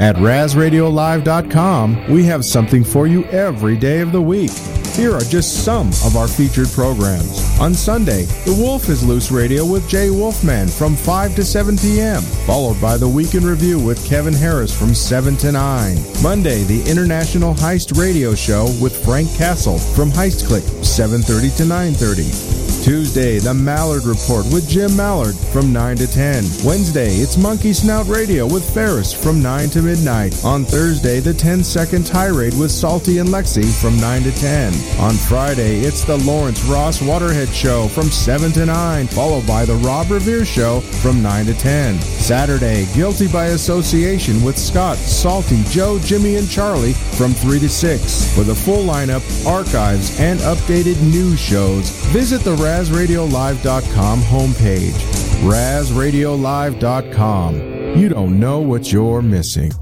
At RazRadioLive.com, we have something for you every day of the week. Here are just some of our featured programs. On Sunday, The Wolf is Loose Radio with Jay Wolfman from 5 to 7 p.m., followed by The Week in Review with Kevin Harris from 7 to 9. Monday, the International Heist Radio Show with Frank Castle from Heist Click, 7.30 to 9.30. Tuesday, The Mallard Report with Jim Mallard from 9 to 10. Wednesday, it's Monkey Snout Radio with Ferris from 9 to midnight. On Thursday, the 10 second tirade with Salty and Lexi from 9 to 10. On Friday, it's the Lawrence Ross Waterhead Show from 7 to 9, followed by the Rob Revere Show from 9 to 10. Saturday, Guilty by Association with Scott, Salty, Joe, Jimmy, and Charlie from 3 to 6. For the full lineup, archives, and updated news shows, visit the RazRadioLive.com homepage. RazRadioLive.com. You don't know what you're missing.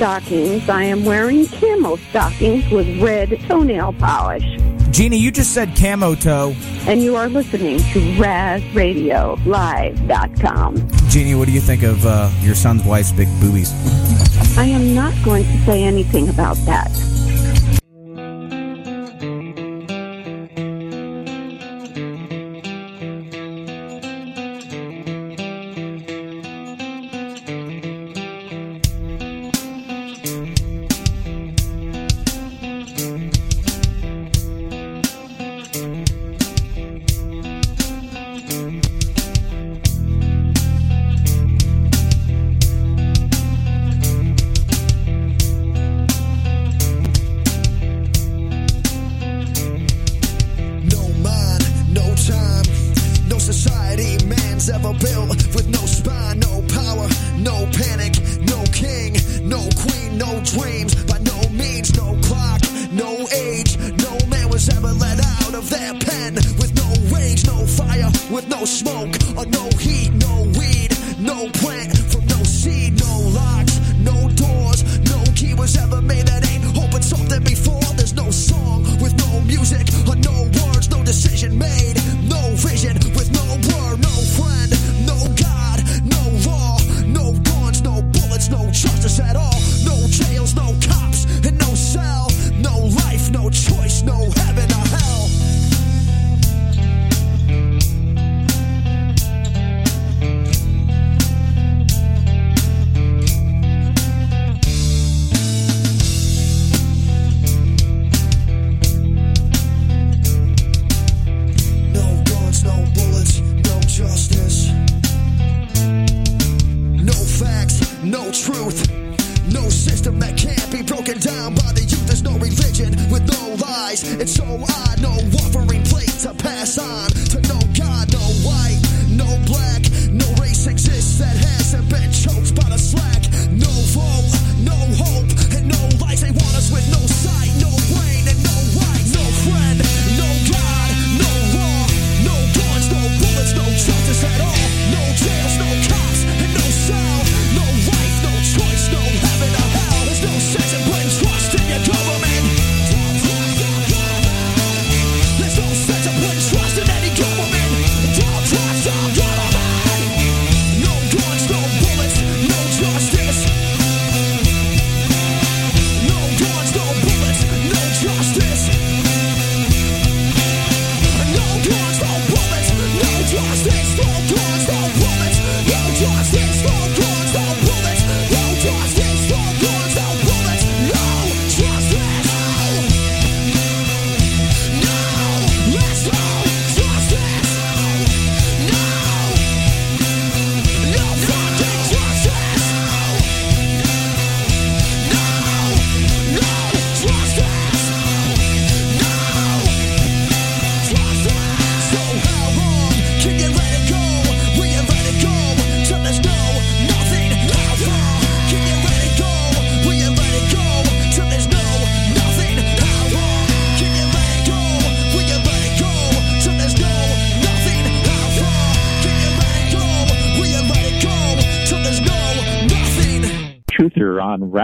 stockings, I am wearing camo stockings with red toenail polish. Jeannie, you just said camo toe. And you are listening to RazRadioLive.com. Jeannie, what do you think of uh, your son's wife's big boobies? I am not going to say anything about that.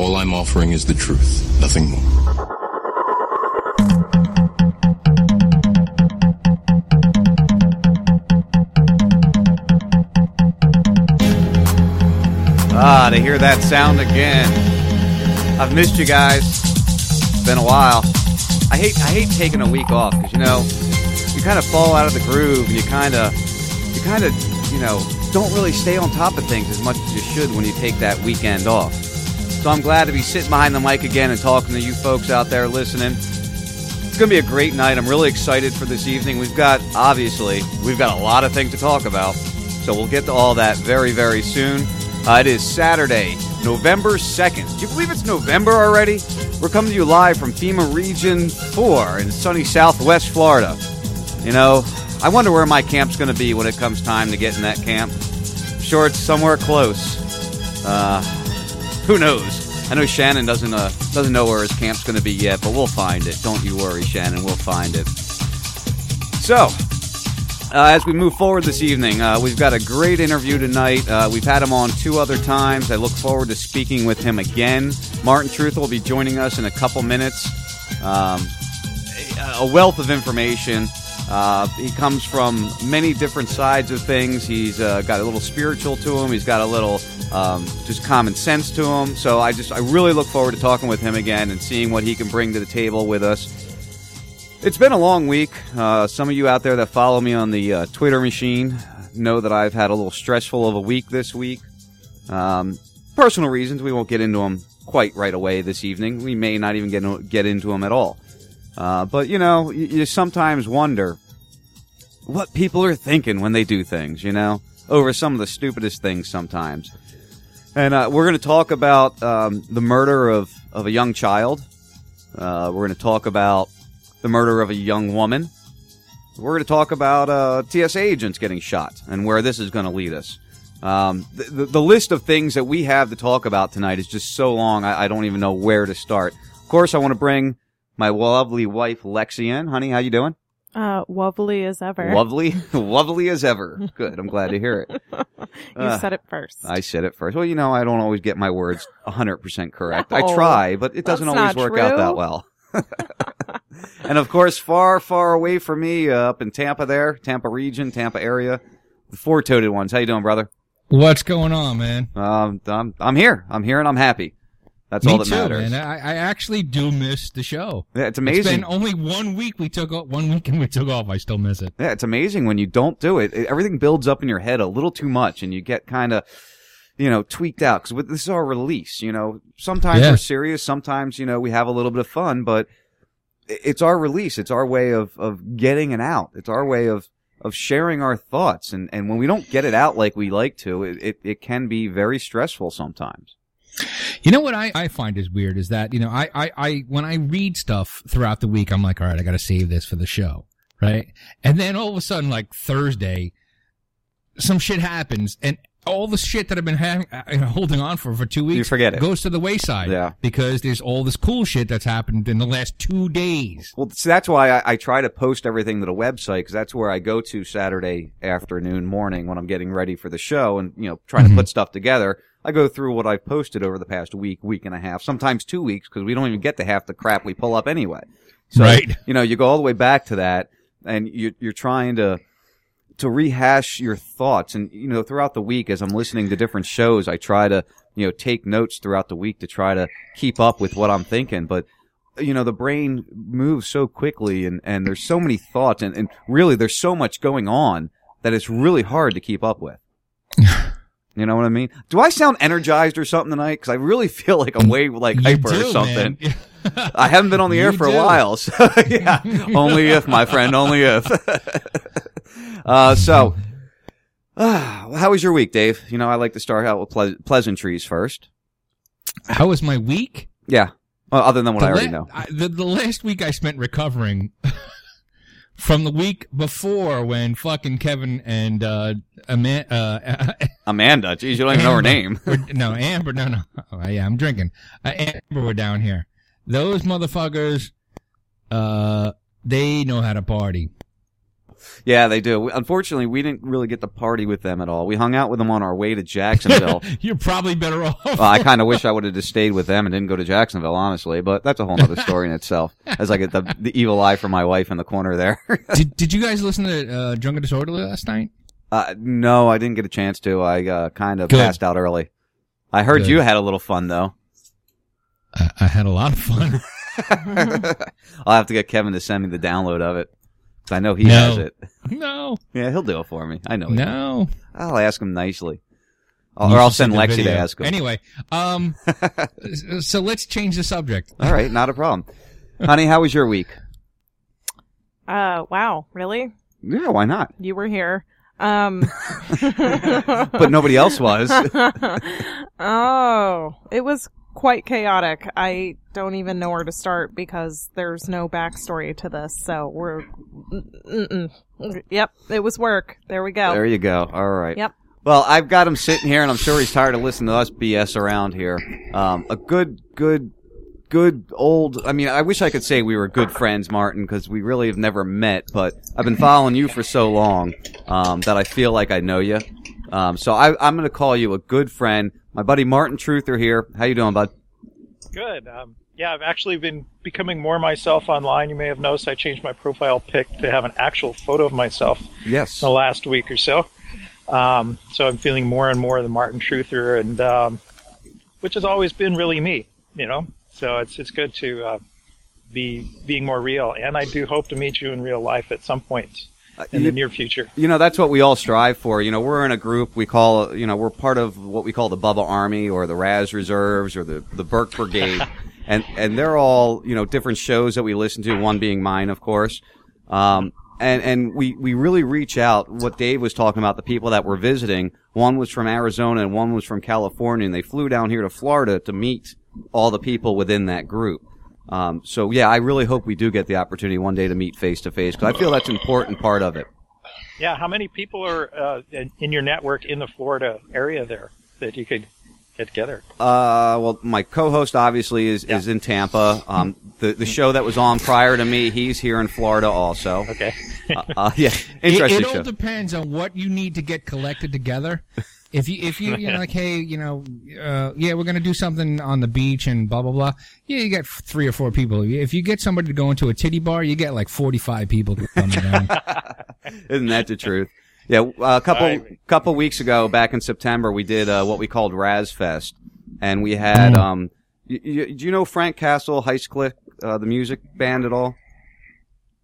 All I'm offering is the truth, nothing more. Ah, to hear that sound again. I've missed you guys. It's been a while. I hate I hate taking a week off because you know you kind of fall out of the groove and you kind of you kind of you know don't really stay on top of things as much as you should when you take that weekend off. So I'm glad to be sitting behind the mic again and talking to you folks out there listening. It's going to be a great night. I'm really excited for this evening. We've got, obviously, we've got a lot of things to talk about. So we'll get to all that very, very soon. Uh, it is Saturday, November 2nd. Do you believe it's November already? We're coming to you live from FEMA Region 4 in sunny southwest Florida. You know, I wonder where my camp's going to be when it comes time to get in that camp. I'm sure it's somewhere close. Uh, who knows? I know Shannon doesn't uh, doesn't know where his camp's going to be yet, but we'll find it. Don't you worry, Shannon. We'll find it. So, uh, as we move forward this evening, uh, we've got a great interview tonight. Uh, we've had him on two other times. I look forward to speaking with him again. Martin Truth will be joining us in a couple minutes. Um, a wealth of information. Uh, he comes from many different sides of things. He's uh, got a little spiritual to him. He's got a little um, just common sense to him. So I just I really look forward to talking with him again and seeing what he can bring to the table with us. It's been a long week. Uh, some of you out there that follow me on the uh, Twitter machine know that I've had a little stressful of a week this week. Um, personal reasons. We won't get into them quite right away this evening. We may not even get get into them at all. Uh, but you know, you, you sometimes wonder what people are thinking when they do things. You know, over some of the stupidest things sometimes. And uh, we're going to talk about um, the murder of, of a young child. Uh, we're going to talk about the murder of a young woman. We're going to talk about uh, TSA agents getting shot and where this is going to lead us. Um, the, the, list of things that we have to talk about tonight is just so long, I, I don't even know where to start. Of course, I want to bring my lovely wife Lexi in. Honey, how you doing? Uh, lovely as ever. Lovely, lovely as ever. Good. I'm glad to hear it. you Uh, said it first. I said it first. Well, you know, I don't always get my words 100% correct. I No, try, but it doesn't that's always not work out true. that well. and of course, far, far away from me, uh, up in Tampa there, Tampa region, Tampa area, the four-toed ones. How you doing, brother? What's going on, man? Um, I'm, I'm here. I'm here and I'm happy. That's Me all that too, matters. man. I, I actually do miss the show. Yeah, it's amazing. It's been only one week we took off, one weekend we took off. I still miss it. Yeah, it's amazing when you don't do it. It- Everything builds up in your head a little too much, and you get kind of, you know, tweaked out. Because this is our release. You know, sometimes Yeah. we're serious, sometimes you know we have a little bit of fun, but it's our release. It's our way of of getting it out. It's our way of of sharing our thoughts. And and when we don't get it out like we like to, it it, it can be very stressful sometimes. You know what I, I find is weird is that, you know, I, I, I, when I read stuff throughout the week, I'm like, all right, I got to save this for the show. Right. And then all of a sudden, like Thursday, some shit happens and all the shit that I've been having, uh, holding on for for two weeks, You forget it. goes to the wayside. Yeah. Because there's all this cool shit that's happened in the last two days. Well, so that's why I, I try to post everything to the website because that's where I go to Saturday afternoon, morning when I'm getting ready for the show and you know trying to put stuff together. I go through what I've posted over the past week, week and a half, sometimes two weeks because we don't even get to half the crap we pull up anyway. So, Right. You know, you go all the way back to that, and you, you're trying to to rehash your thoughts. And you know, throughout the week, as I'm listening to different shows, I try to you know take notes throughout the week to try to keep up with what I'm thinking. But you know, the brain moves so quickly, and and there's so many thoughts, and and really, there's so much going on that it's really hard to keep up with. You know what I mean? Do I sound energized or something tonight? Because I really feel like I'm way like You hyper or something. I haven't been on the air You for a while, so yeah. only if, my friend, only if. uh, so, uh, how was your week, Dave? You know, I like to start out with ple- pleasantries first. How was my week? Yeah. Well, other than what The I already la- know. I- the, the last week I spent recovering from the week before when fucking Kevin and uh, Ama- uh, Amanda. Geez, you don't even know her name. no, Amber. No, no. Oh, yeah, I'm drinking. Uh, Amber were down here. Those motherfuckers. Uh, they know how to party. Yeah, they do. Unfortunately, we didn't really get to party with them at all. We hung out with them on our way to Jacksonville. You're probably better off. well, I kind of wish I would have just stayed with them and didn't go to Jacksonville, honestly. But that's a whole other story in itself. As I get the the evil eye from my wife in the corner there. did Did you guys listen to uh, Drunk and Disorderly last night? Uh, no, I didn't get a chance to. I uh, kind of Good. passed out early. I heard Good. you had a little fun though. I, I had a lot of fun. I'll have to get Kevin to send me the download of it. 'Cause I know he No. has it. no, Yeah, he'll do it for me. I know. he no. will. I'll ask him nicely, I'll, or I'll send the Lexi to ask him. Anyway, um, so let's change the subject. All right, not a problem. Honey, how was your week? Uh, wow, really? Yeah, why not? You were here. Um, but nobody else was. oh, it was quite chaotic. I don't even know where to start because there's no backstory to this. So we're, mm-mm. yep, it was work. There we go. There you go. All right. Yep. Well, I've got him sitting here, and I'm sure he's tired of listening to us BS around here. Um, a good, good, good old. I mean, I wish I could say we were good friends, Martin, because we really have never met. But I've been following you for so long um, that I feel like I know you. Um, so I, I'm going to call you a good friend. My buddy Martin Truther here. How you doing, bud? Good. Um, yeah, I've actually been becoming more myself online. You may have noticed I changed my profile pic to have an actual photo of myself Yes. in the last week or so. Um, so I'm feeling more and more the Martin Truther, and um, which has always been really me, you know. So it's it's good to uh, be being more real, and I do hope to meet you in real life at some point in the near future. You know, that's what we all strive for. You know, we're in a group we call, you know, we're part of what we call the Bubba Army or the Raz Reserves or the, the Burke Brigade. and, and they're all, you know, different shows that we listen to, one being mine, of course. Um, and, and we, we really reach out. What Dave was talking about, the people that we're visiting, one was from Arizona and one was from California, and they flew down here to Florida to meet all the people within that group. Um, so yeah, I really hope we do get the opportunity one day to meet face to face because I feel that's an important part of it. Yeah, how many people are uh, in in your network in the Florida area there that you could get together? Uh, well, my co-host obviously is, is in Tampa. Um, the the show that was on prior to me, he's here in Florida also. Okay. uh, uh, yeah, It, interesting it all show. depends on what you need to get collected together. If you, if you, you know, like, hey, you know, uh, yeah, we're gonna do something on the beach and blah blah blah. Yeah, you get three or four people. If you get somebody to go into a titty bar, you get like forty-five people coming down. Isn't that the truth? Yeah, uh, a couple couple weeks ago, back in September, we did uh, what we called Raz Fest, and we had. Um, y- y- do you know Frank Castle, Heist Click, uh, the music band at all?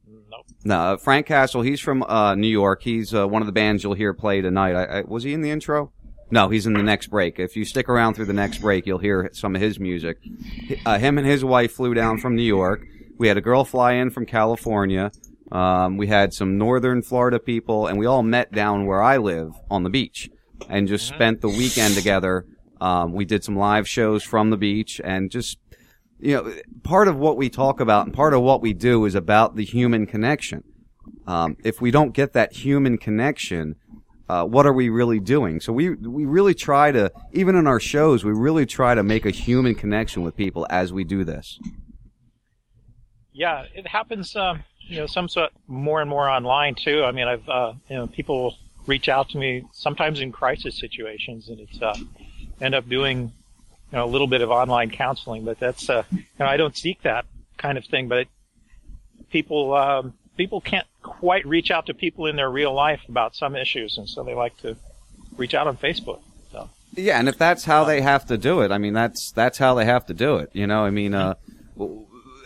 Nope. No, uh, Frank Castle. He's from uh, New York. He's uh, one of the bands you'll hear play tonight. I, I, was he in the intro? No, he's in the next break. If you stick around through the next break, you'll hear some of his music. Uh, him and his wife flew down from New York. We had a girl fly in from California. Um, we had some northern Florida people, and we all met down where I live on the beach and just spent the weekend together. Um, we did some live shows from the beach and just you know, part of what we talk about and part of what we do is about the human connection. Um, if we don't get that human connection, uh, what are we really doing? So we we really try to, even in our shows, we really try to make a human connection with people as we do this. Yeah, it happens. Um, you know, some sort more and more online too. I mean, I've uh, you know people reach out to me sometimes in crisis situations, and it's uh, end up doing you know a little bit of online counseling. But that's uh, you know I don't seek that kind of thing. But people um, people can't quite reach out to people in their real life about some issues, and so they like to reach out on Facebook. So Yeah, and if that's how they have to do it, I mean, that's that's how they have to do it. You know, I mean, uh,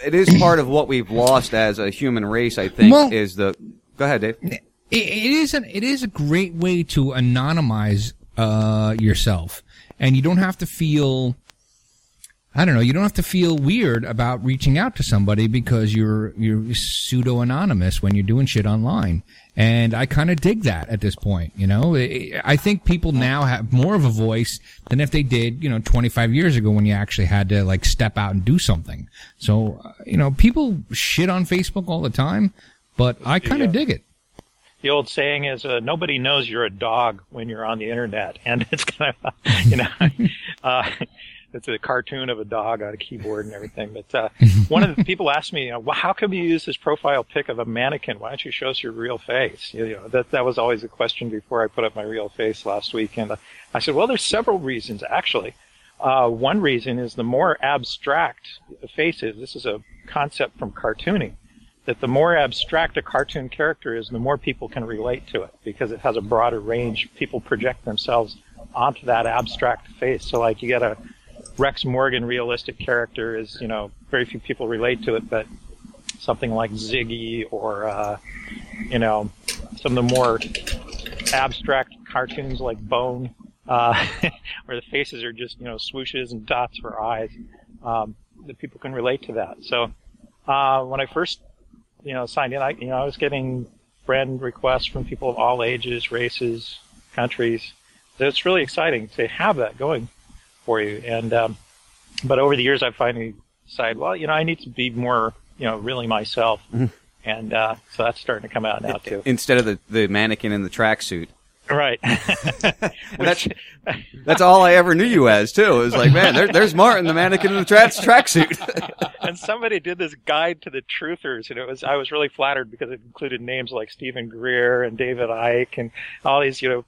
it is part of what we've lost as a human race. I think Well- is the. Go ahead, Dave. it, it is an it is a great way to anonymize uh, yourself, and you don't have to feel. I don't know. You don't have to feel weird about reaching out to somebody because you're you're pseudo anonymous when you're doing shit online, and I kind of dig that at this point. You know, I I think people now have more of a voice than if they did, you know, 25 years ago when you actually had to like step out and do something. So, uh, you know, people shit on Facebook all the time, but I kind of Yeah. dig it. the old saying is, uh, "Nobody knows you're a dog when you're on the internet," and it's kind of, you know, uh, it's a cartoon of a dog on a keyboard and everything. But uh, one of the people asked me, you know, well, "How come you use this profile pic of a mannequin? Why don't you show us your real face?" You know, that that was always a question before I put up my real face last week, and uh, I said, "Well, there's several reasons actually." Uh, one reason is the more abstract a face is. This is a concept from cartooning that the more abstract a cartoon character is, the more people can relate to it because it has a broader range. People project themselves onto that abstract face. So, like, you get a Rex Morgan realistic character is, you know, very few people relate to it, but something like Ziggy or, uh, you know, some of the more abstract cartoons like Bone, uh, where the faces are just, you know, swooshes and dots for eyes, um, that people can relate to that. So, uh, when I first you know, signed in, I, you know, I was getting friend requests from people of all ages, races, countries. So it's really exciting to have that going for you. And um, but over the years, I've finally decided, well, you know, I need to be more, you know, really myself. And uh, so that's starting to come out now too. Instead of the, the mannequin in the tracksuit. Right. that's, that's all I ever knew you as, too. It was like, man, there, there's Martin, the mannequin in the tra- tracksuit. and somebody did this guide to the truthers, and it was I was really flattered because it included names like Steven Greer and David Icke and all these, you know.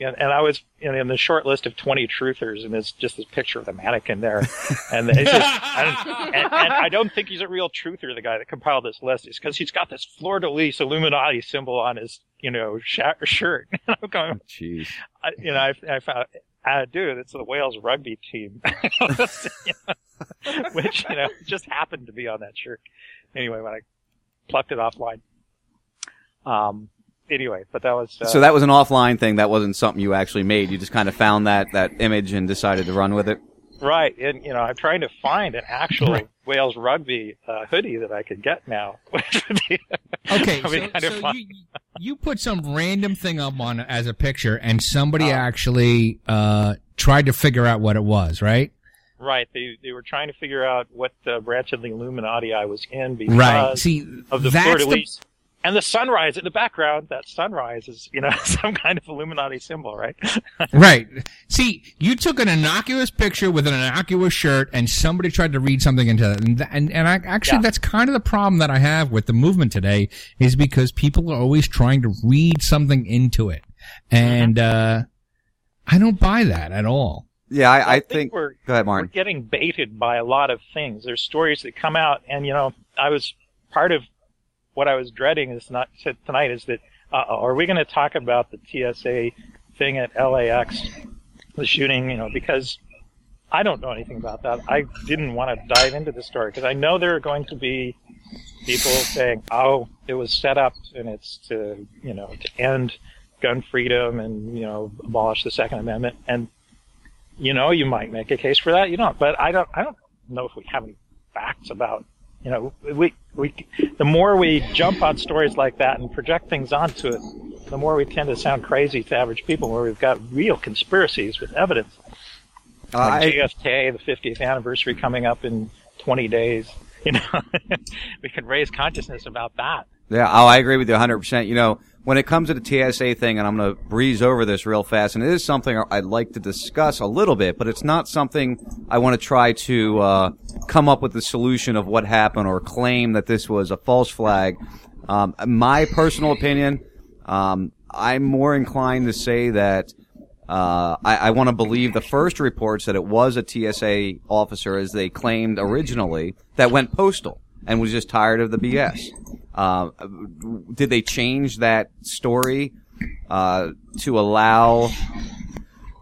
And, and I was in, in the short list of 20 truthers, and it's just this picture of the mannequin there. And it's just, and, and, and I don't think he's a real truther, the guy that compiled this list, is because he's got this fleur de lis Illuminati symbol on his, you know, sh- shirt. And I'm going, jeez. I, you know, I, I found, uh, dude, it's the Wales rugby team, which you know just happened to be on that shirt. Anyway, when I plucked it offline. Um. Anyway, but that was uh, so that was an offline thing. That wasn't something you actually made. You just kind of found that that image and decided to run with it. right. And you know, I'm trying to find an actual Wales rugby uh, hoodie that I could get now. which would be- Okay, would be so, kind of so you, you put some random thing up on as a picture, and somebody Oh. actually uh, tried to figure out what it was, right? Right. They they were trying to figure out what uh, branch of the Illuminati I was in because Right. See, of the that's fleur de lis. And the sunrise in the background, that sunrise is, you know, some kind of Illuminati symbol, right? Right. See, you took an innocuous picture with an innocuous shirt, and somebody tried to read something into it. And, th- and, and I, actually, Yeah. that's kind of the problem that I have with the movement today, is because people are always trying to read something into it. And, Mm-hmm. uh, I don't buy that at all. Yeah, I, I, I think. think we're- go ahead, We're getting baited by a lot of things. There's stories that come out, and you know, I was part of what I was dreading is not tonight is that uh, are we going to talk about the TSA thing at LAX, the shooting? You know, because I don't know anything about that. I didn't want to dive into the story because I know there are going to be people saying, "Oh, it was set up and it's to you know to end gun freedom and you know abolish the Second Amendment." And you know, you might make a case for that. You don't, but I don't. I don't know if we have any facts about. You know, we we the more we jump on stories like that and project things onto it, the more we tend to sound crazy to average people. Where we've got real conspiracies with evidence. Uh, like I- JFK, the 50th anniversary coming up in 20 days. You know, we can raise consciousness about that. Yeah, oh, I agree with you 100%. You know, when it comes to the TSA thing, and I'm going to breeze over this real fast, and it is something I'd like to discuss a little bit, but it's not something I want to try to uh, come up with the solution of what happened or claim that this was a false flag. Um, my personal opinion, um, I'm more inclined to say that uh, I, I want to believe the first reports that it was a TSA officer, as they claimed originally, that went postal and was just tired of the BS. Uh, did they change that story uh, to allow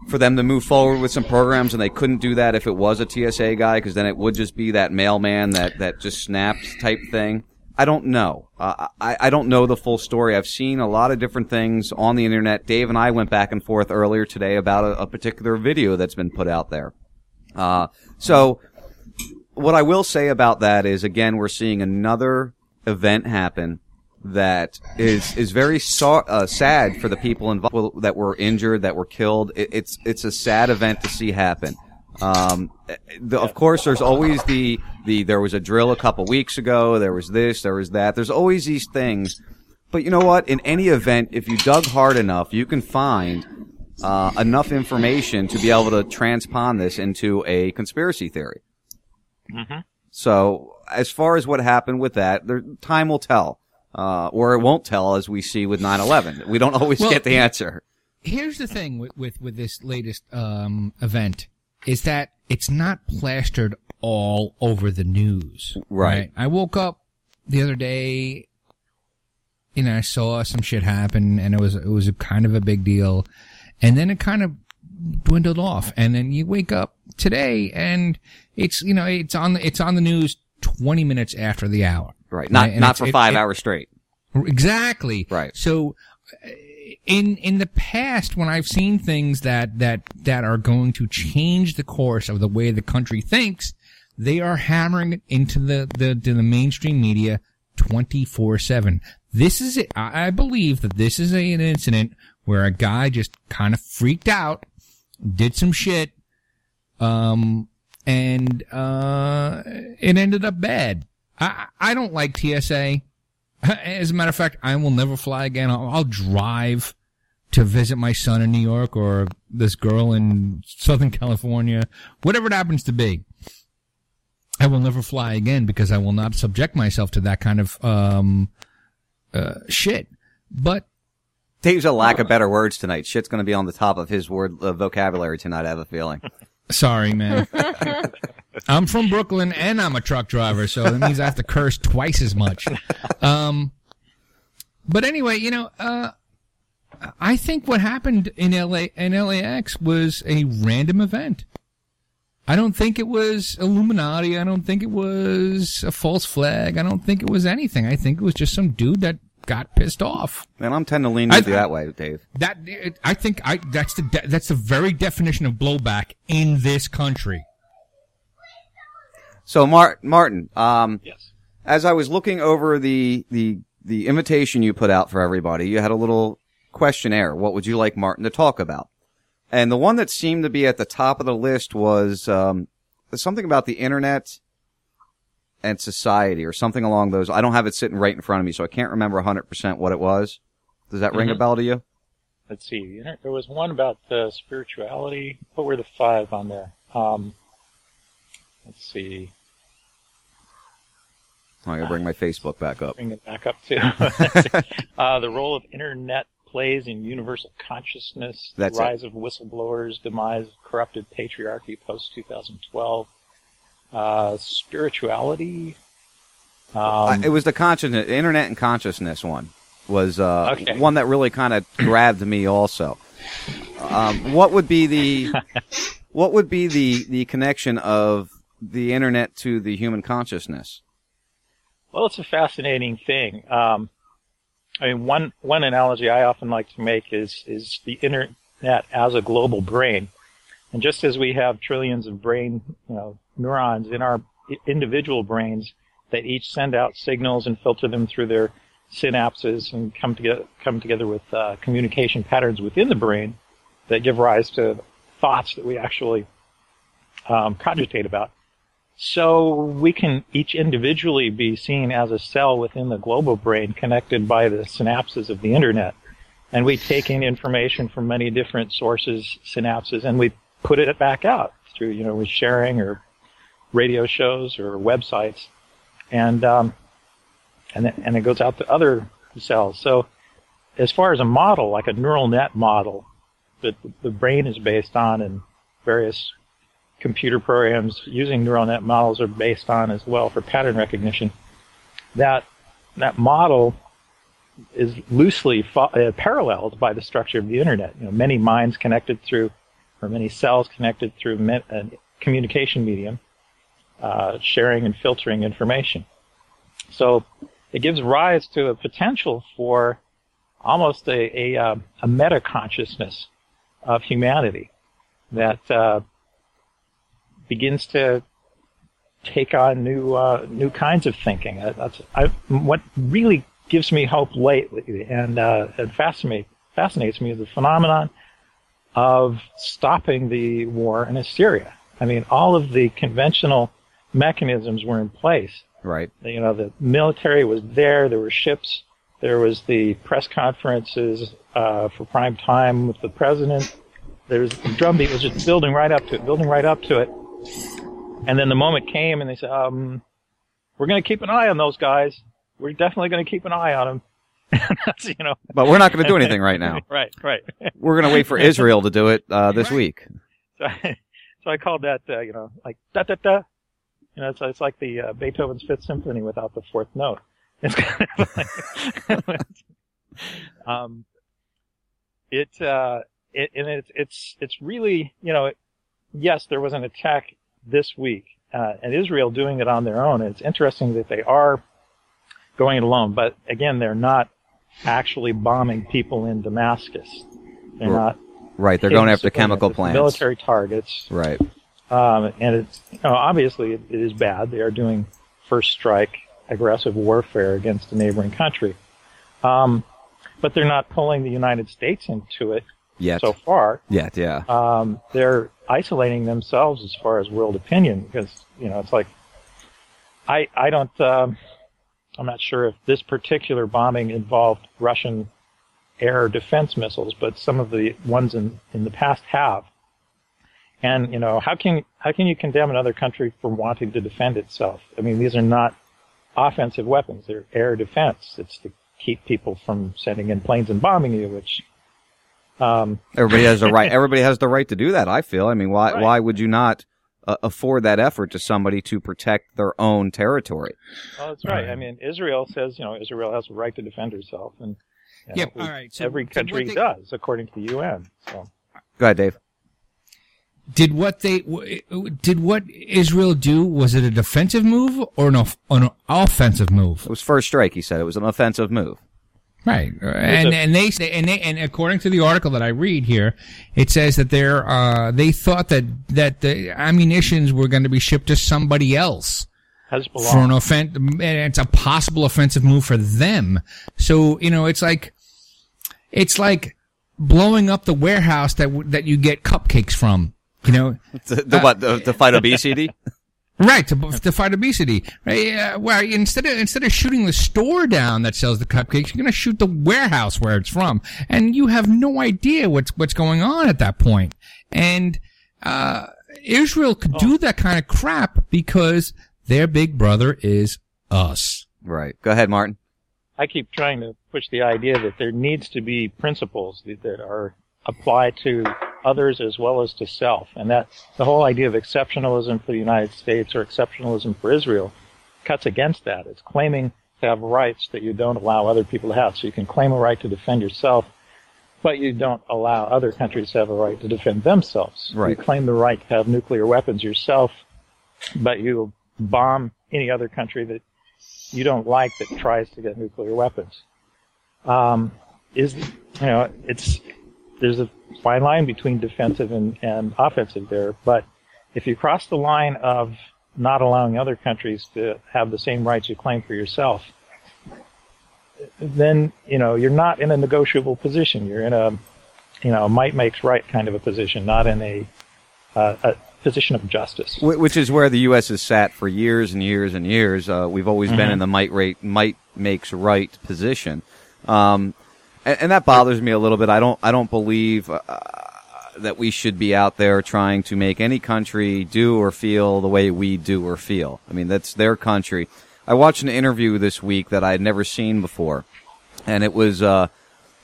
for them to move forward with some programs, and they couldn't do that if it was a TSA guy, because then it would just be that mailman that that just snaps type thing. I don't know. Uh, I, I don't know the full story. I've seen a lot of different things on the internet. Dave and I went back and forth earlier today about a, a particular video that's been put out there. Uh, so what I will say about that is, again, we're seeing another event happen that is is very so, uh, sad for the people involved that were injured, that were killed. It, it's it's a sad event to see happen. Um, the, of course, there's always the the there was a drill a couple weeks ago. There was this, there was that. There's always these things. But you know what? In any event, if you dug hard enough, you can find uh, enough information to be able to transpond this into a conspiracy theory. Mm-hmm. So as far as what happened with that, there, time will tell, uh, or it won't tell, as we see with 9/11. We don't always Well, get the answer. Here's the thing with with, with this latest um, event is that it's not plastered all over the news. Right. I woke up the other day, you know, I saw some shit happen, and it was it was a kind of a big deal, and then it kind of dwindled off, and then you wake up today, and it's you know it's on the it's on the news twenty minutes after the hour. Right. Not And not for five it- hours straight. Exactly. Right. So uh, in in the past when I've seen things that that that are going to change the course of the way the country thinks, they are hammering it into the the, to the mainstream media 24 7. This is it. I I believe that this is a, an incident where a guy just kind of freaked out, did some shit, um, and, uh, it ended up bad. I, I don't like TSA. As a matter of fact, I will never fly again. I'll, I'll drive to visit my son in New York or this girl in Southern California, whatever it happens to be. I will never fly again because I will not subject myself to that kind of um, uh, shit. But Dave's a lack of better words tonight. Shit's going to be on the top of his word uh, vocabulary tonight. I have a feeling. sorry, man. I'm from Brooklyn and I'm a truck driver, so that means I have to curse twice as much. Um, but anyway, you know, uh, I think what happened in LA in LAX was a random event. I don't think it was Illuminati. I don't think it was a false flag. I don't think it was anything. I think it was just some dude that got pissed off. And I'm tend to lean I- that way, Dave. That I think I that's the de- that's the very definition of blowback in this country. So, Mar- Martin, um, Yes. as I was looking over the, the, the invitation you put out for everybody, you had a little questionnaire. What would you like Martin to talk about? And the one that seemed to be at the top of the list was, um, something about the internet and society or something along those. I don't have it sitting right in front of me, so I can't remember 100% what it was. Does that ring a Mhm. bell to you? Let's see. There was one about uh, spirituality. What were the five on there? Um, let's see. Oh, I gotta bring my Facebook back up. Bring it back up too. uh, the role of internet plays in universal consciousness. That's the it. rise of whistleblowers. Demise of corrupted patriarchy post 2012. Uh, spirituality. Um, I- it was the consciousness, internet and consciousness one was uh, Okay. one that really kind of grabbed me also. Um, what would be the what would be the the connection of the internet to the human consciousness? Well, it's a fascinating thing. Um, I mean, one one analogy I often like to make is is the internet as a global brain, and just as we have trillions of brain, you know, neurons in our individual brains that each send out signals and filter them through their synapses and come together come together with uh, communication patterns within the brain that give rise to thoughts that we actually um, cogitate about. So we can each individually be seen as a cell within the global brain connected by the synapses of the internet. And we take in information from many different sources, synapses, and we put it back out through, you know, with sharing or radio shows or websites. And, um, and, and it goes out to other cells. So as far as a model, like a neural net model that the brain is based on and various computer programs using neural net models are based on as well for pattern recognition. That that model is loosely fo- uh, paralleled by the structure of the internet. You know, many minds connected through, or many cells connected through me- a communication medium, uh, sharing and filtering information. So it gives rise to a potential for almost a a, uh, a meta consciousness of humanity that uh, begins to take on new uh, new kinds of thinking. Uh, That's I, what really gives me hope lately, and uh, it fascinates fascinates me is the phenomenon of stopping the war in Syria. I mean, all of the conventional mechanisms were in place. Right. You know, the military was there. There were ships. There was the press conferences uh, for prime time with the president. There was the drumbeat was just building right up to it, building right up to it. And then the moment came, and they said, um, "We're going to keep an eye on those guys. We're definitely going to keep an eye on them." You know. But we're not gonna do anything right now. right, right. We're gonna wait for Israel to do it uh, this week. So I, so I called that, uh, you know, like da da da. You know, it's, it's like the uh, Beethoven's Fifth Symphony without the fourth note. It's kind of like, um, it, uh, it, and it's, it's, it's really, you know, yes, there was an attack this week, uh, and Israel doing it on their own. And it's interesting that they are going it alone, but again, they're not actually bombing people in Damascus. They're Right. not Right, they're going after chemical plants. military targets. Right. Um, and it's, you know, obviously it, it is bad. They are doing first strike aggressive warfare against a neighboring country. Um, but they're not pulling the United States into it Yet. so far. Yet, yeah. Um, they're isolating themselves as far as world opinion because you know it's like I I don't um, I'm not sure if this particular bombing involved Russian air defense missiles, but some of the ones in in the past have. And you know how can how can you condemn another country for wanting to defend itself? I mean these are not offensive weapons; they're air defense. It's to keep people from sending in planes and bombing you, which um, Everybody has the right. Everybody has the right to do that. I feel. I mean, why Right. why would you not uh, afford that effort to somebody to protect their own territory? Well, that's right. I mean, Israel says, you know, Israel has a right to defend herself, and you Yeah, know, all right, so- every country what they- does, according to the UN. So, Go ahead, Dave. Did what they did what Israel do? Was it a defensive move or an, off- an offensive move? It was first strike. He said it was an offensive move. Right, and and they say and they and according to the article that I read here, it says that they're uh, they thought that that the ammunitions were going to be shipped to somebody else Hezbollah. for an offense, and it's a possible offensive move for them. So you know, it's like it's like blowing up the warehouse that w- that you get cupcakes from. You know, the to what? To, to fight obesity? Right to, to fight obesity. Right? Uh, well, instead of instead of shooting the store down that sells the cupcakes, you're going to shoot the warehouse where it's from, and you have no idea what's what's going on at that point. And uh, Israel could do that kind of crap because their big brother is us. right. Go ahead, Martin. I keep trying to push the idea that there needs to be principles that, that are applied to others as well as to self, and that the whole idea of exceptionalism for the United States or exceptionalism for Israel cuts against that. It's claiming to have rights that you don't allow other people to have. So you can claim a right to defend yourself, but you don't allow other countries to have a right to defend themselves. Right. You claim the right to have nuclear weapons yourself, but you bomb any other country that you don't like that tries to get nuclear weapons. Um, is you know it's there's a fine line between defensive and, and offensive there, but if you cross the line of not allowing other countries to have the same rights you claim for yourself, then you know you're not in a negotiable position. You're in a you know might makes right kind of a position, not in a uh, a position of justice. Which is where the U.S. has sat for years and years and years. Uh, we've always been Mhm. in the might rate, might makes right position, um, and, and that bothers me a little bit. I don't, I don't believe uh, that we should be out there trying to make any country do or feel the way we do or feel. I mean, that's their country. I watched an interview this week that I had never seen before, and it was uh,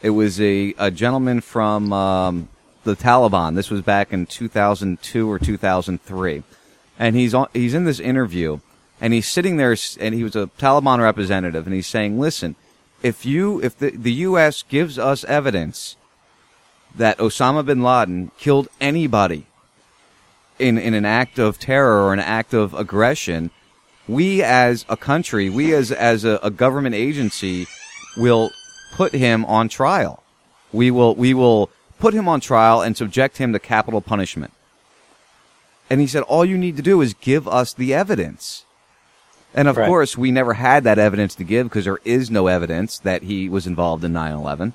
it was a, a gentleman from um, the Taliban. This was back in 2002 or 2003, and he's on, he's in this interview, and he's sitting there, and he was a Taliban representative, and he's saying, "Listen, if you if the the U.S. gives us evidence that Osama bin Laden killed anybody in in an act of terror or an act of aggression." we as a country, we as as a, a government agency, will put him on trial. We will we will put him on trial and subject him to capital punishment. And he said, all you need to do is give us the evidence. And of Right. course, we never had that evidence to give because there is no evidence that he was involved in 9/11.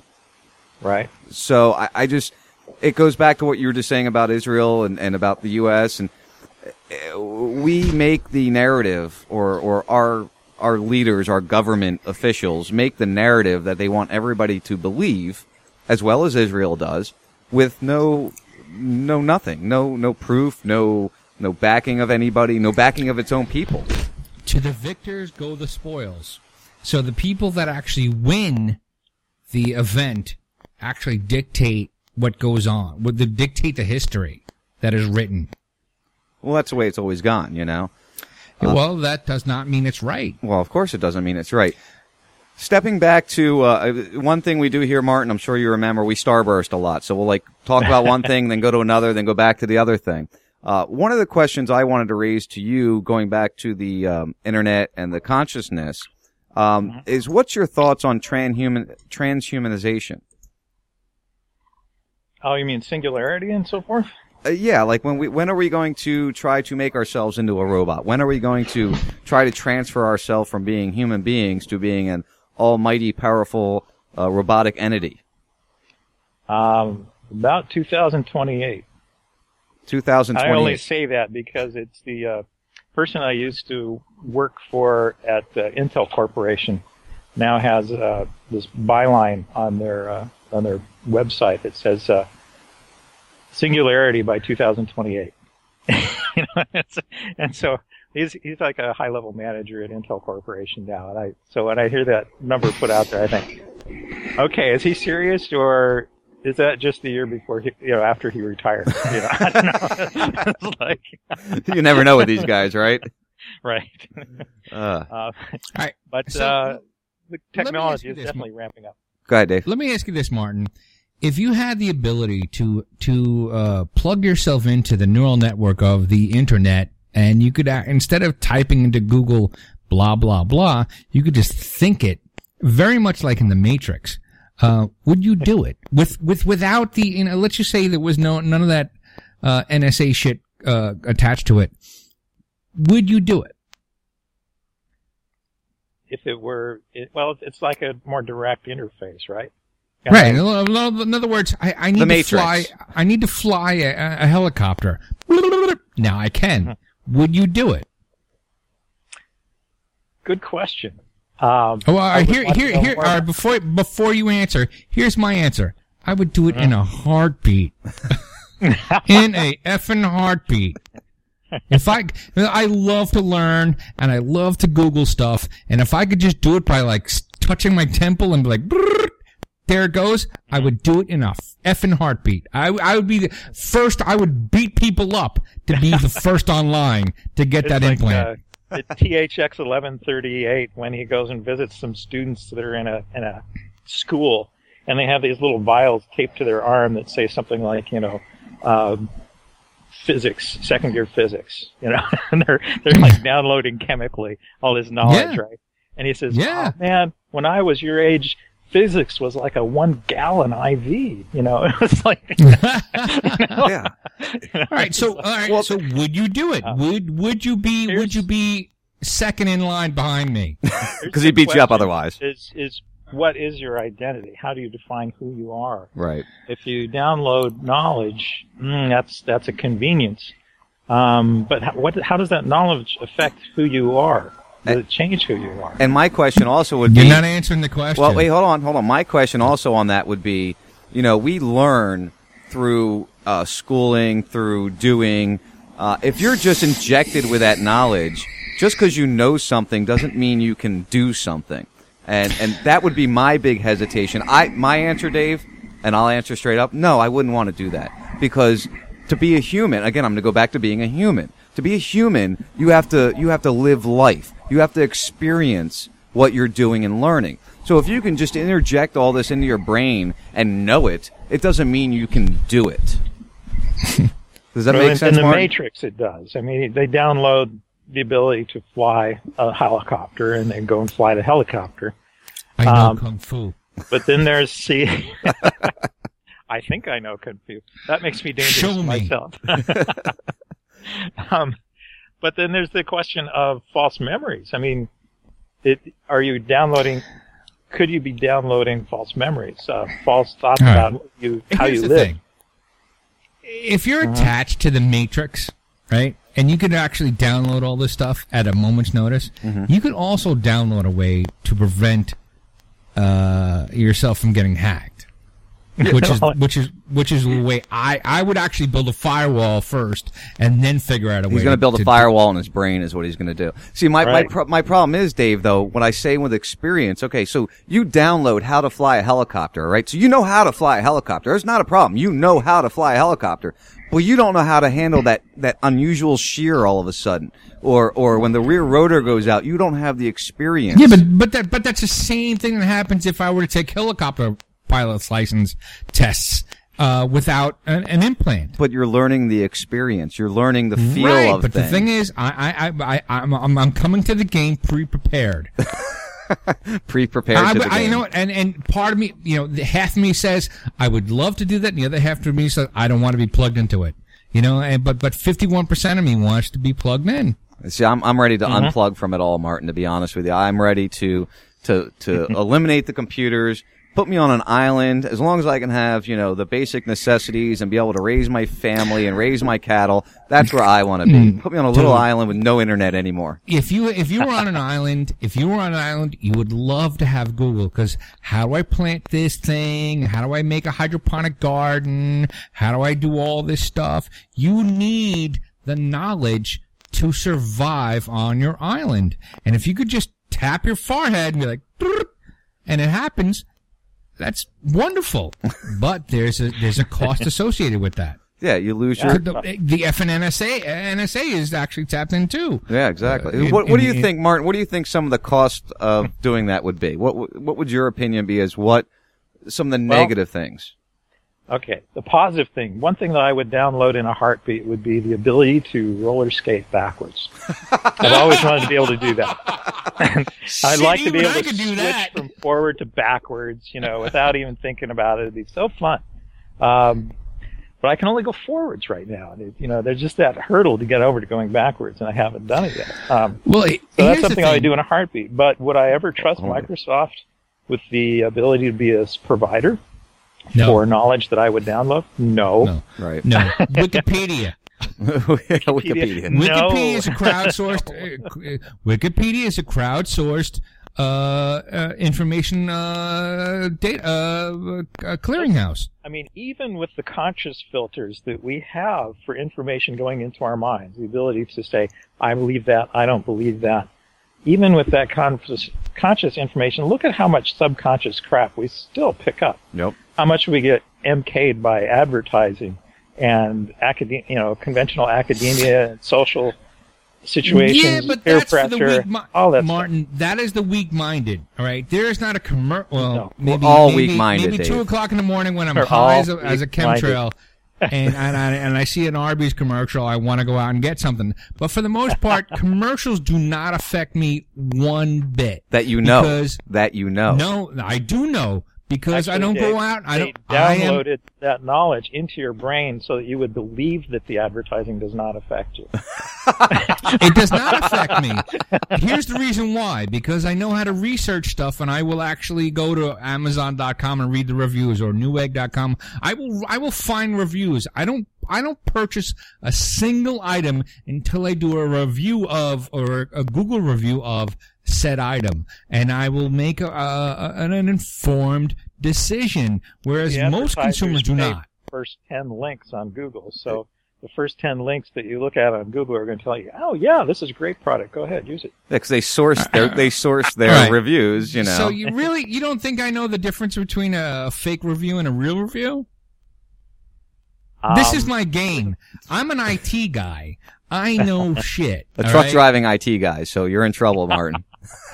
Right. So I, I just, it goes back to what you were just saying about Israel and, and about the U.S. and uh, we make the narrative, or or our our leaders, our government officials make the narrative that they want everybody to believe, as well as Israel does, with no no nothing, no no proof, no no backing of anybody, no backing of its own people. To the victors go the spoils. So the people that actually win the event actually dictate what goes on, would they dictate the history that is written. Well, that's the way it's always gone, you know. Uh, well, that does not mean it's right. Well, of course it doesn't mean it's right. Stepping back to uh, one thing we do here, Martin, I'm sure you remember, we starburst a lot. So we'll like talk about one thing, then go to another, then go back to the other thing. Uh, one of the questions I wanted to raise to you, going back to the um, internet and the consciousness, um, is what's your thoughts on transhuman transhumanization? Oh, you mean singularity and so forth? Uh, yeah, like when we when are we going to try to make ourselves into a robot? When are we going to try to transfer ourselves from being human beings to being an almighty, powerful uh, robotic entity? Um, about 2028. 2028. I only say that because it's the uh, person I used to work for at Intel Corporation now has uh, this byline on their uh, on their website that says uh, "Singularity by 2028." you know, and so he's he's like a high level manager at Intel Corporation now, and I so when I hear that number put out there, I think, okay, is he serious or is that just the year before he, you know, after he retired? You know, I don't know. It's like, you never know with these guys, right? right. Uh, Uh, All right. but So, uh, the let me ask technology is this, definitely ramping up. go ahead, Dave. Let me ask you this, Martin. If you had the ability to to uh, plug yourself into the neural network of the internet, and you could uh, instead of typing into Google blah blah blah, you could just think it, very much like in the Matrix. Uh, would you do it with with without the? You know, let's just say there was no none of that uh, NSA shit uh, attached to it. Would you do it? If it were, it, well, it's like a more direct interface, right? Right. In other in other words, I, I need The to Matrix. fly. I need to fly a, a helicopter. Now I can. Would you do it? Good question. Um, Oh, Well, I here, here, here. right, before before you answer, here's my answer. I would do it in Uh-huh. a heartbeat. in a effing heartbeat. If I, I love to learn and I love to Google stuff, and if I could just do it by like touching my temple and be like, there it goes, I would do it in a effing heartbeat. I, I would be the first. I would beat people up to be the first online to get It's that like, implant. Uh, the THX 1138 when he goes and visits some students that are in a in a school and they have these little vials taped to their arm that say something like you know um, physics second year physics you know and they're they're like downloading chemically all this knowledge Yeah. right and he says Yeah. oh, man when I was your age physics was like a one gallon IV you know it was like Yeah. All right, so all right, so would you do it? would would you be would you be second in line behind me? Because he beats you up otherwise. is is what is your identity? How do you define who you are? Right. If you download knowledge, mm, that's that's a convenience. Um, but how, what how does that knowledge affect who you are? Does it change who you are? And my question also would be You're not answering the question. Well, wait, hold on, hold on. My question also on that would be, you know, we learn through uh, schooling, through doing. Uh, if you're just injected with that knowledge, just because you know something doesn't mean you can do something. And and that would be my big hesitation. I my answer, Dave, and I'll answer straight up. No, I wouldn't want to do that because to be a human, again, I'm going to go back to being a human. To be a human, you have to you have to live life. You have to experience what you're doing and learning. So if you can just interject all this into your brain and know it, it doesn't mean you can do it. Does that Well, make in, sense, in the Martin? Matrix, it does. I mean, they download the ability to fly a helicopter and then go and fly the helicopter. I know um, kung fu. But then there's see, I think I know kung fu. That makes me dangerous Show me. myself. um, but then there's the question of false memories. I mean, it, are you downloading? Could you be downloading false memories, uh, false thoughts right. about you, how Here's you live? thing. If you're Uh-huh. attached to the Matrix, right, and you could actually download all this stuff at a moment's notice, Mm-hmm. you could also download a way to prevent uh, yourself from getting hacked. Which is which is which is the way I I would actually build a firewall first and then figure out a way. He's going to build a to- firewall in his brain, is what he's going to do. See, my my, pro- my problem is, Dave. Though, when I say with experience, okay, so you download how to fly a helicopter, right? So you know how to fly a helicopter. It's not a problem. You know how to fly a helicopter, but you don't know how to handle that that unusual shear all of a sudden, or or when the rear rotor goes out, you don't have the experience. Yeah, but but that but that's the same thing that happens if I were to take helicopter pilot's license tests uh, without an, an implant. but you're learning the experience. You're learning the feel right, of but things. the thing is, I I I, I I'm, I'm I'm coming to the game pre-prepared. pre-prepared. I, to the I you know, and and part of me, you know, the half of me says I would love to do that, and the other half of me says I don't want to be plugged into it. You know, and, but but 51% of me wants to be plugged in. See, I'm I'm ready to Mhm. unplug from it all, Martin. To be honest with you, I'm ready to to to eliminate the computers. Put me on an island as long as I can have you know the basic necessities and be able to raise my family and raise my cattle. That's where I want to be. Mm. Put me on a little Dude. island with no internet anymore. If you if you were on an island, if you were on an island, you would love to have Google because how do I plant this thing? How do I make a hydroponic garden? How do I do all this stuff? You need the knowledge to survive on your island. And if you could just tap your forehead and be like, and it happens, that's wonderful. but there's a there's a cost associated with that. Yeah, you lose your. The, the FNNSA NSA is actually tapped in too. Yeah, exactly. Uh, what What do you in- in- think, Martin? What do you think some of the cost of doing that would be? What What would your opinion be as what some of the Well- negative things? Okay, the positive thing. One thing that I would download in a heartbeat would be the ability to roller skate backwards. I've always wanted to be able to do that. I'd like to be able I to could do switch that. from forward to backwards, you know, without even thinking about it. It'd be so fun. Um, but I can only go forwards right now. It- You know, there's just that hurdle to get over to going backwards, and I haven't done it yet. Um, Well, so that's something I would do in a heartbeat. But would I ever trust Oh. Microsoft with the ability to be a provider No. for knowledge that I would download? No. No. Right. No, Wikipedia. Wikipedia. No. Wikipedia is a crowdsourced. uh, Wikipedia is a crowdsourced uh, uh, information uh, data uh, uh, clearinghouse. I mean, even with the conscious filters that we have for information going into our minds, the ability to say, I believe that, I don't believe that, even with that conscious, conscious information, look at how much subconscious crap we still pick up. Nope. How much we get MK'd by advertising and academia, you know, conventional academia and social situations, Yeah, but peer that's for the weak mi- all that Martin, that is the weak-minded. All right, there is not a commercial. Well, No. maybe We're all maybe, weak-minded, Maybe two Dave. o'clock in the morning when I'm We're high as a, as a chemtrail. and, and, I, and I see an Arby's commercial, I want to go out and get something. But for the most part, commercials do not affect me one bit. That you know. Because that you know. No, I do know because I don't Actually, go out. I don't. I am, downloaded that knowledge into your brain so that you would believe that the advertising does not affect you. it does not affect me. Here's the reason why: because I know how to research stuff, and I will actually go to Amazon.com and read the reviews, or Newegg.com. I will. I will find reviews. I don't. I don't purchase a single item until I do a review of or a Google review of said item, and I will make a, a, an, an informed decision. Whereas The most consumers do not. First ten links on Google, so the first ten links that you look at on Google are going to tell you, "Oh yeah, this is a great product. Go ahead, use it." Because they source their uh, they source their Right. reviews. You know. So you really you don't think I know the difference between a fake review and a real review? This is Um, my game. I'm an IT guy. I know shit. a truck right? driving IT guy. So you're in trouble, Martin.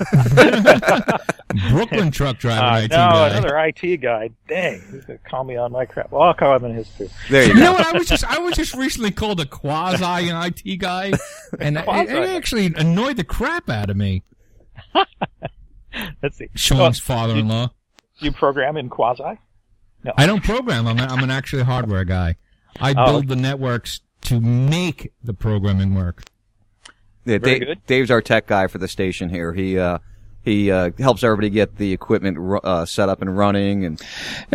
Brooklyn truck driving Uh, IT no, guy. another IT guy. Dang, he's going to call me on my crap. Well, I'll call him in his too. There you You go. know what? I was just I was just recently called a quasi IT guy, and it, it actually annoyed the crap out of me. Let's see. Sean's Oh, father-in-law. You program in Quasi? No. I don't program. I'm, a, I'm an actually hardware guy. I Oh, build the networks to make the programming work. Yeah, Very Dave, good. Dave's our tech guy for the station here. He uh, he uh, helps everybody get the equipment uh, set up and running, and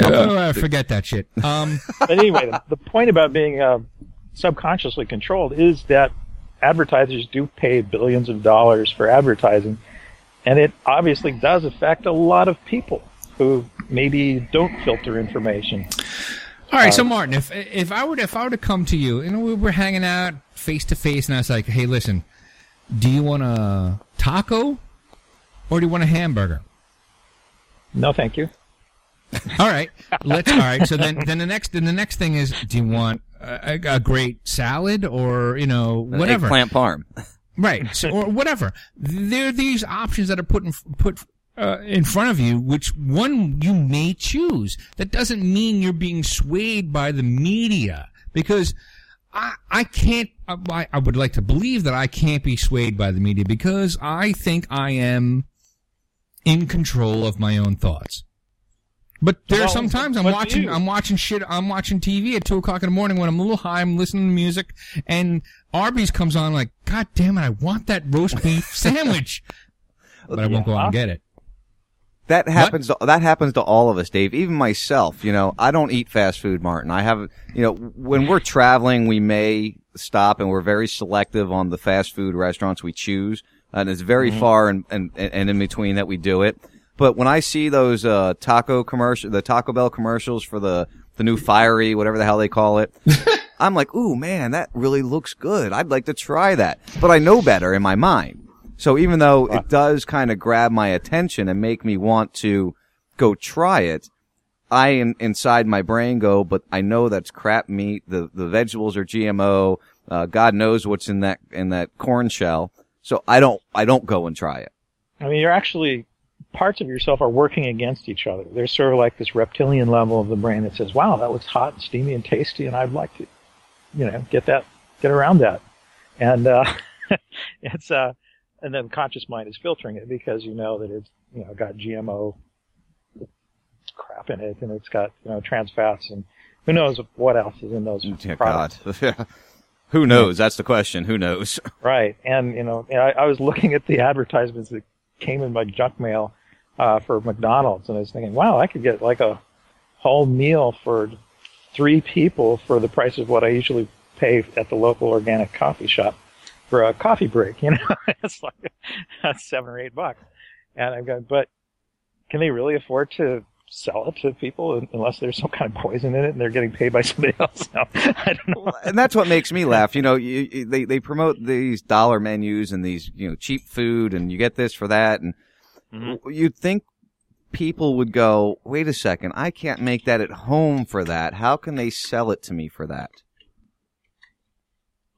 Oh, I forget that shit. Um, but anyway, the, the point about being uh, subconsciously controlled is that advertisers do pay billions of dollars for advertising, and it obviously does affect a lot of people who maybe don't filter information. All right, so Uh, Martin, if if I were to, if I were to come to you, and we were hanging out face to face, and I was like, "Hey, listen, do you want a taco, or do you want a hamburger?" No, thank you. All right, let's. All right, so then then the next then the next thing is, do you want a, a, a great salad, or you know whatever? eggplant parm. Right. So, or whatever. There are these options that are put in, put uh, in front of you, which one you may choose. That doesn't mean you're being swayed by the media because I, I can't, I, I would like to believe that I can't be swayed by the media because I think I am in control of my own thoughts. But there are Well, sometimes I'm watching I'm watching shit I'm watching TV at two o'clock in the morning when I'm a little high, I'm listening to music, and Arby's comes on like, God damn it, I want that roast beef sandwich. But I won't go out and get it. That happens. To, that happens to all of us, Dave. Even myself. You know, I don't eat fast food, Martin. I have. You know, when we're traveling, we may stop, and we're very selective on the fast food restaurants we choose, and it's very Mhm. far and, and and in between that we do it. But when I see those uh, taco commercial, the Taco Bell commercials for the the new fiery, whatever the hell they call it, I'm like, ooh man, that really looks good. I'd like to try that. But I know better in my mind. So even though it does kind of grab my attention and make me want to go try it, I in, inside my brain go, but I know that's crap meat. The the vegetables are GMO. Uh, God knows what's in that in that corn shell. So I don't I don't go and try it. I mean, you're actually parts of yourself are working against each other. There's sort of like this reptilian level of the brain that says, "Wow, that looks hot and steamy and tasty, and I'd like to, you know, get that, get around that." And uh, it's uh, and then conscious mind is filtering it because you know that it's you know got GMO crap in it, and it's got you know trans fats, and who knows what else is in those Yeah, products. God. Who knows? That's the question. Who knows? Right, and you know, I, I was looking at the advertisements that came in my junk mail uh, for McDonald's, and I was thinking, wow, I could get like a whole meal for three people for the price of what I usually pay at the local organic coffee shop for a coffee break. You know, it's like that's seven or eight bucks, and I'm going, but can they really afford to sell it to people unless there's some kind of poison in it and they're getting paid by somebody else? No, I don't know. and that's what makes me laugh. You know, you, you- they they promote these dollar menus and these you know cheap food, and you get this for that, and mm-hmm. you'd think people would go, "Wait a second, I can't make that at home for that. How can they sell it to me for that?"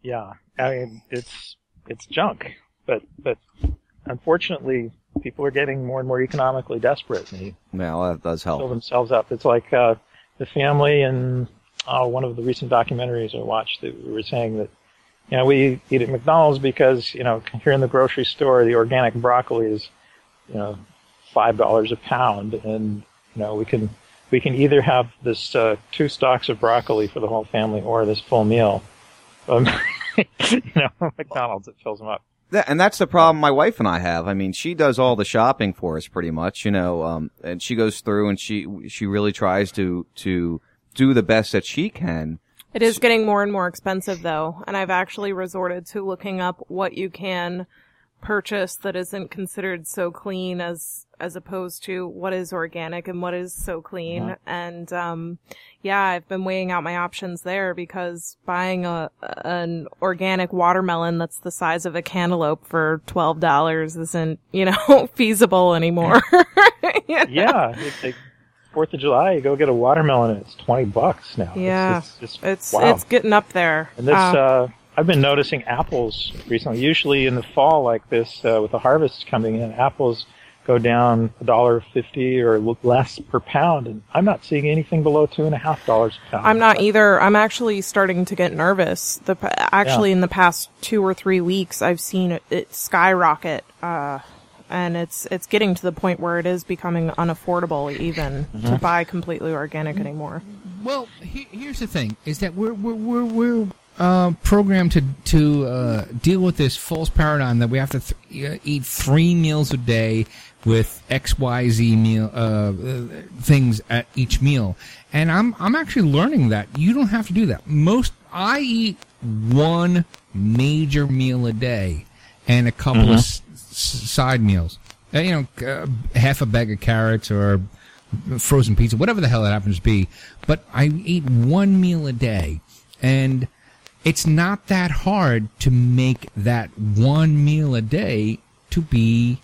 Yeah, I mean it's it's junk, but but unfortunately, people are getting more and more economically desperate, and Well, that does fill help. themselves up. It's like uh, the family in uh, one of the recent documentaries I watched. That we were saying that you know we eat at McDonald's because you know here in the grocery store the organic broccoli is you know five dollars a pound, and you know we can we can either have this uh, two stalks of broccoli for the whole family or this full meal. Um, you know, McDonald's it fills them up. Yeah, and that's the problem my wife and I have. I mean, she does all the shopping for us pretty much, you know, um, and she goes through and she, she really tries to, to do the best that she can. It is getting more and more expensive though, and I've actually resorted to looking up what you can purchase that isn't considered so clean as as opposed to what is organic and what is so clean. Mhm. And um yeah, I've been weighing out my options there because buying a an organic watermelon that's the size of a cantaloupe for twelve dollars isn't, you know, feasible anymore. yeah, it's like Fourth of July, you go get a watermelon and it's twenty bucks now. It's- Yeah, it's, it's, it's wow. it's getting up there. And this, Uh, uh, I've been noticing apples recently. Usually in the fall like this, uh, with the harvest coming in, apples go down a dollar fifty or less per pound, and I'm not seeing anything below two and a half dollars a pound. I'm not either. I'm actually starting to get nervous. The actually Yeah. in the past two or three weeks, I've seen it, it skyrocket, uh, and it's it's getting to the point where it is becoming unaffordable even to Mhm. buy completely organic anymore. Well, he, here's the thing: is that we're we're we're, we're uh, programmed to to uh, deal with this false paradigm that we have to th- uh, eat three meals a day with X Y Z meal uh, uh, things at each meal, and I'm I'm actually learning that you don't have to do that. Most I eat one major meal a day and a couple of Mhm. s- s- side meals. You know, half a bag of carrots or frozen pizza, whatever the hell it happens to be. But I eat one meal a day, and it's not that hard to make that one meal a day to be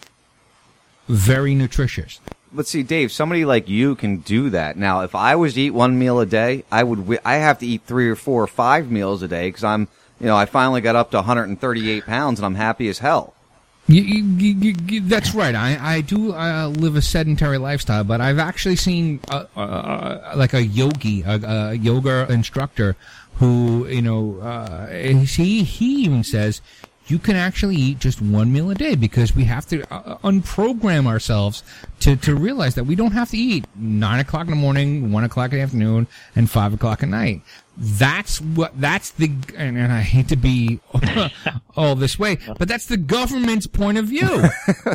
very nutritious. But see, Dave, somebody like you can do that. Now, if I was to eat one meal a day, I would. I have to eat three or four or five meals a day because I'm, you know, I finally got up to 138 pounds and I'm happy as hell. You, you, you, you, that's right. I, I do uh, live a sedentary lifestyle, but I've actually seen uh, uh, like a yogi, a, a yoga instructor, who you know uh, he he even says you can actually eat just one meal a day because we have to uh, unprogram ourselves to, to realize that we don't have to eat nine o'clock in the morning, one o'clock in the afternoon, and five o'clock at night. That's what, that's the, and, and I hate to be all this way, but that's the government's point of view.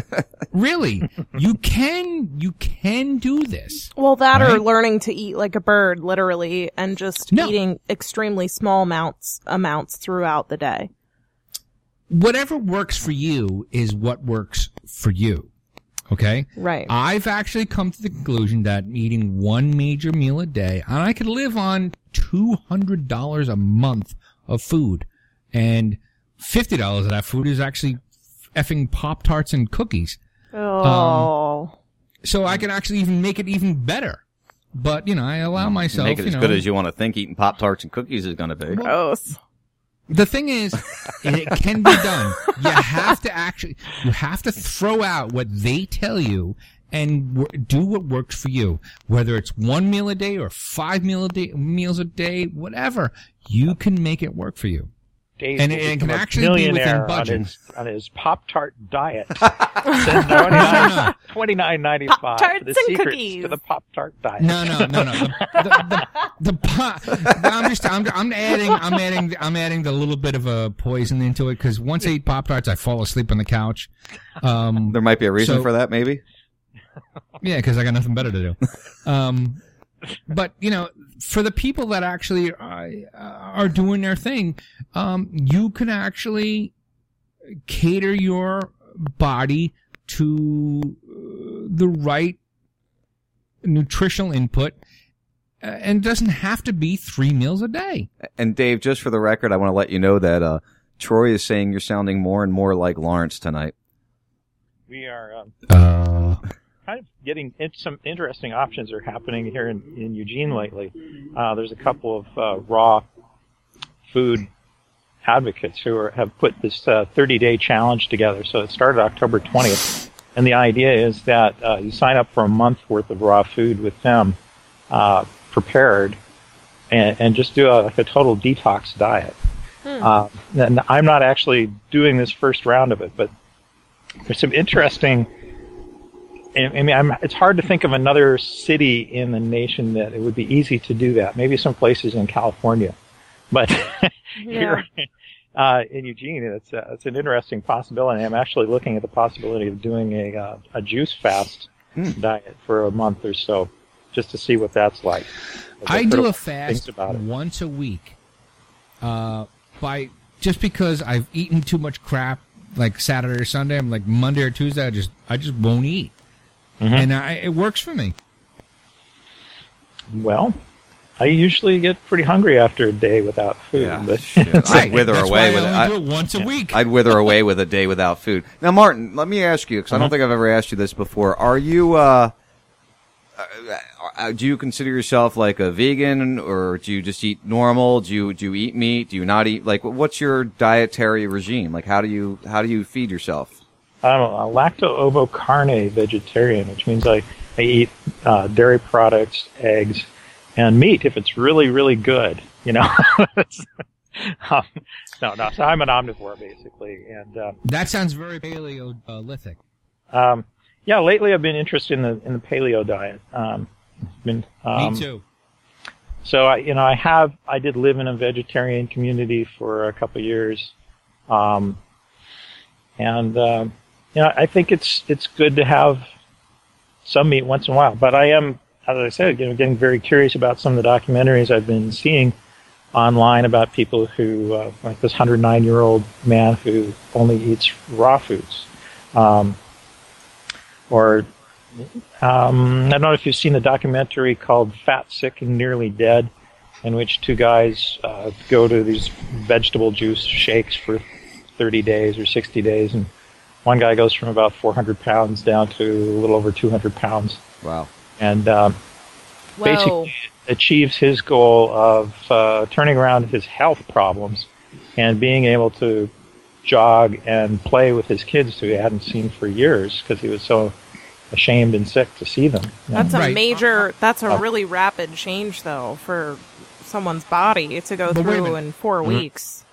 really. You can, you can do this. Well, that or learning to eat like a bird, literally, and just eating extremely small amounts amounts throughout the day. whatever works for you is what works for you. Okay? Right. I've actually come to the conclusion that eating one major meal a day, and I could live on $200 a month of food. And $50 of that food is actually effing Pop Tarts and cookies. Oh. Um, so I can actually even make it even better. But, you know, I allow mm. myself, Make it you as know, good as you want to think eating Pop Tarts and cookies is going to be. Gross. The thing is, it can be done. You have to actually, you have to throw out what they tell you and w- do what works for you. Whether it's one meal a day or five meal a day, meals a day, whatever, you can make it work for you. Dave and it, it can actually be within millionaire on budget. his, on his Pop Tart diet. Send twenty nine ninety five for Pop-Tarts the and secrets cookies. to the Pop Tart diet. No, no, no, no. The, the, the, the pot, I'm just, I'm, I'm adding, I'm adding, I'm adding the little bit of a poison into it because once I eat Pop Tarts, I fall asleep on the couch. Um, There might be a reason so- for that, maybe. Yeah, because I got nothing better to do. Um, but you know, for the people that actually uh, are doing their thing, um, you can actually cater your body to uh, the right nutritional input, uh, and it doesn't have to be three meals a day. And Dave, just for the record, I want to let you know that uh, Troy is saying you're sounding more and more like Lawrence tonight. We are um, Uh, kind of getting in, some interesting options are happening here in, in Eugene lately. Uh, there's a couple of uh, raw food advocates who are, have put this uh, 30 day challenge together. So it started October 20th. And the idea is that uh, you sign up for a month worth of raw food with them uh, prepared and, and just do a, like a total detox diet. Uh, and I'm not actually doing this first round of it, but there's some interesting. I I mean, I'm, it's hard to think of another city in the nation that it would be easy to do that. Maybe some places in California, but here uh, in Eugene, it's uh, it's an interesting possibility. I'm actually looking at the possibility of doing a uh, a juice fast diet for a month or so, just to see what that's like. I do a lot of things fast about once a week. Uh, by just because I've eaten too much crap, like Saturday or Sunday, I'm like Monday or Tuesday, I just I just won't eat, Mm-hmm. and I, it works for me. Well, I usually get pretty hungry after a day without food. but I'd wither That's away why with I it. only do it once a week. I'd wither away with a day without food. Now, Martin, let me ask you because I don't think I've ever asked you this before. Are you? Uh, uh, uh, do you consider yourself like a vegan, or do you just eat normal? Do you do you eat meat? Do you not eat? Like, what's your dietary regime? Like, how do you how do you feed yourself? I'm a lacto-ovo-carne vegetarian, which means I, I eat uh, dairy products, eggs, and meat if it's really, really good. You know, um, no, no. So I'm an omnivore basically, and um, That sounds very Paleolithic. um, yeah, lately I've been interested in the in the paleo diet. Um, been, um, me too. So I, you know, I have, I did live in a vegetarian community for a couple of years, um, and um, you know, I think it's it's good to have some meat once in a while. But I am, as I said, you know, getting very curious about some of the documentaries I've been seeing online about people who, uh, like this 109 year old man who only eats raw foods, um, or um, I don't know if you've seen the documentary called Fat, Sick, and Nearly Dead, in which two guys uh, go to these vegetable juice shakes for 30 days or 60 days, and one guy goes from about 400 pounds down to a little over 200 pounds. Wow. And um, Whoa. basically achieves his goal of uh, turning around his health problems and being able to jog and play with his kids who he hadn't seen for years because he was so ashamed and sick to see them. you know. That's a major. That's a Uh, really rapid change, though, for someone's body to go But through in 4 Mhm. weeks.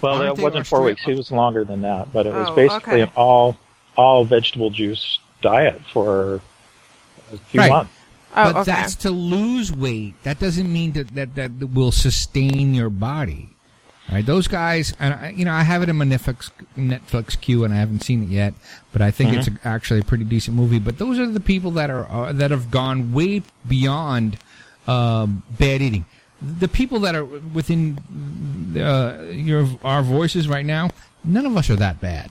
Well, Aren't it wasn't four Australia- weeks. It was longer than that, but it was Oh, basically okay. an all all vegetable juice diet for a few Right. months. Oh, but okay. that's to lose weight. That doesn't mean that that, that will sustain your body. All right, those guys, and I, you know, I have it in my Netflix Netflix queue, and I haven't seen it yet, but I think it's a, actually a pretty decent movie. But those are the people that are uh, that have gone way beyond um, bad eating. The people that are within uh, your our voices right now, none of us are that bad.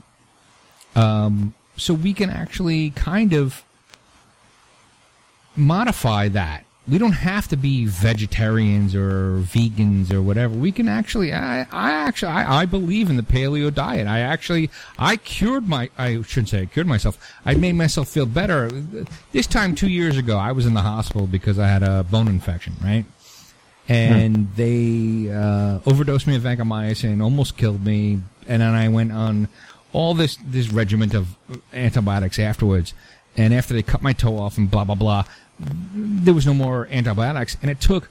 Um, so we can actually kind of modify that. We don't have to be vegetarians or vegans or whatever. We can actually, I, I actually, I, I believe in the paleo diet. I actually, I cured my, I shouldn't say I cured myself. I made myself feel better. This time two years ago, I was in the hospital because I had a bone infection, right? And they uh, overdosed me of vancomycin, almost killed me, and then I went on all this this regiment of antibiotics afterwards. And after they cut my toe off and blah blah blah, there was no more antibiotics, and it took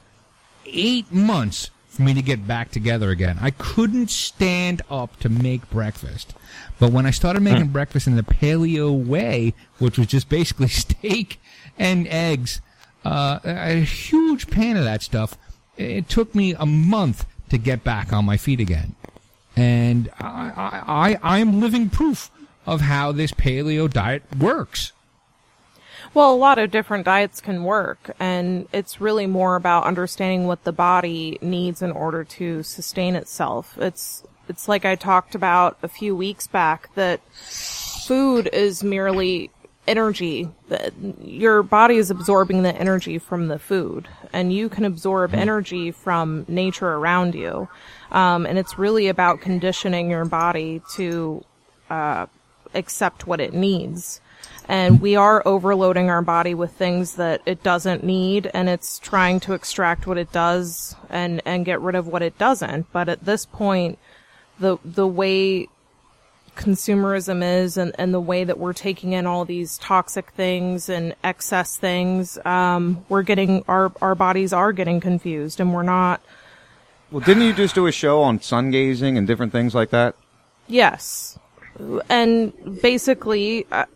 eight months for me to get back together again. I couldn't stand up to make breakfast. But when I started making breakfast in the paleo way, which was just basically steak and eggs, uh, a huge pan of that stuff, it took me a month to get back on my feet again. And I, I, I, I'm living proof of how this paleo diet works. Well, a lot of different diets can work, and it's really more about understanding what the body needs in order to sustain itself. It's it's like I talked about a few weeks back that food is merely energy. That Your body is absorbing the energy from the food, and you can absorb energy from nature around you. Um, and it's really about conditioning your body to uh, accept what it needs and we are overloading our body with things that it doesn't need and it's trying to extract what it does and and get rid of what it doesn't but at this point the the way consumerism is and, and the way that we're taking in all these toxic things and excess things um, we're getting our our bodies are getting confused and we're not Well, didn't you just do a show on sun gazing and different things like that? Yes. And basically, uh,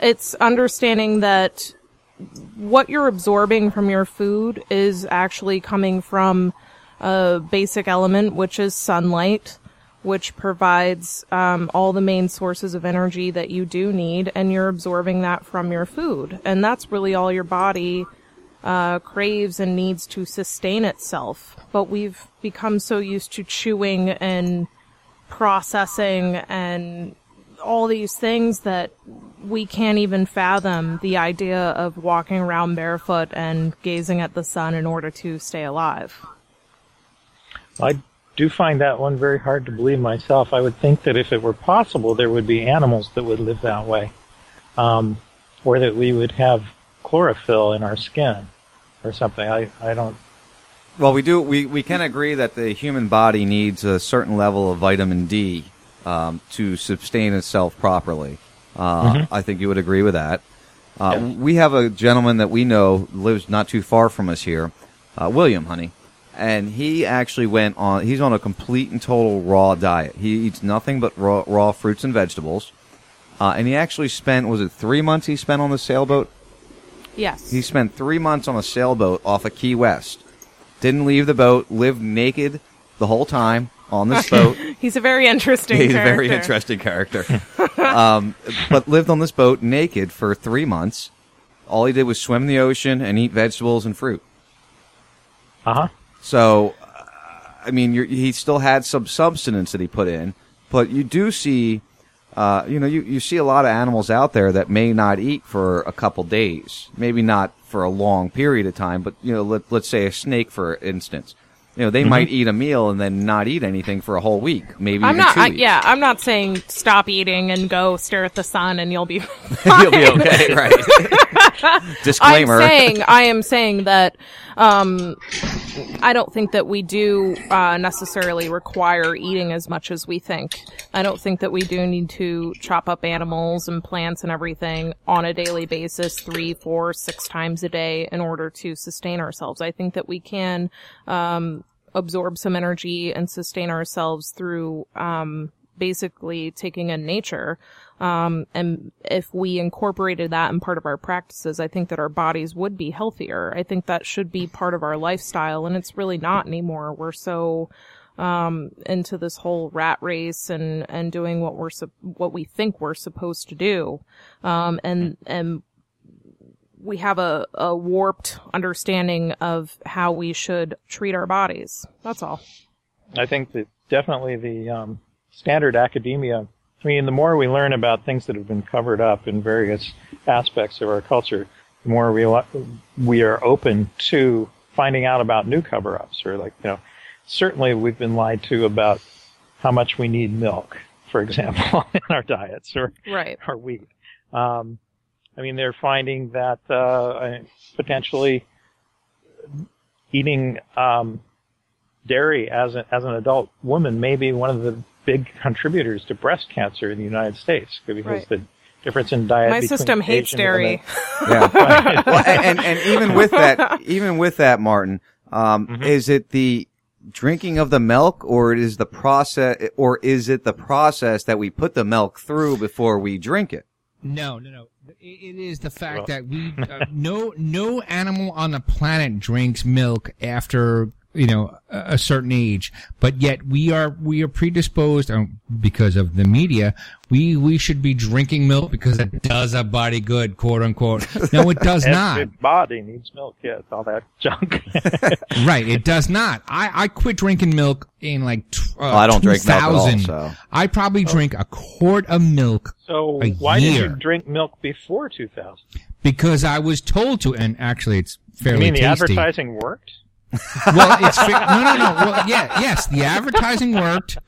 it's understanding that what you're absorbing from your food is actually coming from a basic element, which is sunlight, which provides um, all the main sources of energy that you do need, and you're absorbing that from your food. And that's really all your body uh, craves and needs to sustain itself. But we've become so used to chewing and processing and all these things that we can't even fathom the idea of walking around barefoot and gazing at the sun in order to stay alive. I do find that one very hard to believe myself. I would think that if it were possible, there would be animals that would live that way, um, or that we would have chlorophyll in our skin or something. I, I don't. Well, we do. We, we can agree that the human body needs a certain level of vitamin D um, to sustain itself properly. Uh, Mhm. I think you would agree with that. Uh, Yes. We have a gentleman that we know lives not too far from us here, uh, William, honey, and he actually went on. He's on a complete and total raw diet. He eats nothing but raw, raw fruits and vegetables, uh, and he actually spent was it three months he spent on the sailboat. Yes. He spent three months on a sailboat off of Key West. Didn't leave the boat. Lived naked the whole time on this boat. He's a very interesting He's a character. very interesting character. um, but lived on this boat naked for three months. All he did was swim in the ocean and eat vegetables and fruit. Uh huh. So, uh, I mean, you're, he still had some substance that he put in, but you do see, uh, you know, you, you see a lot of animals out there that may not eat for a couple days, maybe not for a long period of time, but you know, let, let's say a snake, for instance. You know, they Mhm. might eat a meal and then not eat anything for a whole week, maybe I'm even not. two I, yeah, I'm not saying stop eating and go stare at the sun and you'll be. You'll be okay, right? Disclaimer. I'm saying I am saying that um, I don't think that we do uh, necessarily require eating as much as we think. I don't think that we do need to chop up animals and plants and everything on a daily basis, three, four, six times a day in order to sustain ourselves. I think that we can um, absorb some energy and sustain ourselves through um, basically taking in nature. Um, and if we incorporated that in part of our practices, I think that our bodies would be healthier. I think that should be part of our lifestyle, and it's really not anymore. We're so um, into this whole rat race and and doing what we're what we think we're supposed to do, um, and and we have a, a warped understanding of how we should treat our bodies. That's all. I think that definitely the um, standard academia. I mean, the more we learn about things that have been covered up in various aspects of our culture, the more we we are open to finding out about new cover-ups. Or like, you know, certainly we've been lied to about how much we need milk, for example, in our diets, or Right. or wheat. Um, I mean, they're finding that uh, potentially eating um, dairy as a, as an adult woman may be one of the big contributors to breast cancer in the United States because Right. the difference in diet. My system hates Asian dairy. women- Yeah. well, and, and and even with that, even with that, Martin, um, Mm-hmm. is it the drinking of the milk, or it is the process, or is it the process that we put the milk through before we drink it? No, no, no. It it is the fact that we uh, no no animal on the planet drinks milk after you know a, a certain age, but yet we are we are predisposed um, because of the media. We we should be drinking milk because it does our body good, quote unquote. No, it does Every not. body needs milk. Yeah, it's all that junk. right, it does not. I, I quit drinking milk in like t- uh, Well, I don't drink milk at all, 2000. so. I probably drink a quart of milk so a why did you drink milk before 2000? because I was told to, and actually it's You fairly mean the advertising worked? Well, it's no, no, no. Well, yeah, yes, the advertising worked.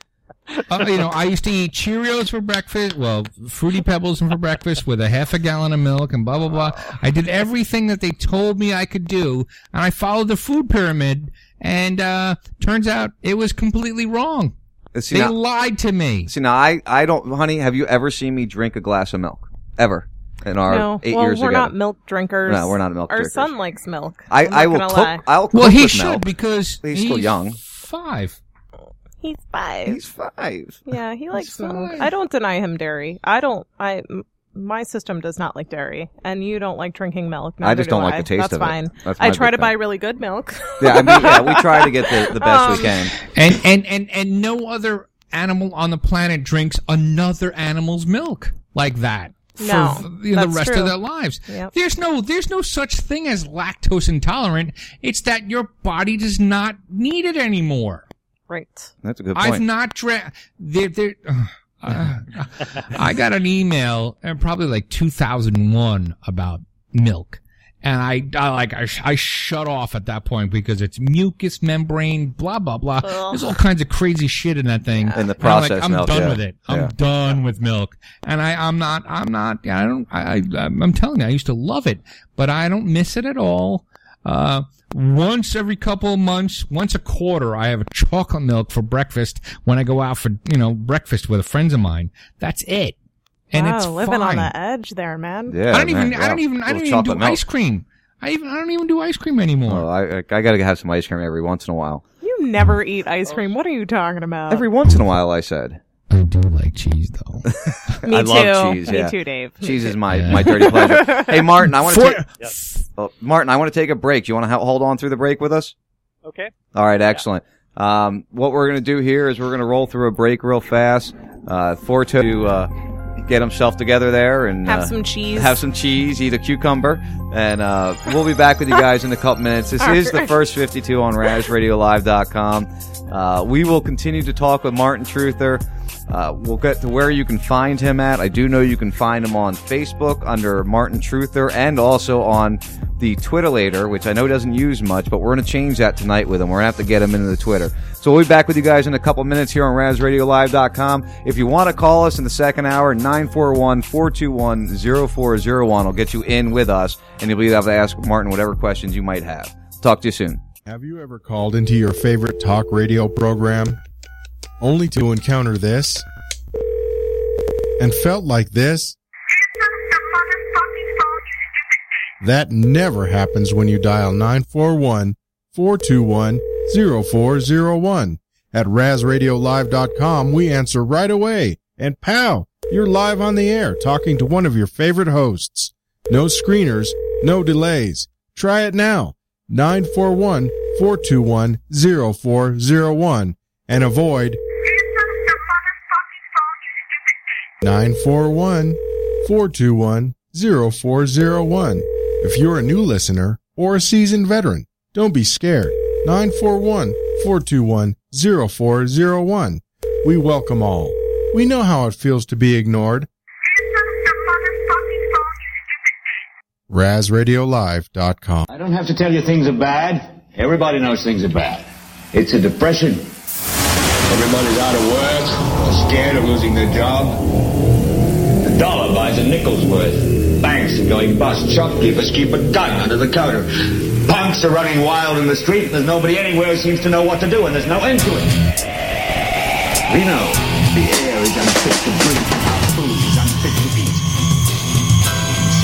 Uh, you know, I used to eat Cheerios for breakfast. Well, Fruity Pebbles for breakfast with a half a gallon of milk and blah blah blah. I did everything that they told me I could do, and I followed the food pyramid. And uh turns out it was completely wrong. See, they now- lied to me. See, now I, I don't, honey, have you ever seen me drink a glass of milk? Ever? In our no, eight well, years we're together? not milk drinkers. No, we're not milk drinkers. Our drinkers. son likes milk. I, I'm I will gonna cook, lie. I'll cook Well, he with should milk. because He's still young. Five. He's five. He's five. Yeah, he likes milk. I don't deny him dairy. I don't. I My system does not like dairy, and you don't like drinking milk. I just don't do like I. the taste That's of it. That's fine. I try big to buy really good milk. Yeah, I mean, yeah, we try to get the, the best we Um, can. And and and and no other animal on the planet drinks another animal's milk like that for No, you know, the that's rest true. of their lives. Yep. There's no there's no such thing as lactose intolerant. It's that your body does not need it anymore. Right. That's a good point. I've not drank. There, there. Uh, I got an email, uh, probably like 2001, about milk, and I, I like I, sh- I shut off at that point because it's mucus membrane, blah blah blah. Ugh. There's all kinds of crazy shit in that thing. In the And I'm like, I'm milk, done yeah. with it. I'm Yeah. done with milk, and I, I'm not, I'm not. I don't. I, I, I'm telling you, I used to love it, but I don't miss it at all. Uh, once every couple of months, once a quarter, I have a chocolate milk for breakfast when I go out for, you know, breakfast with friends of mine. That's it. And wow, it's living fine. on the edge there, man. Yeah, I don't even, man, I don't even, I don't even do milk. ice cream. I even, I don't even do ice cream anymore. Oh, I, I I gotta have some ice cream every once in a while. You never eat ice cream. What are you talking about? Every once in a while, I said. I do like cheese though. Me I too. love cheese. Me too, Dave. Cheese too. is my, Yeah. my dirty pleasure. hey, Martin, I want to For- take, oh, Martin, I want to take a break. Do you want to ha- hold on through the break with us? Okay. All right, excellent. Um, what we're going to do here is we're going to roll through a break real fast. Uh, Forto to uh, get himself together there and Have uh, some cheese. have some cheese, eat a cucumber, and uh, we'll be back with you guys in a couple minutes. This is the first 52 on RazRadioLive.com. Uh, we will continue to talk with Martin Truther. Uh, we'll get to where you can find him at. I do know you can find him on Facebook under Martin Truther and also on the Twitter later, which I know doesn't use much, but we're going to change that tonight with him. We're going to have to get him into the Twitter. So we'll be back with you guys in a couple minutes here on RazRadioLive.com. If you want to call us in the second hour, 941-421-0401 will get you in with us, and you'll be able to ask Martin whatever questions you might have. Talk to you soon. Have you ever called into your favorite talk radio program only to encounter this and felt like this? That never happens when you dial 941 421 0401. At RazRadioLive.com, we answer right away. And pow, you're live on the air talking to one of your favorite hosts. No screeners, no delays. Try it now. 941 421 0401 and avoid 941 421 0401. If you're a new listener or a seasoned veteran, don't be scared. 941 421 0401. We welcome all. We know how it feels to be ignored. RazRadioLive.com. I don't have to tell you things are bad. Everybody knows things are bad. It's a depression. Everybody's out of work, or scared of losing their job. The dollar buys a nickel's worth. Banks are going bust. Shopkeepers keep a gun under the counter. Punks are running wild in the street, and there's nobody anywhere who seems to know what to do, and there's no end to it. We know the air is unfit to breathe.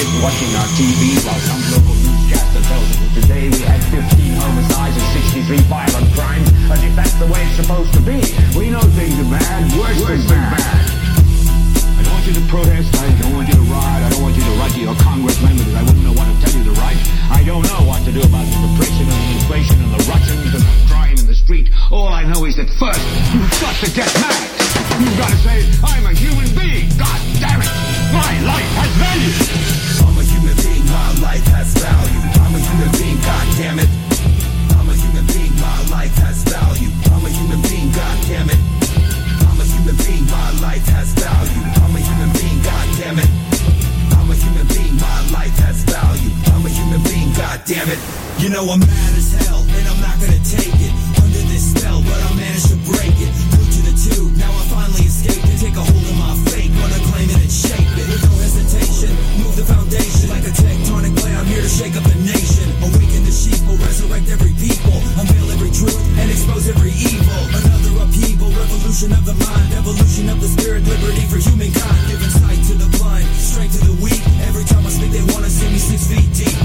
We watching our TVs while some local newscaster tells us that today we had 15 homicides and 63 violent crimes, as if that's the way it's supposed to be. We know things are bad, worse, than bad. I don't want you to protest. I don't want you to riot. I don't want you to write to your congressman because I wouldn't know what to tell you to write. I don't know what to do about the depression and the inflation and the Russians and the crime in the street. All I know is that first, you've got to get mad. You've got to say, I'm a human being. God damn it. My life has value. My life has value. I'm a human being. God damn it. I'm a human being. My life has value. I'm a human being. God damn it. I'm a human being. My life has value. I'm a human being. God damn it. I'm a human being. My life has value. I'm a human being. God damn it. You know I'm mad as hell, and I'm not gonna take shake up the nation. Awaken the sheep, will resurrect every people, unveil every truth and expose every evil. Another upheaval, revolution of the mind, evolution of the spirit, liberty for humankind. Giving sight to the blind, strength to the weak. Every time I speak, they wanna see me six feet deep,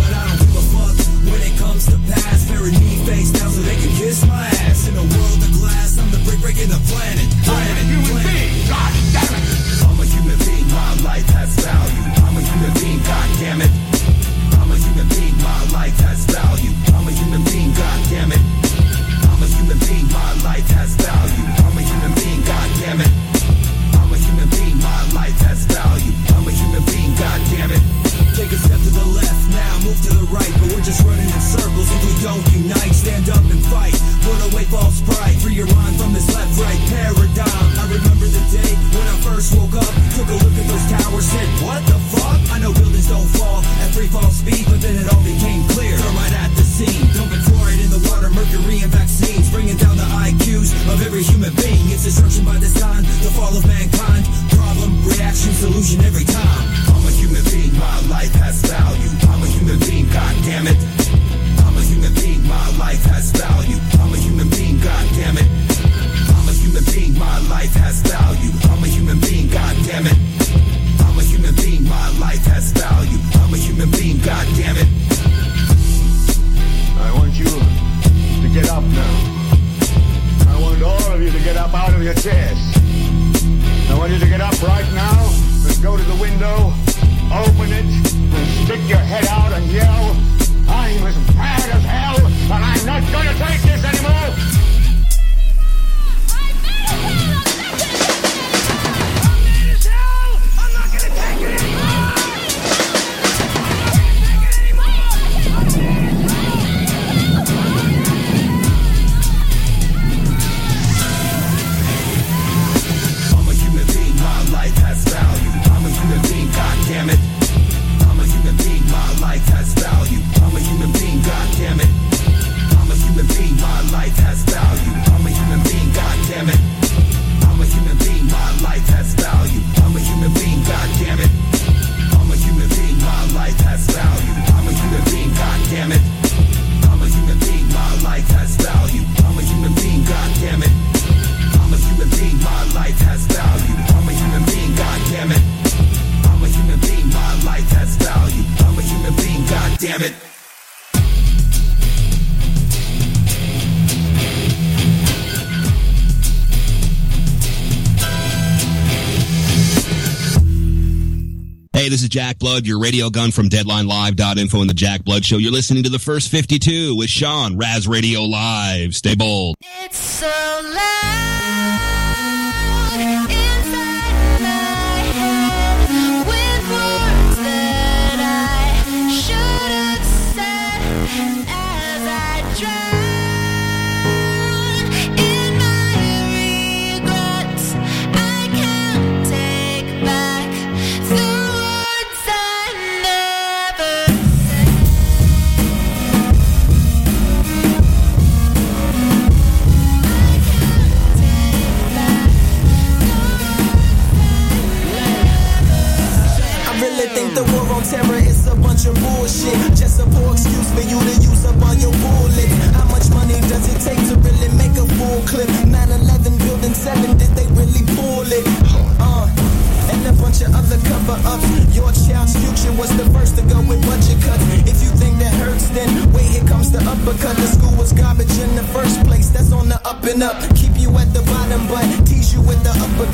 is Jack Blood, your radio gun from DeadlineLive.info and the Jack Blood Show. You're listening to the first 52 with Sean, Raz Radio Live. Stay bold.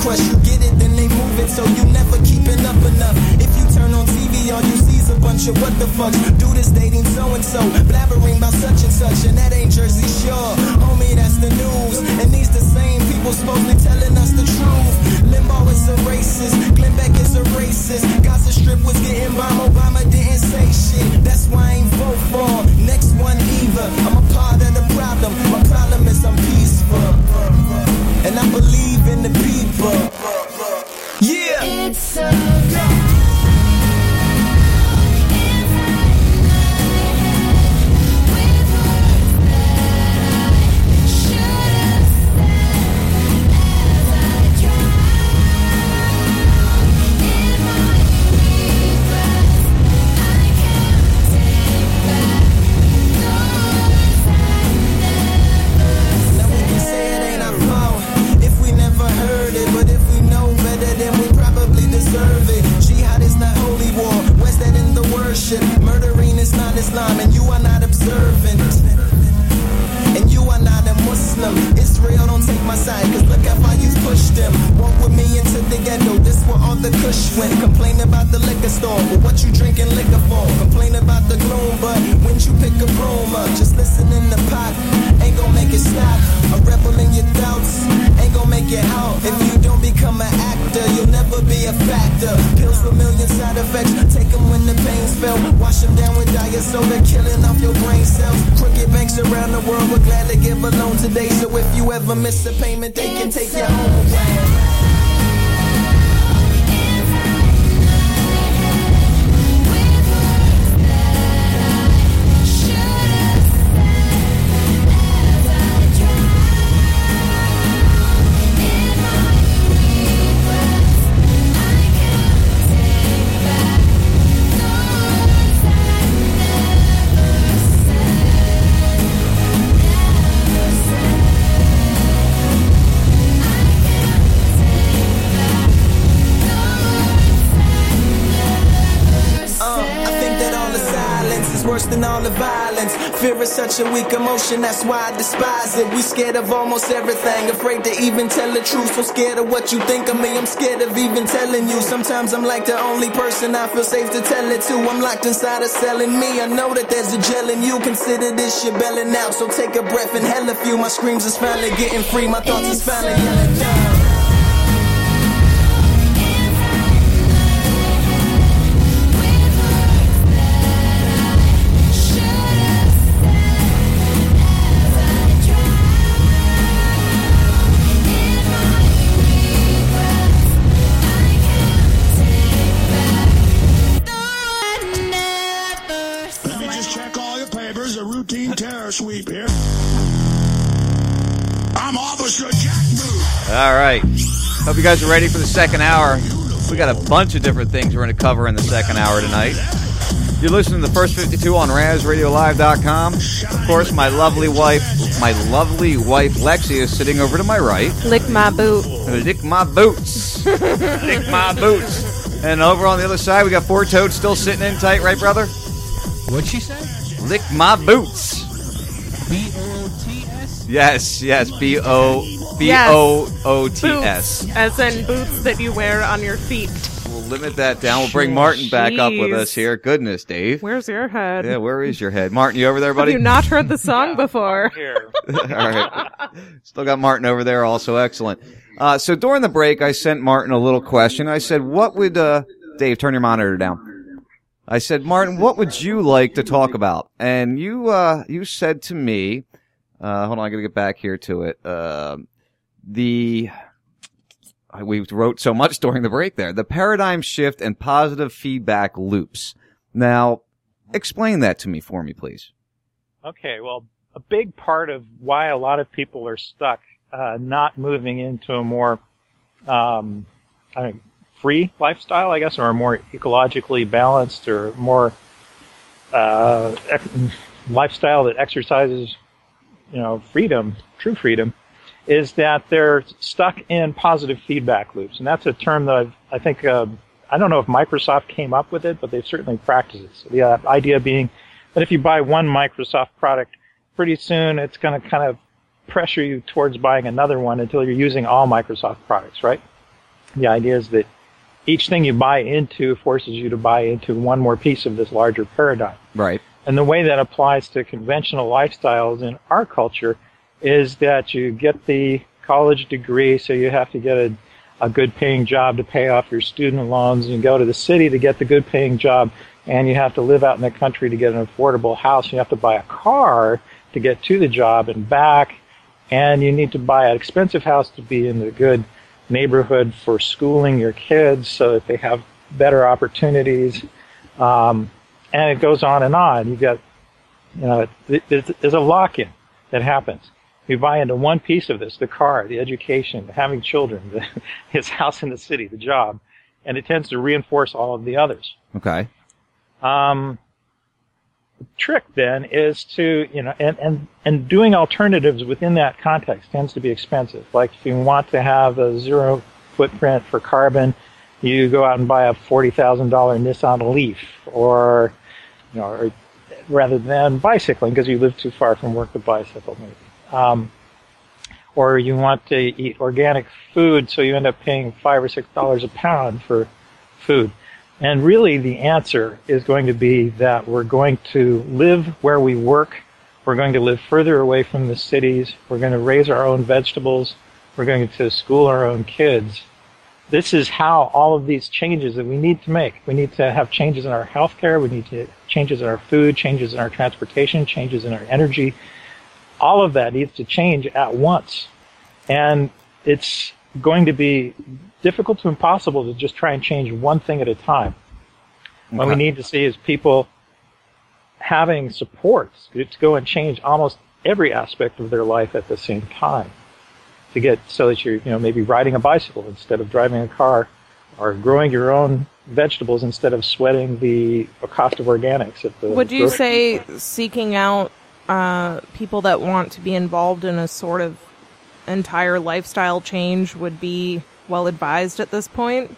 Crust. You get it, then they move it, so you never keeping up enough. If you turn on TV, all you see's a bunch of what the fucks. Do this dating so and so, blabbering about such and such, and that ain't Jersey Shore. Homie, that's the news. And these the same people supposed to telling us the truth. Limbaugh is a racist, Glenn Beck is a racist. Gaza Strip was getting bombed, Obama didn't say shit. That's why I ain't all the violence. Fear is such a weak emotion, that's why I despise it. We scared of almost everything, afraid to even tell the truth. So scared of what you think of me, I'm scared of even telling you. Sometimes I'm like the only person I feel safe to tell it to. I'm locked inside a cell in me. I know that there's a gel in you. Consider this your belling out, so take a breath and hell a few. My screams is finally getting free, my thoughts is finally yelling down. Hope you guys are ready for the second hour. We got a bunch of different things we're going to cover in the second hour tonight. You're listening to the first 52 on RazRadioLive.com. Of course, my lovely wife, my lovely wife Lexi is sitting over to my right. Lick my boot. Lick my boots. Lick my boots. And over on the other side, we got Four Toad still sitting in tight, right, brother? What'd she say? Lick my boots. B O T S. Yes, yes. B O B O O T S. Boots, as in boots that you wear on your feet. We'll limit that down. We'll bring Martin back up with us here. Goodness, Dave. Where's your head? Yeah, where is your head? Martin, you over there, Have buddy? you not heard the song before? Here. All right. Still got Martin over there, also excellent. Uh, so during the break, I sent Martin a little question. I said, what would, uh, Dave, turn your monitor down. I said, Martin, what would you like to talk about? And you, uh, you said to me, uh, hold on, I gotta get back here to it. Um the, we wrote so much during the break there. The paradigm shift and positive feedback loops. Now, explain that to me for me, please. Okay, well, a big part of why a lot of people are stuck uh, not moving into a more um, I free lifestyle, I guess, or a more ecologically balanced or more uh, lifestyle that exercises, you know, freedom, true freedom, is that they're stuck in positive feedback loops, and that's a term that I've, I think uh, I don't know if Microsoft came up with it, but they've certainly practiced it. So the uh, idea being that if you buy one Microsoft product, pretty soon it's going to kind of pressure you towards buying another one until you're using all Microsoft products, right? The idea is that each thing you buy into forces you to buy into one more piece of this larger paradigm. Right. And the way that applies to conventional lifestyles in our culture is that you get the college degree, so you have to get a, a good paying job to pay off your student loans. You go to the city to get the good paying job, and you have to live out in the country to get an affordable house. You have to buy a car to get to the job and back, and you need to buy an expensive house to be in the good neighborhood for schooling your kids so that they have better opportunities. Um, and it goes on and on. You get, you know, there's, there's a lock-in that happens. You buy into one piece of this, the car, the education, having children, the, his house in the city, the job, and it tends to reinforce all of the others. Okay. Um, the trick then is to, you know, and, and, and doing alternatives within that context tends to be expensive. Like if you want to have a zero footprint for carbon, you go out and buy a $40,000 Nissan Leaf or, you know, or rather than bicycling because you live too far from work to bicycle maybe. Um, or you want to eat organic food, so you end up paying five or six dollars a pound for food. And really, the answer is going to be that we're going to live where we work. We're going to live further away from the cities. We're going to raise our own vegetables. We're going to school our own kids. This is how all of these changes that we need to make. We need to have changes in our healthcare. We need to changes in our food, changes in our transportation, changes in our energy. All of that needs to change at once. And it's going to be difficult to impossible to just try and change one thing at a time. What we need to see is people having supports to go and change almost every aspect of their life at the same time. To get so that you're, you know, maybe riding a bicycle instead of driving a car, or growing your own vegetables instead of sweating the cost of organics at the. Would you say seeking out uh, people that want to be involved in a sort of entire lifestyle change would be well advised at this point?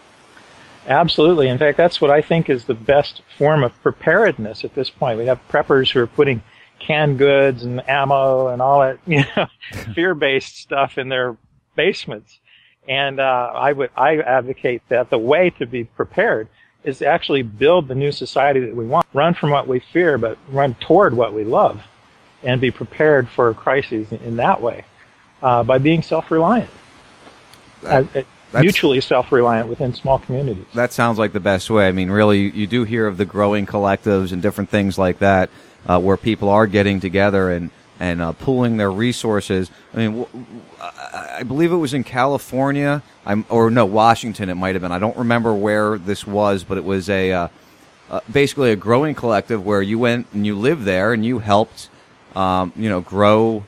Absolutely. In fact, that's what I think is the best form of preparedness at this point. We have preppers who are putting canned goods and ammo and all that, you know, fear-based stuff in their basements. And uh, I would I advocate that the way to be prepared is to actually build the new society that we want. Run from what we fear, but run toward what we love, and be prepared for crises in that way uh, by being self-reliant, uh, mutually self-reliant within small communities. That sounds like the best way. I mean, really, you, you do hear of the growing collectives and different things like that, uh, where people are getting together and and uh, pooling their resources. I mean, w- w- I I believe it was in California, I'm, or no, Washington. It might have been. I don't remember where this was, but it was a uh, uh, basically a growing collective where you went and you lived there and you helped, um, you know, grow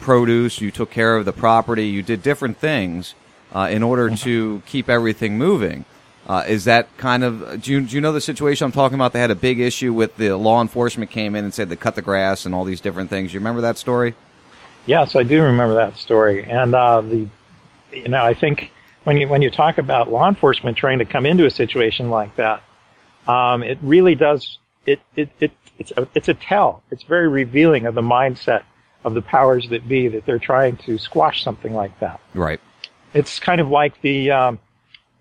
produce. You took care of the property. You did different things uh, in order to keep everything moving. Uh, is that kind of do you, do you know the situation I'm talking about? They had a big issue with the law enforcement came in and said they cut the grass and all these different things. You remember that story? Yes, I do remember that story. And uh, the, you know, I think when you when you talk about law enforcement trying to come into a situation like that, um, it really does. It it, it it's a, it's a tell. It's very revealing of the mindset of the powers that be that they're trying to squash something like that. Right. It's kind of like the um,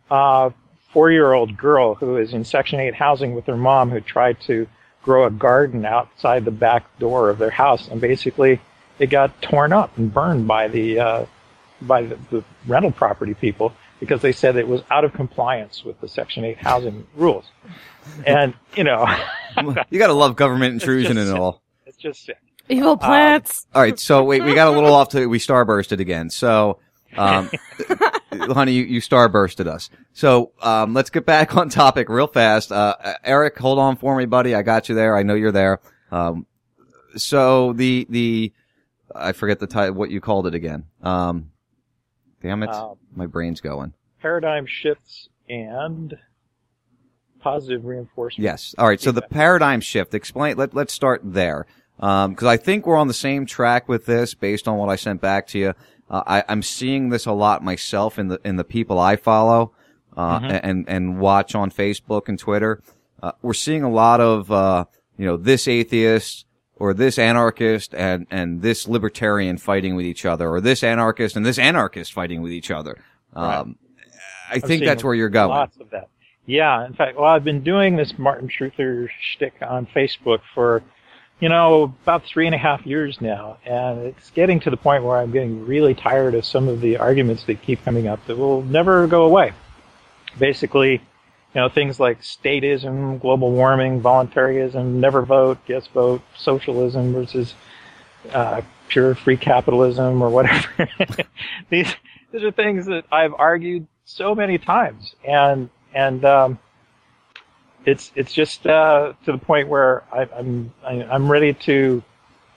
uh, four-year-old girl who is in Section 8 housing with her mom who tried to grow a garden outside the back door of their house, and basically it got torn up and burned by the uh, by the, the rental property people because they said it was out of compliance with the Section 8 housing rules. And you know, you got to love government intrusion just and all. it's just sick. Evil plants. All right, so wait, we got a little off to we starbursted again. So, um, honey, you, you starbursted us. So, um, let's get back on topic real fast. Uh, Eric, hold on for me, buddy. I got you there. I know you're there. Um, so the the I forget the title. What you called it again? Um, damn it, Um, my brain's going. Paradigm shifts and positive reinforcement. Yes. All right. So the paradigm shift. Explain. Let Let's start there, because I think we're on the same track with this, based on what I sent back to you. Uh, I, I'm seeing this a lot myself in the in the people I follow uh, Mhm. and and watch on Facebook and Twitter. Uh, we're seeing a lot of uh, you know this atheist or this anarchist and and this libertarian fighting with each other, or this anarchist and this anarchist fighting with each other. Um, I think that's where you're going. Lots of that. Yeah, in fact, well, I've been doing this Martin Truther shtick on Facebook for, you know, about three and a half years now, and it's getting to the point where I'm getting really tired of some of the arguments that keep coming up that will never go away. Basically, you know, things like statism, global warming, voluntarism, never vote, yes vote, socialism versus uh, pure free capitalism or whatever. these these are things that I've argued so many times, and and um, it's it's just uh, to the point where I, I'm I, I'm ready to,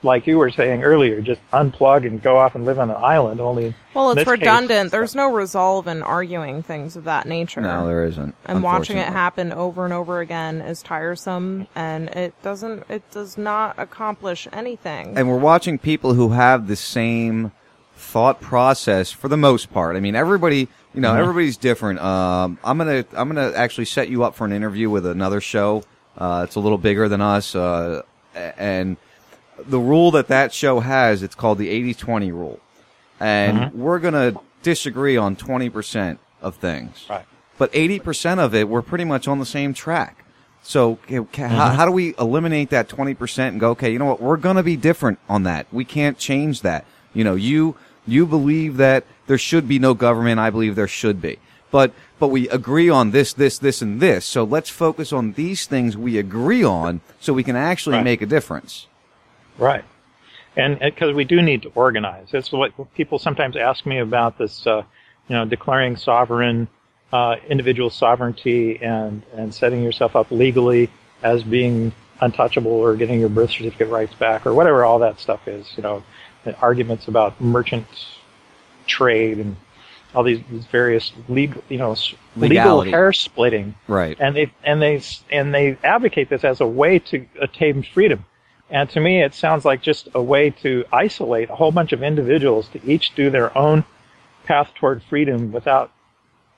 like you were saying earlier, just unplug and go off and live on an island. Only Well, it's this case- redundant. There's no resolve in arguing things of that nature. No, there isn't. And watching it happen over and over again is tiresome, and it doesn't. It does not accomplish anything. and we're watching people who have the same thought process for the most part. I mean, everybody, you know, Mhm. everybody's different. Um, I'm gonna, I'm gonna actually set you up for an interview with another show. Uh, it's a little bigger than us, uh, and the rule that that show has, it's called the 80-20 rule, and Mhm. we're gonna disagree on 20% of things. Right. But 80% of it, we're pretty much on the same track. So, ca- how, how do we eliminate that 20% and go, okay, you know what? We're to be different on that. We can't change that. You know, you, you believe that there should be no government. I believe there should be. But, but we agree on this, this, this, and this. So let's focus on these things we agree on so we can actually Right. make a difference. Right. And because we do need to organize. That's what people sometimes ask me about this, uh, you know, declaring sovereign, uh, individual sovereignty and, and setting yourself up legally as being untouchable or getting your birth certificate rights back or whatever all that stuff is, you know, arguments about merchant trade and all these, these various legal, you know, legal hair splitting Right. and they and they and they advocate this as a way to attain freedom. And to me, it sounds like just a way to isolate a whole bunch of individuals to each do their own path toward freedom without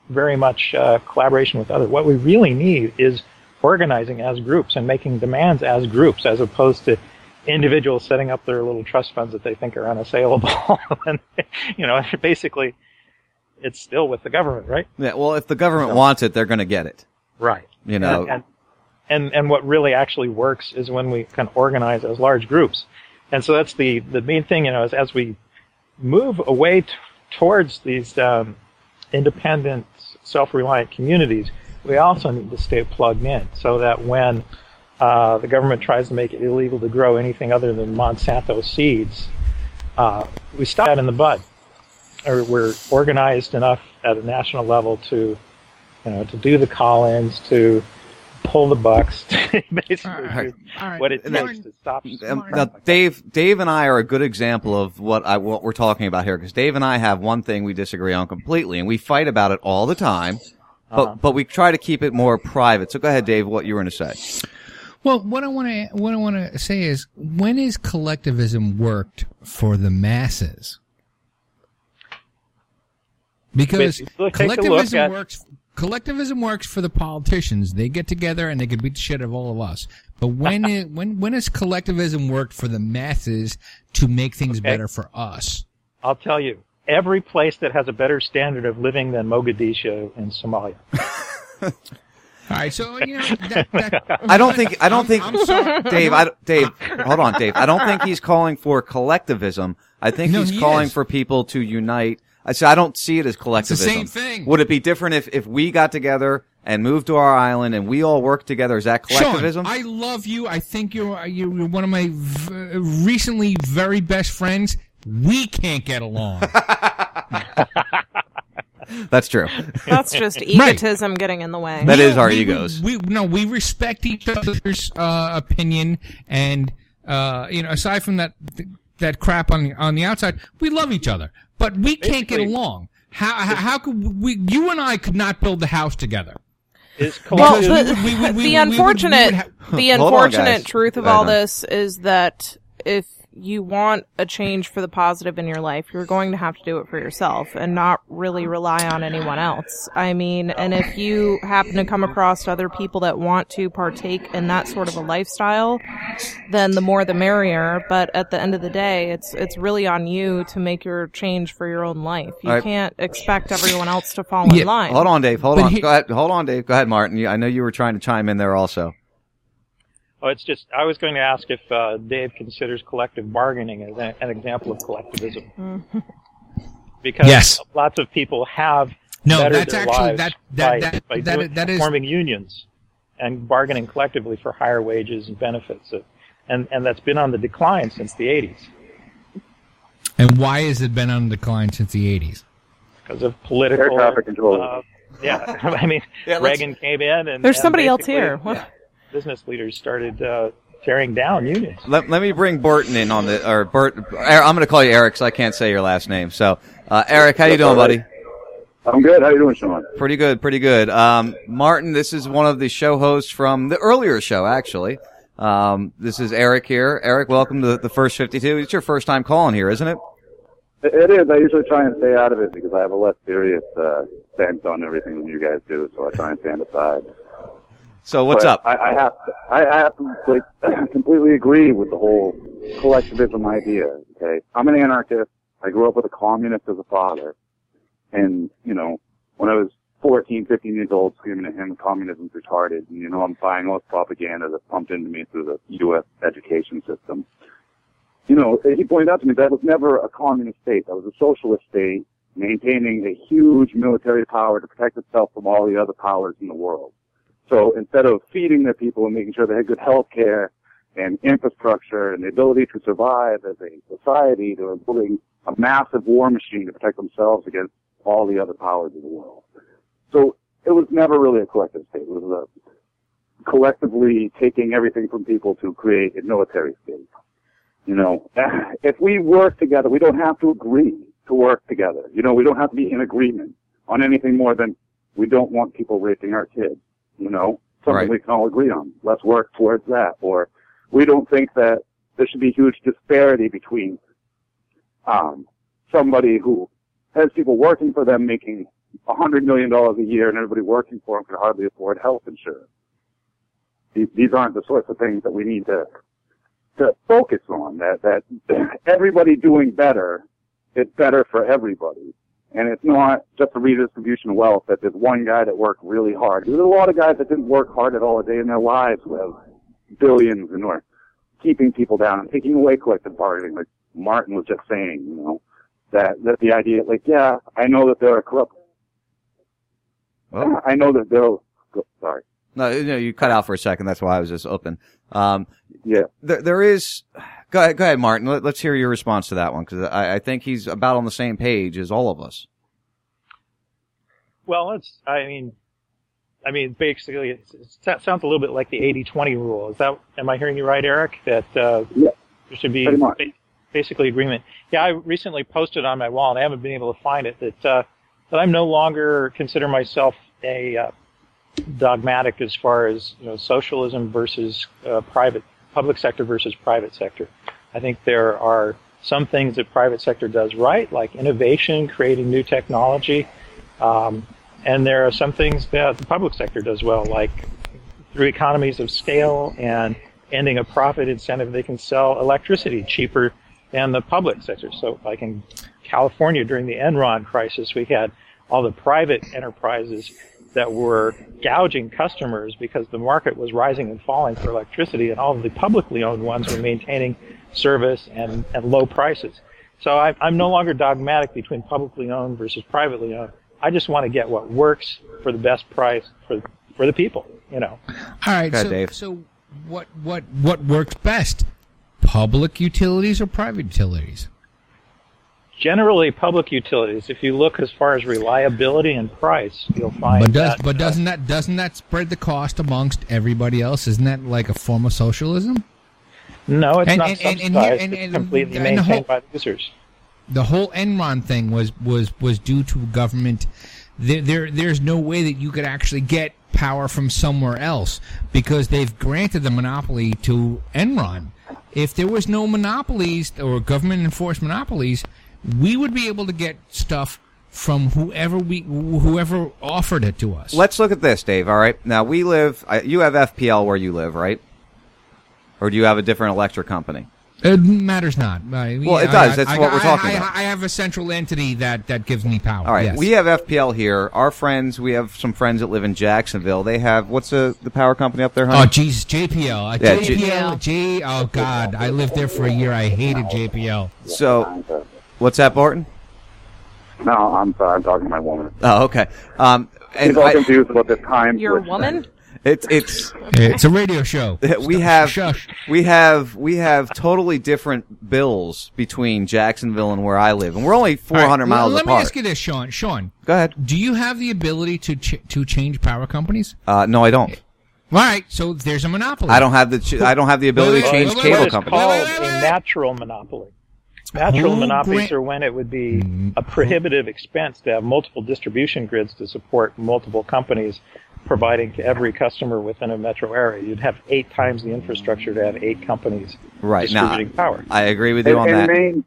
very much uh, collaboration with others. What we really need is organizing as groups and making demands as groups, as opposed to individuals setting up their little trust funds that they think are unassailable. and you know, basically, it's still with the government, right? Yeah. Well, if the government So- wants it, they're going to get it. Right. You know, And, and and and what really actually works is when we can organize as large groups. And so that's the the main thing, you know, is as we move away t- towards these um, independent, self-reliant communities, we also need to stay plugged in so that when uh, the government tries to make it illegal to grow anything other than Monsanto seeds, uh, we stop that in the bud. Or we're organized enough at a national level to, you know, to do the call-ins, to pull the bucks, to basically do what it takes to stop. Um, now, Dave, Dave and I are a good example of what I what we're talking about here because Dave and I have one thing we disagree on completely, and we fight about it all the time. But Uh-huh. but we try to keep it more private. So go ahead, Dave. What you were going to say? Well, what I want to what I want to say is when is collectivism worked for the masses? Because But look, take a look collectivism at- works collectivism works for the politicians. They get together and they can beat the shit out of all of us. But when it, when when has collectivism worked for the masses to make things Okay. better for us? I'll tell you, every place that has a better standard of living than Mogadishu in Somalia. All right, so you know, that, that, I don't think. I don't think. I'm sorry. Dave. I, Dave. Hold on, Dave. I don't think he's calling for collectivism. I think No, he's he calling is. for people to unite. I say I don't see it as collectivism. same thing. Would it be different if if we got together and moved to our island and we all worked together? Is that collectivism? Sean, I love you. I think you're you're one of my v- recently very best friends. We can't get along. That's true. That's just Right. egotism getting in the way. That is our we, egos. We, no, we respect each other's uh, opinion, and uh, you know, aside from that that crap on the on the outside, we love each other, but we can't get along. How how, how could we? You and I could not build the house together. Is Well, the, we we we the would- we unfortunate, would ha- the Hold on, unfortunate truth of all this is that if you want a change for the positive in your life, you're going to have to do it for yourself and not really rely on anyone else. I mean, and if you happen to come across other people that want to partake in that sort of a lifestyle, then the more the merrier. But at the end of the day, it's it's really on you to make your change for your own life. You All right. can't expect everyone else to fall in line. Hold on, Dave. Hold But on. he- Go ahead. Hold on, Dave. Go ahead, Martin. I know you were trying to chime in there also. Oh, it's just I was going to ask if uh, Dave considers collective bargaining as a, an example of collectivism, because Yes. lots of people have No, that's their actually- lives that- that- by, that- by that- doing- that is- forming unions and bargaining collectively for higher wages and benefits, and and that's been on the decline since the 80s And why has it been on the decline since the '80s? because of political Air traffic control. Uh, yeah, I mean Yeah, Reagan came in and There's and somebody else here. What? yeah, business leaders started uh, tearing down unions. Let, let me bring Burton in on the or Bert. Er- I'm going to call you Eric because I can't say your last name. So, uh, Eric, how you doing, all right. buddy? I'm good. How you doing, Sean? Pretty good, pretty good. Um, Martin, this is one of the show hosts from the earlier show, actually. Um, this is Eric here. Eric, welcome to the first 52. It's your first time calling here, isn't it? It it is. I usually try and stay out of it because I have a less serious uh, stance on everything than you guys do, so I try and stand aside. So what's But up? I, I have to, I, have to like, completely agree with the whole collectivism idea. Okay, I'm an anarchist. I grew up with a communist as a father, and you know, when I was 14, 15 years old, screaming at him, "Communism's retarded," and you know, I'm buying all this propaganda that's pumped into me through the U.S. education system. You know, he pointed out to me that was never a communist state. That was a socialist state maintaining a huge military power to protect itself from all the other powers in the world. So instead of feeding their people and making sure they had good health care and infrastructure and the ability to survive as a society, they were building a massive war machine to protect themselves against all the other powers of the world. So it was never really a collective state. It was a collectively taking everything from people to create a military state. You know, if we work together, we don't have to agree to work together. You know, we don't have to be in agreement on anything more than we don't want people raping our kids. You know, something Right. we can all agree on. Let's work towards that. Or we don't think that there should be huge disparity between um, somebody who has people working for them making a hundred million dollars a year and everybody working for them can hardly afford health insurance. These, these aren't the sorts of things that we need to to focus on. That that everybody doing better is better for everybody, and it's not just a redistribution of wealth. That there's one guy that worked really hard. There's a lot of guys that didn't work hard at all a day in their lives have billions and are keeping people down and taking away collective bargaining, like Martin was just saying. You know that that the idea, like, yeah, I know that there are corrupt. I know that there. Are, sorry. No, you, know, you cut out for a second. That's why I was just open. Um, yeah. There, there is. Go ahead, go ahead, Martin. Let, us hear your response to that one because I, I think he's about on the same page as all of us. Well, it's, I mean, I mean, basically, it's, it's, sounds a little bit like the 80-20 rule. Is that, am I hearing you right, Eric? That, uh, yeah. there should be ba- basically agreement. Yeah, I recently posted on my wall, and I haven't been able to find it, that, uh, that I'm no longer consider myself a, uh, dogmatic as far as, you know, socialism versus, uh, private, public sector versus private sector. I think there are some things that private sector does right, like innovation, creating new technology, um, and there are some things that the public sector does well, like through economies of scale and ending a profit incentive, they can sell electricity cheaper than the public sector. So, like in California during the Enron crisis, we had all the private enterprises that were gouging customers because the market was rising and falling for electricity, and all of the publicly owned ones were maintaining service and, and low prices. So I, I'm no longer dogmatic between publicly owned versus privately owned. I just want to get what works for the best price for for the people. You know. All right, Go so, Dave. so what what what works best? Public utilities or private utilities? Generally, public utilities. If you look as far as reliability and price, you'll find But does that but uh, doesn't that doesn't that spread the cost amongst everybody else? Isn't that like a form of socialism? no, it's And- not and- subsidized. and- it's completely maintained whole- by the users. The whole Enron thing was was was due to government. There, there there's no way that you could actually get power from somewhere else because they've granted the monopoly to Enron. If there was no monopolies or government enforced monopolies, we would be able to get stuff from whoever we whoever offered it to us. Let's look at this, Dave. All right. Now we live. You have FPL where you live, right? Or do you have a different electric company? It matters not. I- Well, it does. I- That's I- what we're talking I, about. I have a central entity that, that gives me power. All right. yes. We have FPL here. Our friends. We have some friends that live in Jacksonville. They have what's the the power company up there? Honey? Oh Jesus, JPL. Uh, Yeah, JPL. J. Oh God, I lived there for a year. I hated JPL. So, what's that, Barton? No, I'm sorry. I'm talking to my woman. Oh, okay. Um, and She's all I- confused about the time. You're a woman? It's it's It's a radio show. we have we have we have totally different bills between Jacksonville and where I live, and we're only 400 All right, miles Let apart. me ask you this, Sean. Sean, Go ahead. do you have the ability to ch- to change power companies? Uh, no, I don't. All right, so there's a monopoly. I don't have the ch- I don't have the ability to change wait, wait, cable What is companies. called a natural monopoly. Natural Who monopolies grant- are when it would be mm-hmm. a prohibitive expense to have multiple distribution grids to support multiple companies providing to every customer within a metro area. You'd have eight times the infrastructure to have eight companies Right now, power. I agree with you in, on in that. Maine,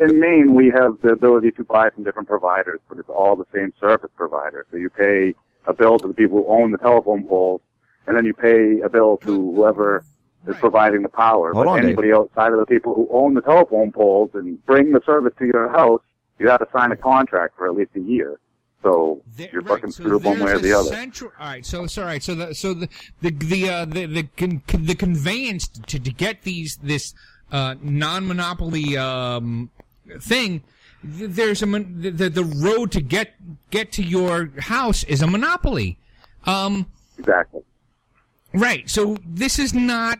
in Maine, we have the ability to buy from different providers, but it's all the same service provider. So you pay a bill to the people who own the telephone poles, and then you pay a bill to whoever is providing the power. Hold but on, Dave. anybody outside of the people who own the telephone poles and bring the service to your house, you have to sign a contract for at least a year. So you're fucking screwed one way or the other. Central, all right, so so all right, so the so the the the uh, the the, con, con- the conveyance to, to get these this uh, non-monopoly um, thing. There's a the, the the road to get get to your house is a monopoly. Um, exactly. Right. So this is not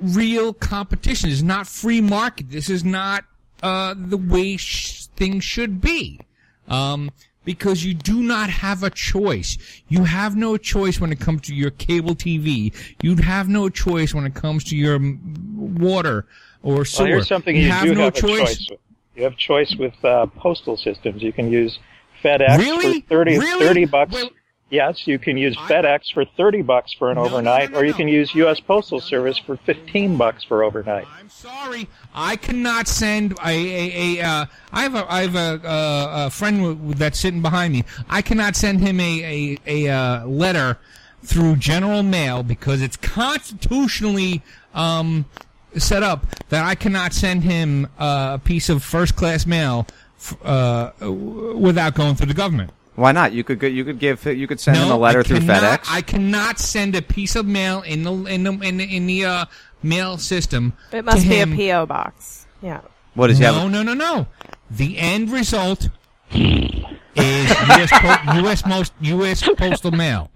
real competition. This is not free market. This is not uh, the way sh- things should be. Um, because you do not have a choice. You have no choice when it comes to your cable TV. You'd have no choice when it comes to your water or sewer. Well, here's something you, you, have do no have choice. choice. You have choice with uh, postal systems. You can use FedEx Really? for 30, Really? 30 bucks. Yes, you can use FedEx for 30 bucks for an overnight, or you can use U.S. Postal Service for 15 bucks for overnight. I'm sorry, I cannot send a a, a uh, I have a I have a, a, a friend w- that's sitting behind me. I cannot send him a a, a uh, letter through general mail because it's constitutionally um, set up that I cannot send him uh, a piece of first class mail f- uh, w- without going through the government. Why not? You could go- you could give you could send him a letter I through cannot- FedEx. I cannot send a piece of mail in the in the in the, in the uh, mail system. It must to be a. PO box. Yeah. What is does he no. No, no, no, The end result is U.S. Po- U.S. most U.S. postal mail.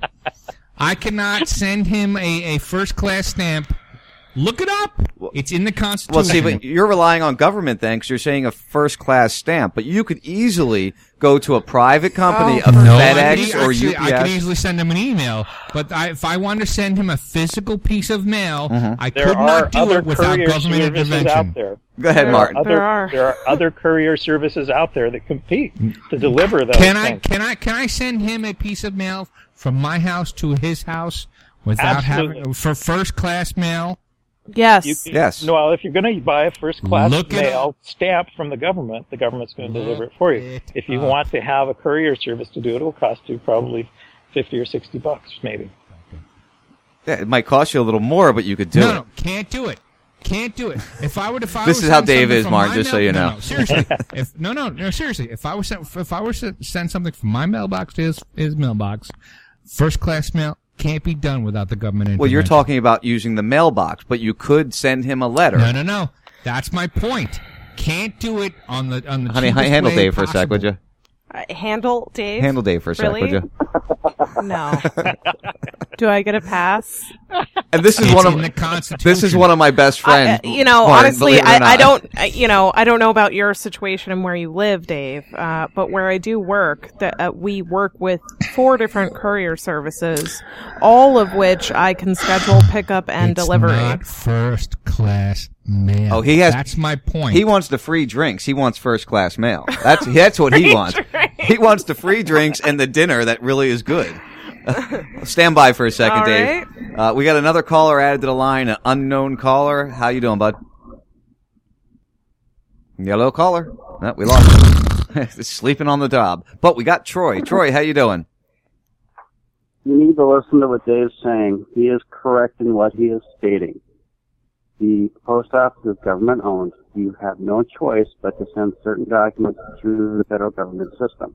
I cannot send him a, a first class stamp. Look it up. It's in the Constitution. Well, see, but you're relying on government then, 'cause you're saying a first class stamp. But you could easily go to a private company, a Oh, no, I FedEx could, e- or actually, I could easily send him an email, but I, if I wanted to send him a physical piece of mail, Mm-hmm. I There could not do it without courier government intervention. out there. Go ahead, There are Martin. Other, There are. there are other courier services out there that compete to deliver those Can I things. can I can I send him a piece of mail from my house to his house without Absolutely. having for first class mail? Yes. You can- No, well, if you're going to buy a first class Look mail stamp from the government, the government's going to deliver it for you. If you want to have a courier service to do it, it'll cost you probably fifty or sixty bucks, maybe. Yeah, it might cost you a little more, but you could do no, it. no, can't do it. Can't do it. If I would, if I This were is how send Dave something is, from Mark, my just so mail- you no, know. No, seriously. if no, no, no, seriously. If I was sent, if I was to send something from my mailbox to his his mailbox, First class mail can't be done without the government intervention. Well, you're talking about using the mailbox, but you could send him a letter. No, no, no. That's my point. Can't do it on the on the Honey, handle Dave for a sec, would you? Uh, handle Dave. Handle Dave for a sec, really? would you? No. Do I get a pass? And this is It's one in of the Constitution. this is one of my best friends. I- you know, Martin, honestly, believe it or I, I not. don't, I- you know, I don't know about your situation and where you live, Dave. Uh, but where I do work, that uh, we work with four different courier services, all of which I can schedule pickup and It's delivery. not first class mail. Oh, he has. That's my point. He wants the free drinks. He wants first class mail. That's that's what he Free wants. He wants the free drinks and the dinner that really is good. Stand by for a second, All Dave. Uh, we got another caller added to the line, an unknown caller. How you doing, bud? Yellow caller. No, we lost him. Sleeping on the job. But we got Troy. Troy, how you doing? You need to listen to what Dave's saying. He is correct in what he is stating. The post office is government owned. You have no choice but to send certain documents through the federal government system.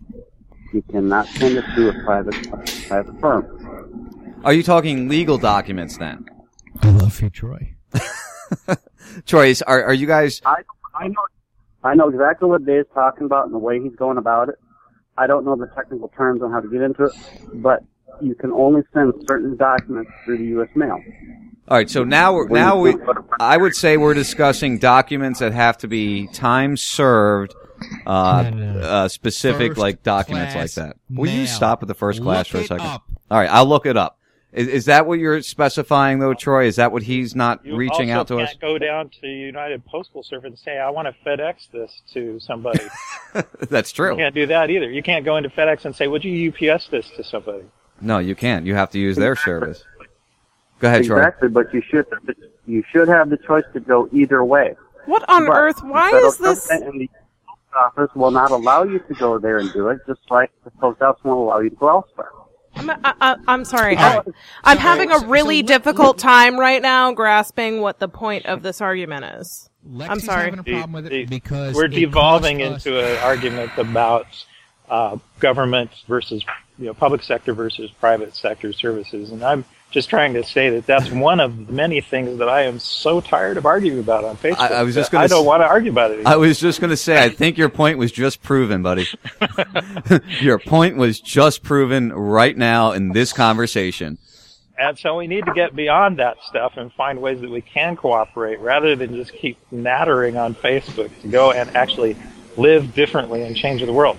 You cannot send it through a private private firm. Are you talking legal documents then? I love you, Troy. Troy, are are you guys? I I know I know exactly what Dave's talking about and the way he's going about it. I don't know the technical terms on how to get into it, but you can only send certain documents through the U.S. mail. All right, so now we're, now we I would say we're discussing documents that have to be time served, uh, uh specific First like documents like class that. Will you mail. stop at the first class Look for a it second? up. All right, I'll look it up. Is, is that what you're specifying though, Troy? Is that what he's not You reaching also out to can't us? go down to United Postal Service and say, "I want to FedEx this to somebody." That's true. You can't do that either. You can't go into FedEx and say, "Would you UPS this to somebody?" No, you can't. You have to use their service. Go ahead, Troy. exactly, but you should you should have the choice to go either way. What on But earth? Why is this? And the post office will not allow you to go there and do it, just like the post office won't allow you to go elsewhere. I'm, I, I, I'm sorry. I'm, I'm having a really difficult time right now grasping what the point of this argument is. I'm sorry. having a problem with it because we're it devolving costs into an argument about uh, government versus you know public sector versus private sector services, and I'm just trying to say that that's one of many things that I am so tired of arguing about on Facebook. I, I was just that going I don't want to argue about it. Anymore. I was just going to say, I think your point was just proven, buddy. your point was just proven right now in this conversation. And so we need to get beyond that stuff and find ways that we can cooperate rather than just keep nattering on Facebook to go and actually live differently and change the world.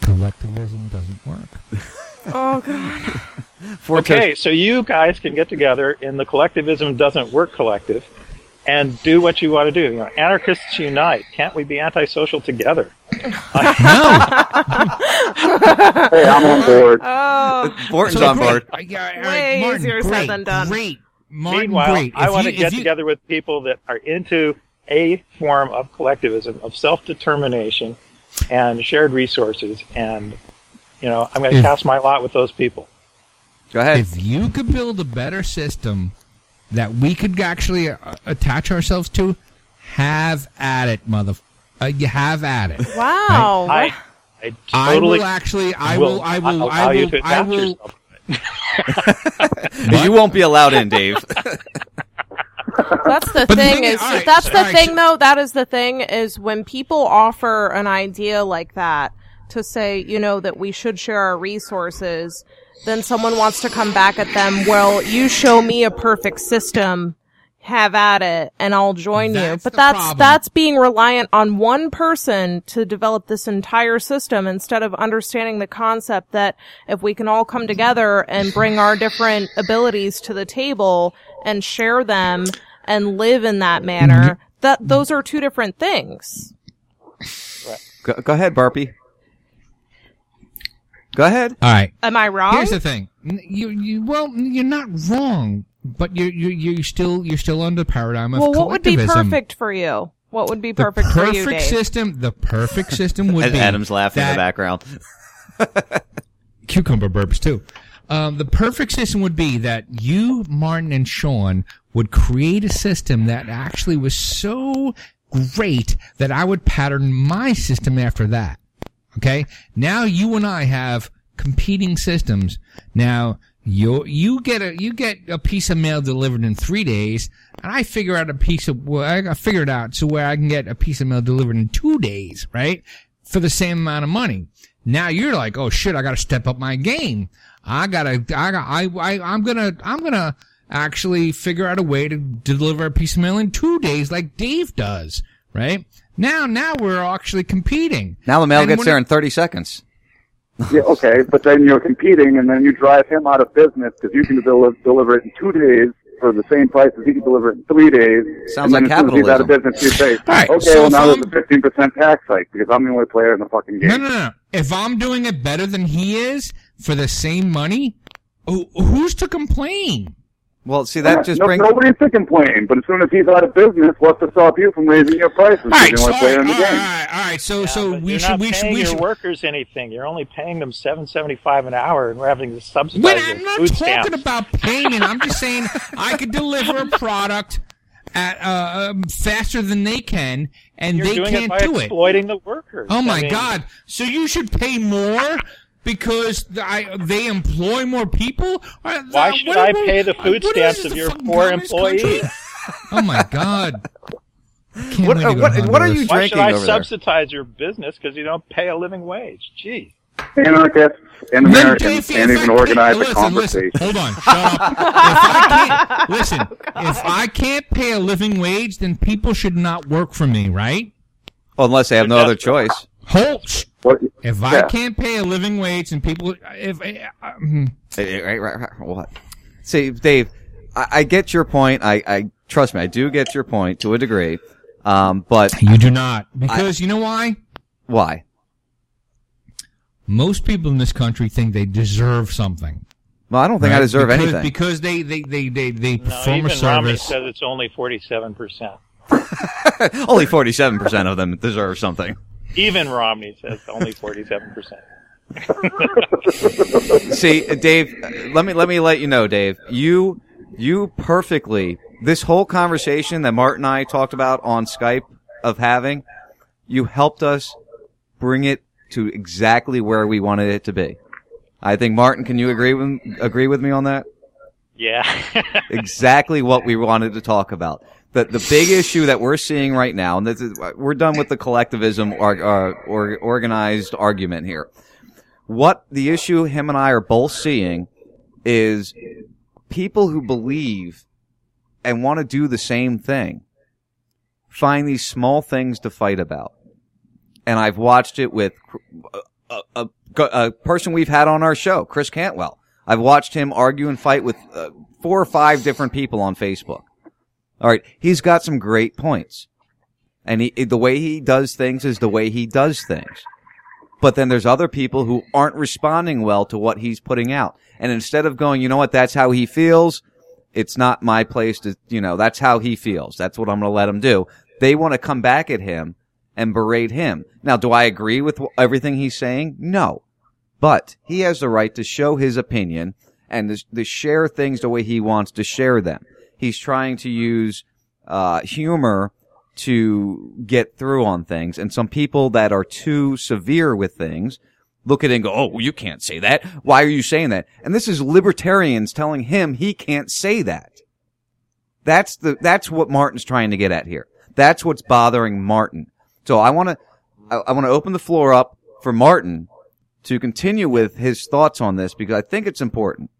Collectivism doesn't work. Oh god. For okay, so you guys can get together in the collectivism doesn't work collective and do what you want to do. You know, anarchists unite. Can't we be antisocial together? I Hey, I'm on board. Oh. Morton's So on board. Yeah, all right, Way Martin, easier said great, than done. Great. Martin, Meanwhile, great. I want you- to get you- together with people that are into a form of collectivism, of self-determination, and shared resources. And you know, I'm going to If- cast my lot with those people. Go ahead. If you could build a better system that we could actually uh, attach ourselves to, have at it, mother. Uh, you have at it. Wow. I, I I totally will actually. I will. I will. allow I you will. to I will. You won't be allowed in, Dave. That's the But the thing thing is- is, all right, that's the all right, thing so- though, that is the thing is when people offer an idea like that to say, you know, that we should share our resources, then someone wants to come back at them, well, you show me a perfect system, have at it, and I'll join you. But that's, problem. that's being reliant on one person to develop this entire system instead of understanding the concept that if we can all come together and bring our different abilities to the table and share them and live in that manner, mm-hmm. that those are two different things. Go, go ahead, Barpy. Go ahead. All right. Am I wrong? Here's the thing. You, you, well, you're not wrong, but you, you, you still, you're still under the paradigm of well, what would be perfect for you? What would be The perfect, for you, perfect Dave? system. The perfect system would And be Adam's laughing in the background. cucumber burps too. Um, the perfect system would be that you, Martin, and Sean would create a system that actually was so great that I would pattern my system after that. Okay. Now you and I have competing systems. Now you you get a you get a piece of mail delivered in three days, and I figure out a piece of well, I it out so where I can get a piece of mail delivered in two days, right, for the same amount of money. Now you're like, oh shit, I got to step up my game. I gotta, I got, I, I, I'm gonna, I'm gonna actually figure out a way to deliver a piece of mail in two days, like Dave does, right? Now, now we're actually competing. Now the mail And gets there it- in 30 seconds. Yeah, okay, but then you're competing, and then you drive him out of business because you can del- deliver it in two days for the same price as he can deliver it in three days. Sounds and like then as soon as he's out of business, you say, right, okay, so well now there's a 15% tax hike because I'm the only player in the fucking game. No, no, no. If I'm doing it better than he is for the same money, who's to complain? Well, see, that just no, brings. Nobody's to complain, but as soon as he's out of business, what's to stop you from raising your prices? All Because right, you're the so, only all player right, in the all game. right, all right. So, so we should, we should, paying we your should. workers anything. You're only paying them seven seventy five an hour, and we're having to subsidize Wait, I'm not food talking stamps. about payment. I'm just saying I could deliver a product at uh, um, faster than they can, and You're they doing can't it by do it. exploiting the workers. Oh my I mean, God! So you should pay more because I, they employ more people. Uh, Why uh, should I what- pay the food stamps of your poor communist employees? Oh my God! What- wait to go what- what are Honduras. you Why should I over there? subsidize your business because you don't pay a living wage? Gee. Anarchists and Americans can't even I- organize listen, a conversation. Listen, hold on, shut up. if I can't, listen, if I can't pay a living wage, then people should not work for me, right? Well, unless they have no other choice. Hold. Sh- If I can't pay a living wage, and people, if uh, um, Right, right, right. What? See, Dave, I, I get your point. I, I trust me, I do get your point to a degree. Um, but you do not because you know why? Why? Most people in this country think they deserve something. Well, I don't think I deserve because, anything. because they they they they, they No, perform even a Romney service. says it's only forty seven percent. Only forty-seven percent of them deserve something. Even Romney says only forty seven percent. See, uh, Dave, uh, let me let me let you know, Dave. You you perfectly this whole conversation that Martin and I talked about on Skype of having, you helped us bring it to exactly where we wanted it to be. I think Martin, can you agree with agree with me on that? Yeah. exactly what we wanted to talk about. The the big issue that we're seeing right now, and is we're done with the collectivism or, uh, or organized argument here. What the issue him and I are both seeing is people who believe and want to do the same thing find these small things to fight about. And I've watched it with a, a, a person we've had on our show, Chris Cantwell. I've watched him argue and fight with uh, four or five different people on Facebook. All right, he's got some great points, and he the way he does things is the way he does things. But then there's other people who aren't responding well to what he's putting out, and instead of going, you know what, that's how he feels. It's not my place to, you know, that's how he feels. That's what I'm going to let him do. They want to come back at him and berate him. Now, do I agree with everything he's saying? No. But he has the right to show his opinion and to, to share things the way he wants to share them. He's trying to use uh, humor to get through on things, and some people that are too severe with things look at it and go, "Oh, well, you can't say that. Why are you saying that?" And this is libertarians telling him he can't say that. That's the that's what Martin's trying to get at here. That's what's bothering Martin. So I want to I, I want to open the floor up for Martin to continue with his thoughts on this because I think it's important,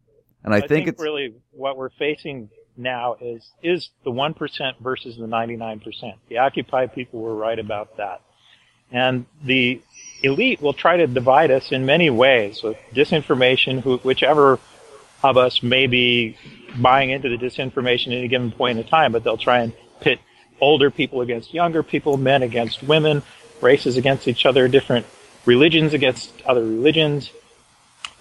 and I, think, it's really what we're facing now is is the one percent versus the ninety nine percent. The Occupy people were right about that, and the elite will try to divide us in many ways with disinformation. Who, whichever of us may be buying into the disinformation at any given point in time, but they'll try and pit older people against younger people, men against women, races against each other, different religions against other religions.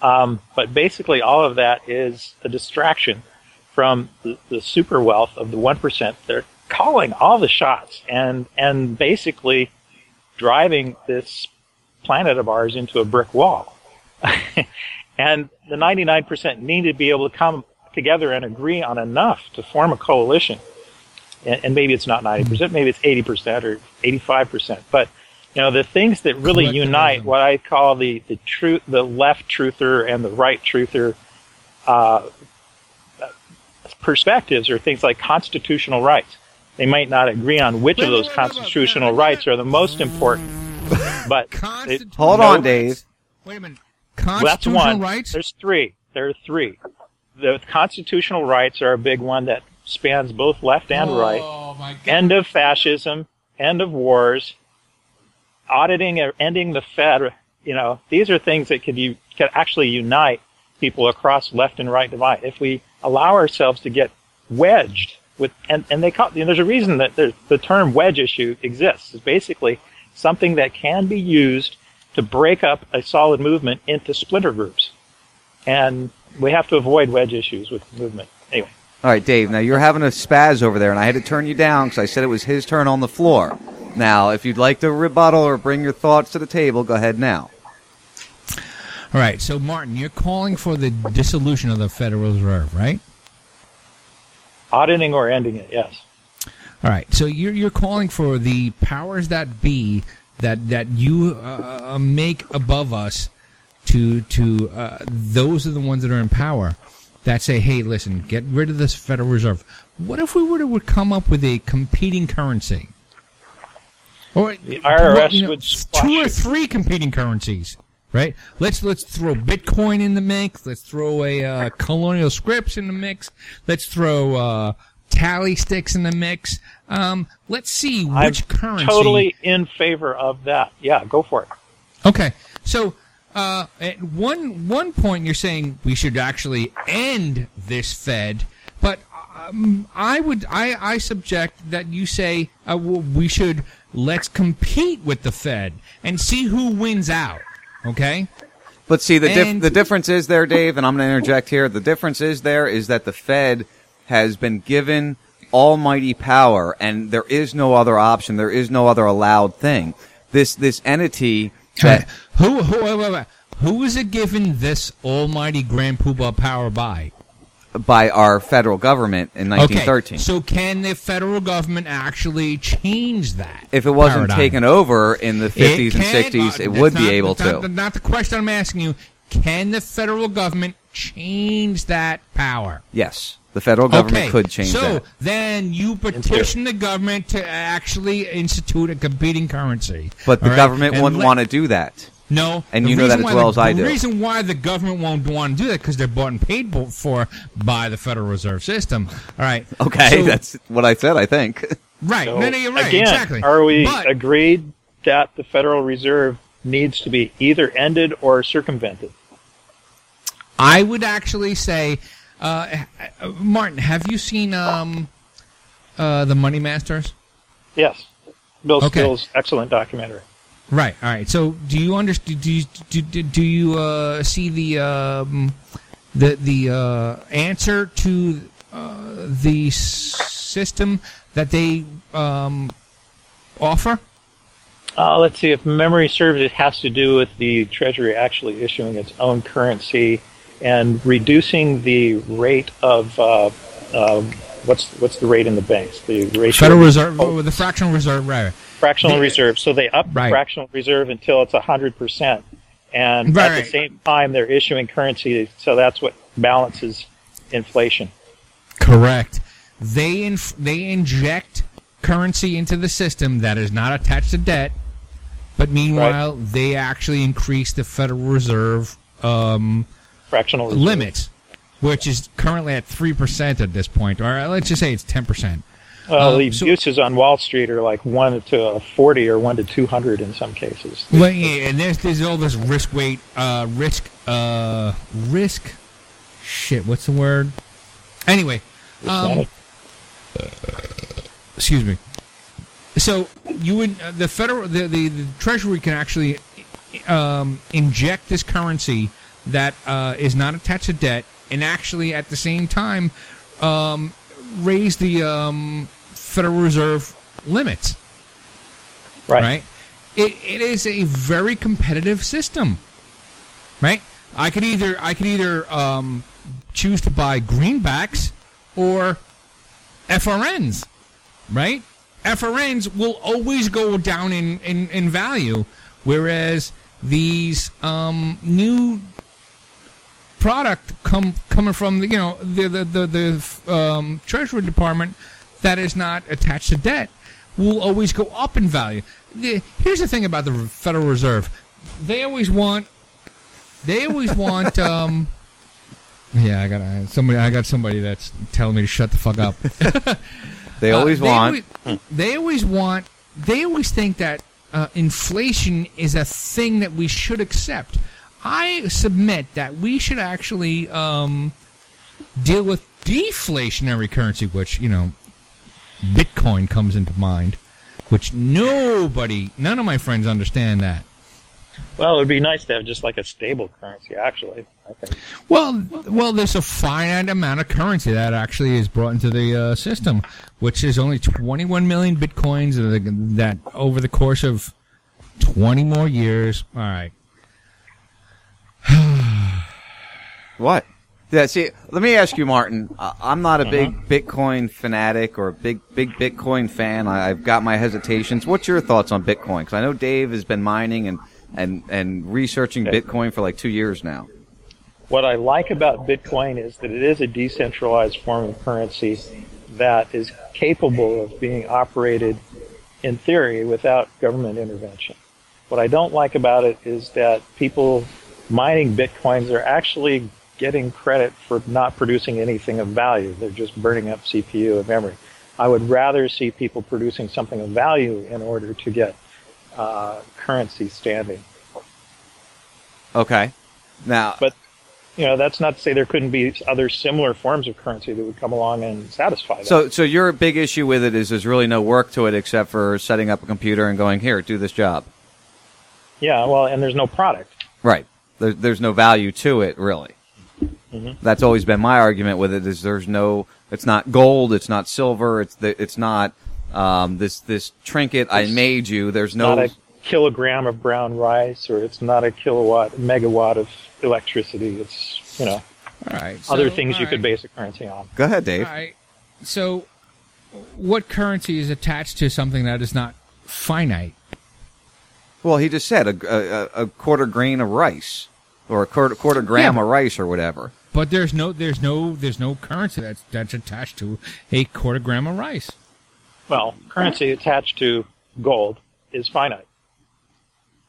Um, but basically, all of that is a distraction from the, the super wealth of the 1%. They're calling all the shots and, and basically driving this planet of ours into a brick wall. and the 99% need to be able to come together and agree on enough to form a coalition. And, and maybe it's not 90%, maybe it's 80% or 85%. But You know, the things that really unite what I call the the truth, the left truther and the right truther uh, perspectives are things like constitutional rights. They might not agree on which of those constitutional rights are the most important, but it- Hold no- on, Dave. Wait a minute. Well, that's Constitutional one. rights? There's three. There are three. The constitutional rights are a big one that spans both left and Oh, right. End of fascism, end of wars, auditing or ending the Fed. You know, these are things that could you could actually unite people across left and right divide. If we allow ourselves to get wedged with, and, and they call, you know, there's a reason that the term wedge issue exists. It's basically something that can be used to break up a solid movement into splinter groups. And we have to avoid wedge issues with movement. Anyway. All right, Dave. Now you're having a spaz over there, and I had to turn you down because I said it was his turn on the floor. Now, if you'd like to rebuttal or bring your thoughts to the table, go ahead now. All right. So, Martin, you're calling for the dissolution of the Federal Reserve, right? Auditing or ending it, yes. All right. So you're you're calling for the powers that be that that you uh, make above us to to uh, those are the ones that are in power that say, hey, listen, get rid of this Federal Reserve. What if we were to come up with a competing currency? Or The IRS well, you know, would two or three competing currencies, right? Let's let's throw Bitcoin in the mix. Let's throw a uh, colonial scripts in the mix. Let's throw uh, tally sticks in the mix. Um, let's see which I'm currency. totally in favor of that. Yeah, go for it. Okay, so uh, at one one point you're saying we should actually end this Fed, but um, I would I, I subject that you say uh, we should let's compete with the Fed and see who wins out. Okay. But see, the dif- the difference is there, Dave, and I'm going to interject here. The difference is there is that the Fed has been given almighty power, and there is no other option. There is no other allowed thing. This this entity that Who who wait, wait, wait. who was it given this almighty grand poobah power by? By our federal government in 1913. Okay, so can the federal government actually change that? if it wasn't paradigm? taken over in the 50s and 60s, uh, it that's would be able that's to. Not, not the question I'm asking you. Can the federal government change that power? yes, the federal government okay, could change so that. So then you petition the government to actually institute a competing currency. But the all right? government And wouldn't let- want to do that. No, And you know that as well the, as I The do. reason why the government won't want to do that because they're bought and paid for by the Federal Reserve System. All right. Okay, So- that's what I said, I think. right. So, no, no, you're right. Again, exactly. are we But- agreed that the Federal Reserve needs to be either ended or circumvented? I would actually say, uh, uh, Martin, have you seen um, uh, the Money Masters? Yes. Bill Okay. Still's excellent documentary. Right. All right. So, do you understand? Do you do, do, do you uh, see the um, the the uh, answer to uh, the system that they um, offer? Uh, let's see, if memory serves, it has to do with the Treasury actually issuing its own currency and reducing the rate of uh, uh, what's what's the rate in the banks? The ratio Federal Reserve, the fractional reserve, right? Fractional The- reserve. So they up the Right. fractional reserve until it's hundred percent, and Right, at the same time they're issuing currency. So that's what balances inflation. Correct. They inf- they inject currency into the system that is not attached to debt, but meanwhile they actually increase the Federal Reserve um, fractional reserve. limits, which is currently at three percent at this point, or let's just say it's ten percent. Well, Um, the so- uses on Wall Street are like one to forty or one to two hundred in some cases. Well, yeah, and there's there's all this risk weight, uh, risk, uh, risk. Shit, what's the word? Anyway, um, excuse me. So you would uh, the federal the, the the treasury can actually um, inject this currency that uh, is not attached to debt, and actually at the same time um, raise the um, Federal Reserve limits. Right. It, it is a very competitive system. Right. I could either I could either um, choose to buy greenbacks or FRNs. Right. FRNs will always go down in, in, in value, whereas these um, new product come coming from the, you know the the the, the um, Treasury Department that is not attached to debt will always go up in value. The, here's the thing about the Federal Reserve: they always want they always want. Um, yeah, I got somebody. I got somebody that's telling me to shut the fuck up. They Uh, always want. always- they always want. They always think that uh, inflation is a thing that we should accept. I submit that we should actually um, deal with deflationary currency, which you know, Bitcoin comes into mind, which nobody, none of my friends understand that. Well, it would be nice to have just like a stable currency, actually. I think. Well, well, there's a finite amount of currency that actually is brought into the uh, system, which is only 21 million bitcoins that- that over the course of 20 more years. All right. What? Yeah. See, let me ask you, Martin. I'm not a big uh-huh. Bitcoin fanatic or a big big Bitcoin fan. I- I've got my hesitations. What's your thoughts on Bitcoin? Because I know Dave has been mining and and and researching Bitcoin for like two years now. What I like about Bitcoin is that it is a decentralized form of currency that is capable of being operated in theory without government intervention. What I don't like about it is that people mining Bitcoins are actually getting credit for not producing anything of value. They're just burning up CPU and memory. I would rather see people producing something of value in order to get uh, currency standing. Okay. Now, but you know, that's not to say there couldn't be other similar forms of currency that would come along and satisfy that. So so your big issue with it is there's really no work to it except for setting up a computer and going here, do this job. yeah, well, and there's no product. Right. There, there's no value to it really. Mhm. That's always been my argument with it. Is there's no, it's not gold, it's not silver, it's the, it's not um, this this trinket I made you. There's no. Not a kilogram of brown rice, or it's not a kilowatt, megawatt of electricity. It's you know, All right. other so- things all you could base a currency on. Go ahead, Dave. All right. So, what currency is attached to something that is not finite? Well, he just said a, a, a quarter grain of rice, or a quarter quarter gram Yeah, of rice, or whatever. But there's no, there's no, there's no currency that's that's attached to a quarter gram of rice. Well, currency attached to gold is finite.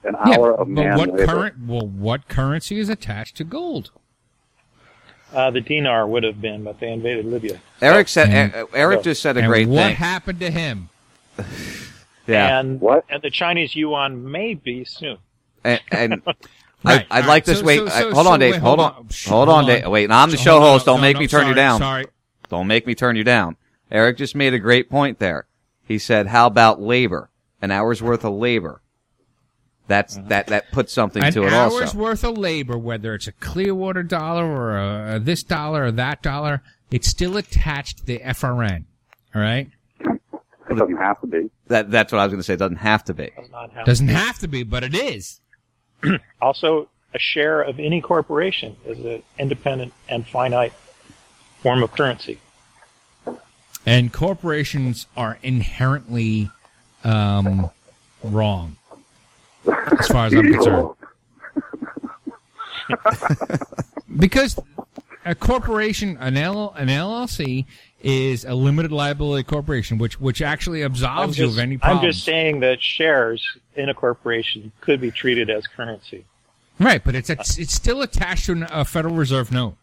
An Yeah, hour of but man what labor. current? Well, what currency is attached to gold? Uh, the dinar would have been, but they invaded Libya. Eric said. And- uh, Eric just said a and great what thing. What happened to him? Yeah. And and the Chinese yuan may be soon. and, and Right, I, I'd like right, this. so- wait, so- I- so- hold so on, Dave. wait, hold hold on. on. Hold hold on, on. Dave. Wait, now I'm the show host. Don't No, make no, me turn you down. sorry. Don't make me turn you down. Eric just made a great point there. He said, "How about labor? An hour's worth of labor. That's uh-huh. that that puts something An to it Also, An hour's worth of labor, whether it's a Clearwater dollar or a, a this dollar or that dollar, it's still attached to the FRN. All right, It doesn't have to be. That that's what I was going to say. It doesn't have to be. Does not have doesn't have to be, but it is. Also, a share of any corporation is an independent and finite form of currency. And corporations are inherently um, wrong, as far as I'm concerned. because a corporation, an, L, an LLC, is a limited liability corporation, which which actually absolves you of any I'm just saying that shares in a corporation could be treated as currency. Right, but it's it's still attached to a Federal Reserve note.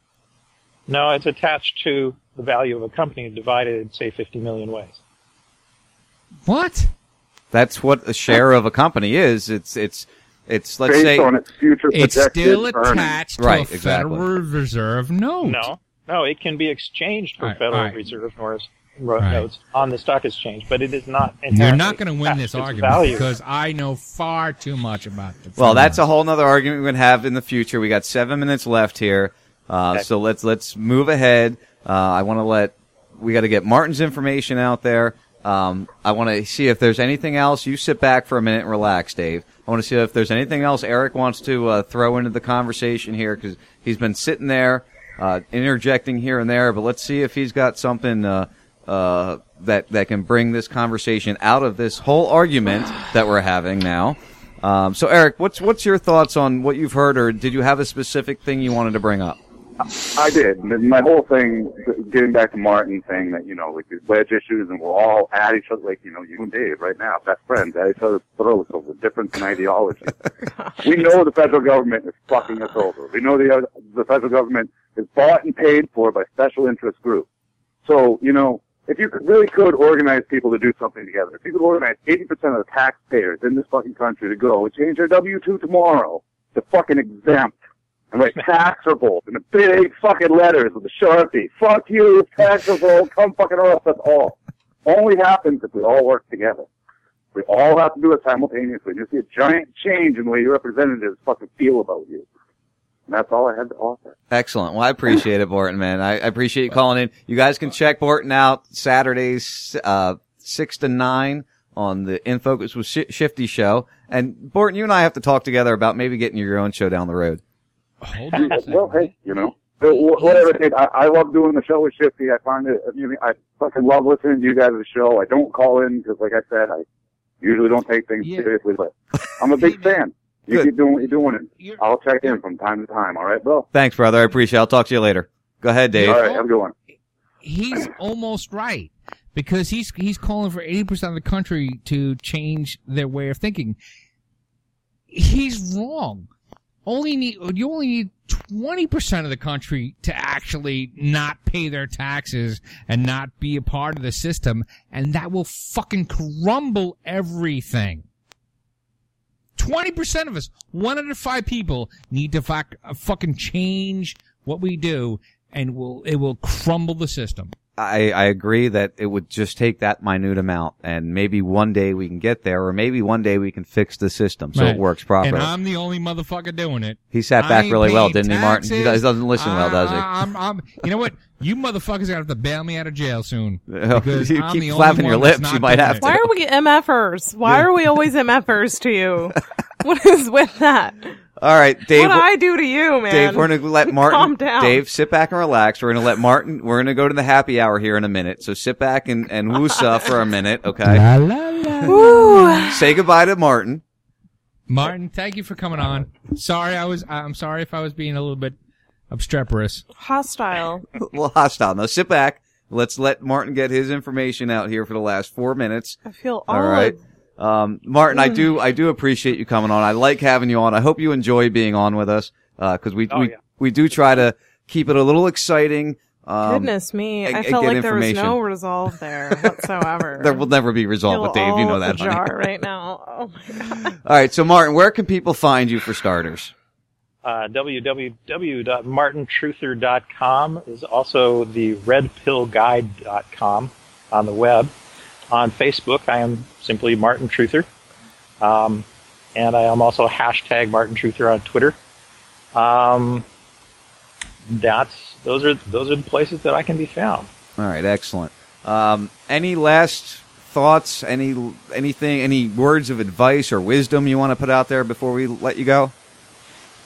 No, it's attached to the value of a company divided, say, 50 million ways. What? That's what a share of a company is. It's it's it's let's Based say on its future It's projected still earnings. attached to Right, a exactly. Federal Reserve note. No, no, it can be exchanged for All right, Federal all right. Reserve notes, ro- All right. notes on the stock exchange, but it is not. You're not going to win this argument value. because I know far too much about the. Well, that's a whole other argument we're gonna have in the future. We got seven minutes left here, uh, Okay. so let's let's move ahead. Uh, I want to let we got to get Martin's information out there. Um, I want to see if there's anything else. You sit back for a minute and relax, Dave. I want to see if there's anything else Eric wants to uh, throw into the conversation here because he's been sitting there uh, interjecting here and there. But let's see if he's got something uh, uh, that that can bring this conversation out of this whole argument that we're having now. Um, so, Eric, what's what's your thoughts on what you've heard, or did you have a specific thing you wanted to bring up? I did. My whole thing, getting back to Martin saying that, you know, like these wedge issues and we're all at each other, like, you know, you and Dave right now, best friends, at each other's throats over difference in ideology. we know the federal government is fucking us over. We know the, the federal government is bought and paid for by special interest groups. So, you know, if you could, really could organize people to do something together, if you could organize 80% of the taxpayers in this fucking country to go and change their W-2 tomorrow to fucking exempt and write tax revolt in the big fucking letters with the Sharpie. Fuck you, tax revolt, come fucking off us all. Only happens if we all work together. We all have to do it simultaneously. You see a giant change in the way your representatives fucking feel about you. And that's all I had to offer. Excellent. Well, I appreciate it, Borton, man. I, I appreciate you calling in. You guys can check Borton out Saturdays, uh, six to nine on the In Focus with Sh- Shifty show. And Borton, you and I have to talk together about maybe getting your own show down the road. well, hey, you know, whatever it is, I, I love doing the show with Shifty. I find it, you know, I fucking love listening to you guys' show. I don't call in because, like I said, I usually don't take things seriously, but I'm a big fan. You Good. keep doing what you're doing, and I'll check in from time to time. All right, bro? Thanks, brother. I appreciate it. I'll talk to you later. Go ahead, Dave. All right, have a good one. he's almost right because he's he's calling for eighty percent of the country to change their way of thinking. He's wrong. Only need you only need twenty percent of the country to actually not pay their taxes and not be a part of the system, and that will fucking crumble everything. Twenty percent of us, one out of five people, need to fuck, uh, fucking change what we do, and will it will crumble the system. I, I agree that it would just take that minute amount, and maybe one day we can get there, or maybe one day we can fix the system so Right. it works properly. And I'm the only motherfucker doing it. He sat back really well, didn't he, Martin? He does- doesn't listen well, does he? I- I'm, I'm, you know what? You motherfuckers are gonna have to bail me out of jail soon. Because you I'm keep the flapping only your one that's lips, you might have it. Why are we MFers? Why are we always MFers to you? what is with that? All right, Dave. what do I do to you, man? Dave, we're gonna let Martin. Calm down. Dave, sit back and relax. We're gonna let Martin. We're gonna go to the happy hour here in a minute. So sit back and and woosa for a minute, okay? Woo. Say goodbye to Martin. Martin, thank you for coming on. Sorry, I was. I'm sorry if I was being a little bit obstreperous. Hostile. A little hostile. Now sit back. Let's let Martin get his information out here for the last four minutes. I feel All right. Um, Martin, I do, I do appreciate you coming on. I like having you on. I hope you enjoy being on with us, uh, cause we, Oh, we, yeah. we do try to keep it a little exciting. Um, Goodness me. and- I felt like there was no resolve there whatsoever. There will never be resolved with Dave. You know all that, honey. ajar right now. Oh my god. All right. So Martin, where can people find you for starters? Uh, www.martintruther.com is also the redpillguide.com on the web. On Facebook, I am simply Martin Truther. Um, and I am also hashtag Martin Truther on Twitter. Um, that's those are those are the places that I can be found. All right. Excellent. Um, any last thoughts? Any, anything, any words of advice or wisdom you want to put out there before we let you go?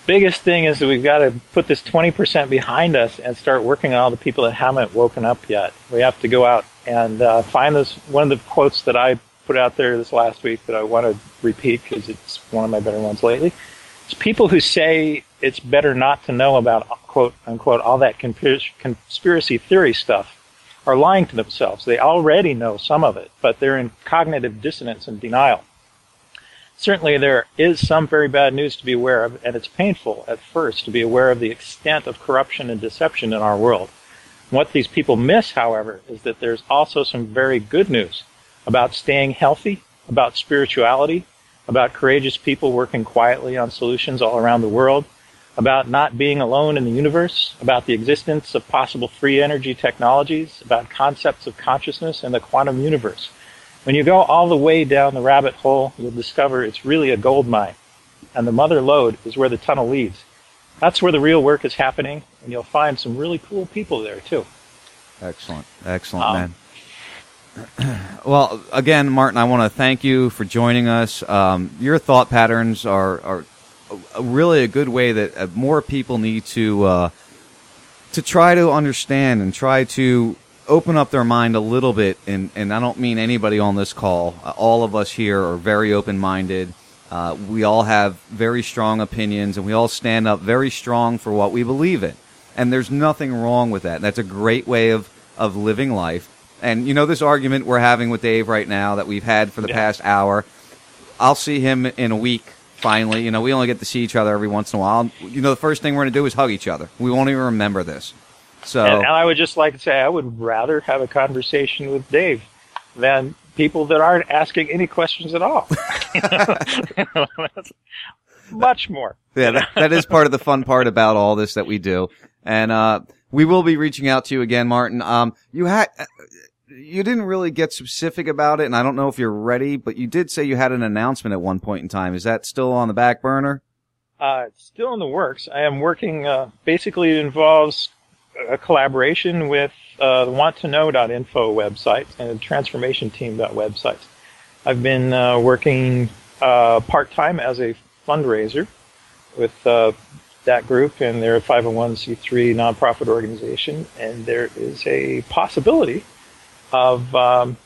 biggest thing is that we've got to put this 20% behind us and start working on all the people that haven't woken up yet. We have to go out and uh, find this. One of the quotes that I put out there this last week that I want to repeat because it's one of my better ones lately. It's people who say it's better not to know about quote unquote all that conspiracy theory stuff are lying to themselves. They already know some of it, but they're in cognitive dissonance and denial certainly there is some very bad news to be aware of, and it's painful at first to be aware of the extent of corruption and deception in our world. What these people miss, however, is that there's also some very good news about staying healthy, about spirituality, about courageous people working quietly on solutions all around the world, about not being alone in the universe, about the existence of possible free energy technologies, about concepts of consciousness and the quantum universe. When you go all the way down the rabbit hole, you'll discover it's really a gold mine. And the mother lode is where the tunnel leads. That's where the real work is happening, and you'll find some really cool people there too. Excellent. Excellent, Um, man. Well, again, Martin, I want to thank you for joining us. Um, your thought patterns are, are a- really a good way that uh, more people need to uh, to try to understand and try to open up their mind a little bit, and, and I don't mean anybody on this call, uh, all of us here are very open minded. Uh, we all have very strong opinions, and we all stand up very strong for what we believe in. And there's nothing wrong with that. That's a great way of, of living life. And you know, this argument we're having with Dave right now that we've had for the past hour, I'll see him in a week. Finally, you know, we only get to see each other every once in a while. You know, the first thing we're going to do is hug each other. We won't even remember this. So, And, and I would just like to say I would rather have a conversation with Dave than people that aren't asking any questions at all. Much more. yeah, that, that is part of the fun part about all this that we do. And uh, we will be reaching out to you again, Martin. Um, you had you didn't really get specific about it, and I don't know if you're ready, but you did say you had an announcement at one point in time. Is that still on the back burner? Uh, it's still in the works. I am working. Uh, basically, it involves a collaboration with uh, the wanttoknow.info website and transformationteam.website. I've been uh, working uh, part time as a fundraiser with uh, that group, and they're a 501c3 nonprofit organization. And there is a possibility of, um,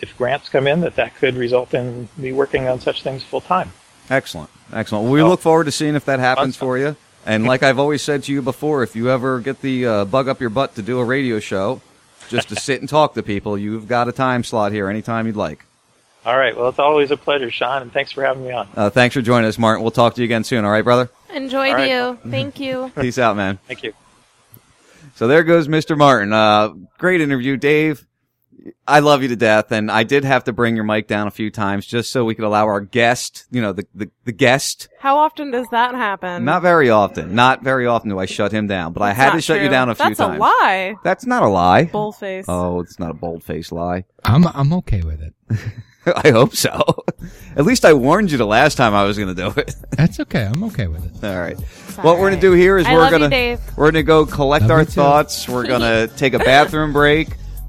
if grants come in, that that could result in me working on such things full time. Excellent, excellent. Well, we look forward to seeing if that happens for you. And like I've always said to you before, if you ever get the uh, bug up your butt to do a radio show, just to sit and talk to people, you've got a time slot here anytime you'd like. All right. Well, it's always a pleasure, Sean, and thanks for having me on. Uh, thanks for joining us, Martin. We'll talk to you again soon. All right, brother. Enjoyed All right. you. Thank you. Peace out, man. Thank you. So there goes Mr. Martin. Uh, great interview, Dave. I love you to death, and I did have to bring your mic down a few times just so we could allow our guest, you know, the the, the guest. How often does that happen? Not very often. Not very often do I shut him down, but I had to shut you down a few That's times. a lie. That's not a lie. Bullface. Oh, it's not a bold faced lie. I'm I'm okay with it. I hope so. At least I warned you the last time I was going to do it. That's okay. I'm okay with it. All right. What we're going to do here is I we're going to we're going to go collect Love our thoughts. We're going to take a bathroom break.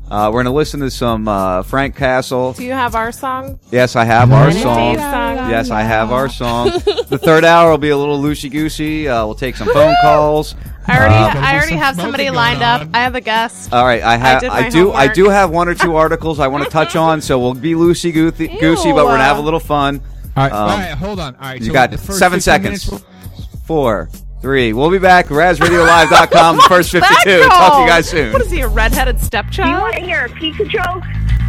Uh, we're going to listen to some uh, Frank Castle. Do you have our song? Yes, I have our song. Song? Yes, I have our song. the third hour will be a little loosey goosey. Uh, we'll take some phone calls. I already, Uh, I already have somebody lined up. I have a guest. all right, I have, did I, my do, I do have one or two articles I want to touch on, so we'll be loosey goosey, goosey, but we're gonna have a little fun. All right, Um, all right, hold on. All right, you so got seven seconds. minutes- Four, three. We'll be back. RazRadioLive.com. the first fifty-two. Talk to you guys soon. What is he, a redheaded Do you want to hear a pizza joke?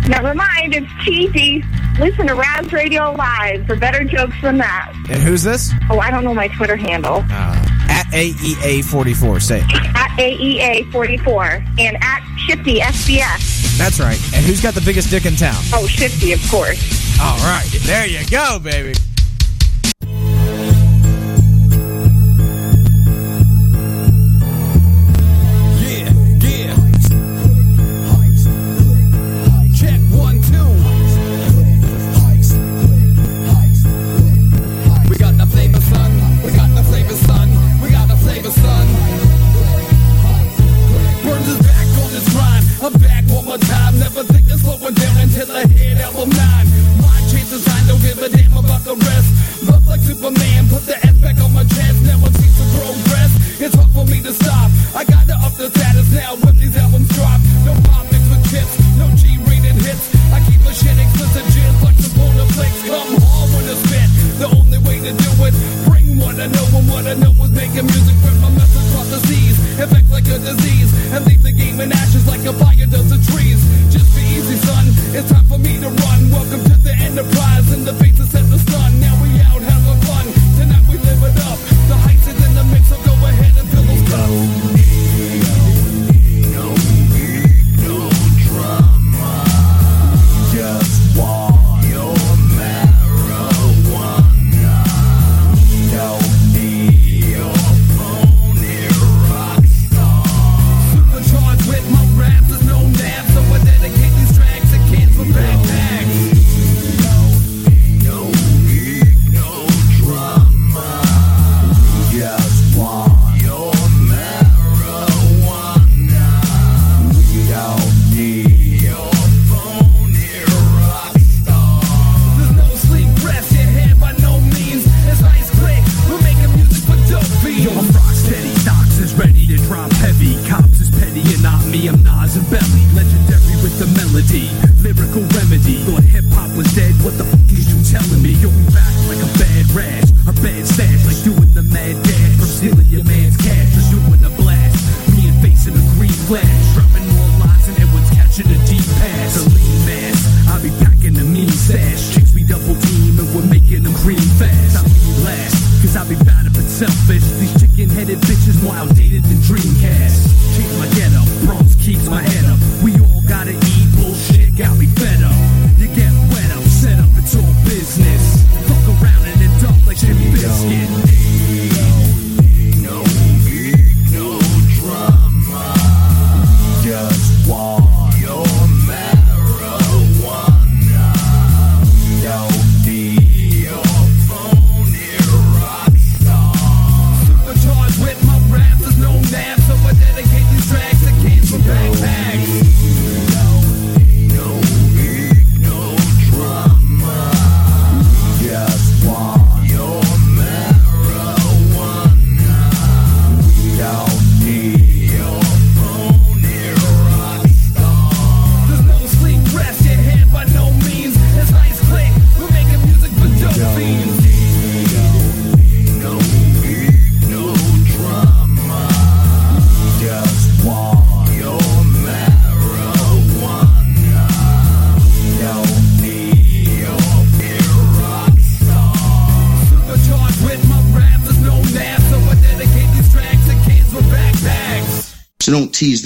Never mind, it's cheesy. Listen to Raz Radio Live for better jokes than that. And who's this? Oh, I don't know my Twitter handle. Uh, at AEA44. Say it. At AEA44 and at Shifty SBS. That's right. And who's got the biggest dick in town? Oh, Shifty, of course. All right. There you go, baby.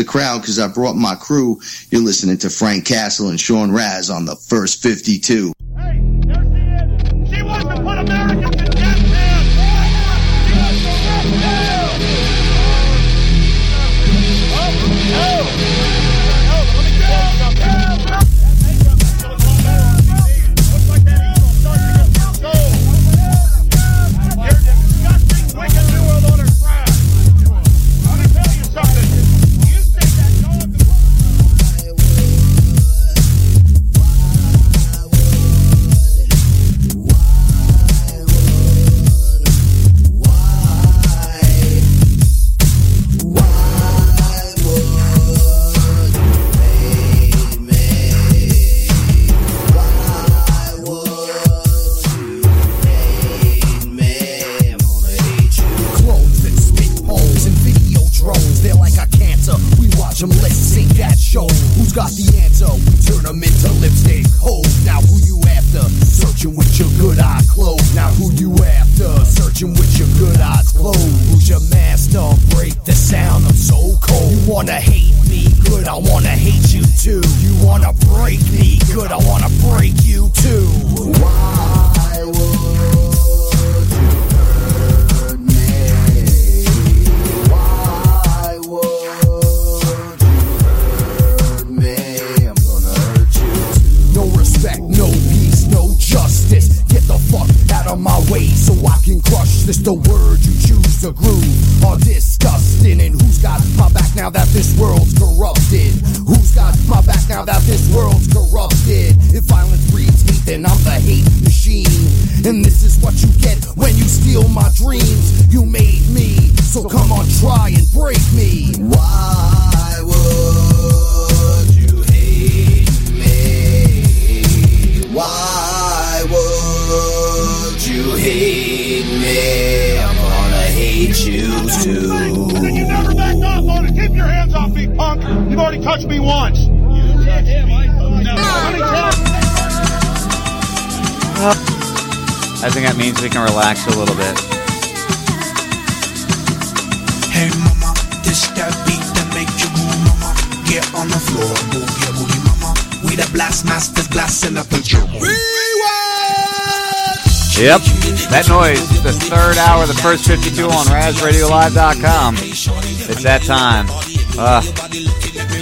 the crowd because I brought my crew. You're listening to Frank Castle and Sean Raz on the first 52. to relax a little bit. Hey mama, this that beat that make you move, mama. Get on the floor, move your booty, mama. We the blast masters blasting up the drum. Yep, that noise. The third hour, the first 52 on RazRadioLive.com. It's that time. Uh,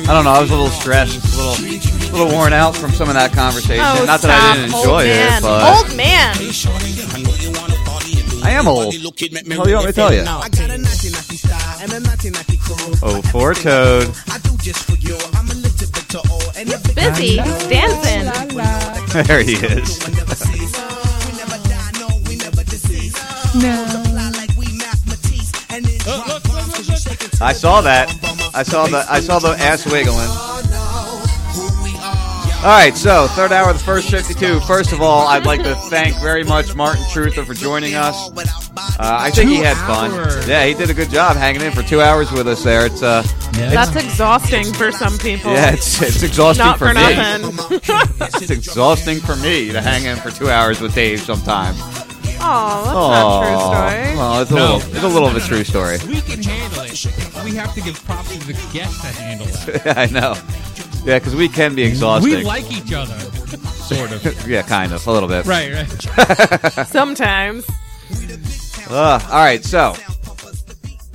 I don't know. I was a little stressed, a little, a little worn out from some of that conversation. Oh, Not that I didn't enjoy it, but camel. How you tell you? Oh, four toed. He's busy. Dancing. There he is. no. I saw that. I saw the I saw the ass wiggling. All right, so third hour of the first 52. First of all, I'd like to thank very much Martin Truther for joining us. Uh, I think two he had hours. fun. Yeah, he did a good job hanging in for two hours with us there. It's uh, yeah. that's exhausting for some people. Yeah, it's, it's exhausting Not for, for me. it's exhausting for me to hang in for two hours with Dave sometimes. Oh, that's Aww. not true story. Well, it's a no, little, it's a little of a true story. We can handle it. We have to give props to the guests that handle it. I know. Yeah, because we can be exhausting. We like each other, sort of. yeah, kind of, a little bit. Right, right. Sometimes. Ugh. all right, so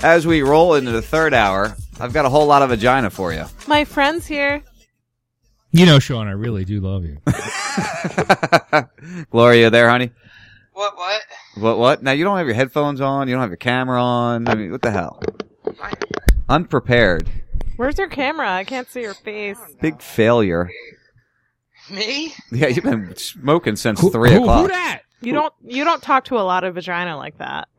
as we roll into the third hour, I've got a whole lot of vagina for you. My friend's here. You know, Sean, I really do love you. Gloria, there, honey. What? What? What? What? Now you don't have your headphones on. You don't have your camera on. I mean, what the hell? Unprepared. Where's your camera? I can't see your face. Big failure. Me? Yeah, you've been smoking since Who- three who- who o'clock. that? You don't you don't talk to a lot of vagina like that.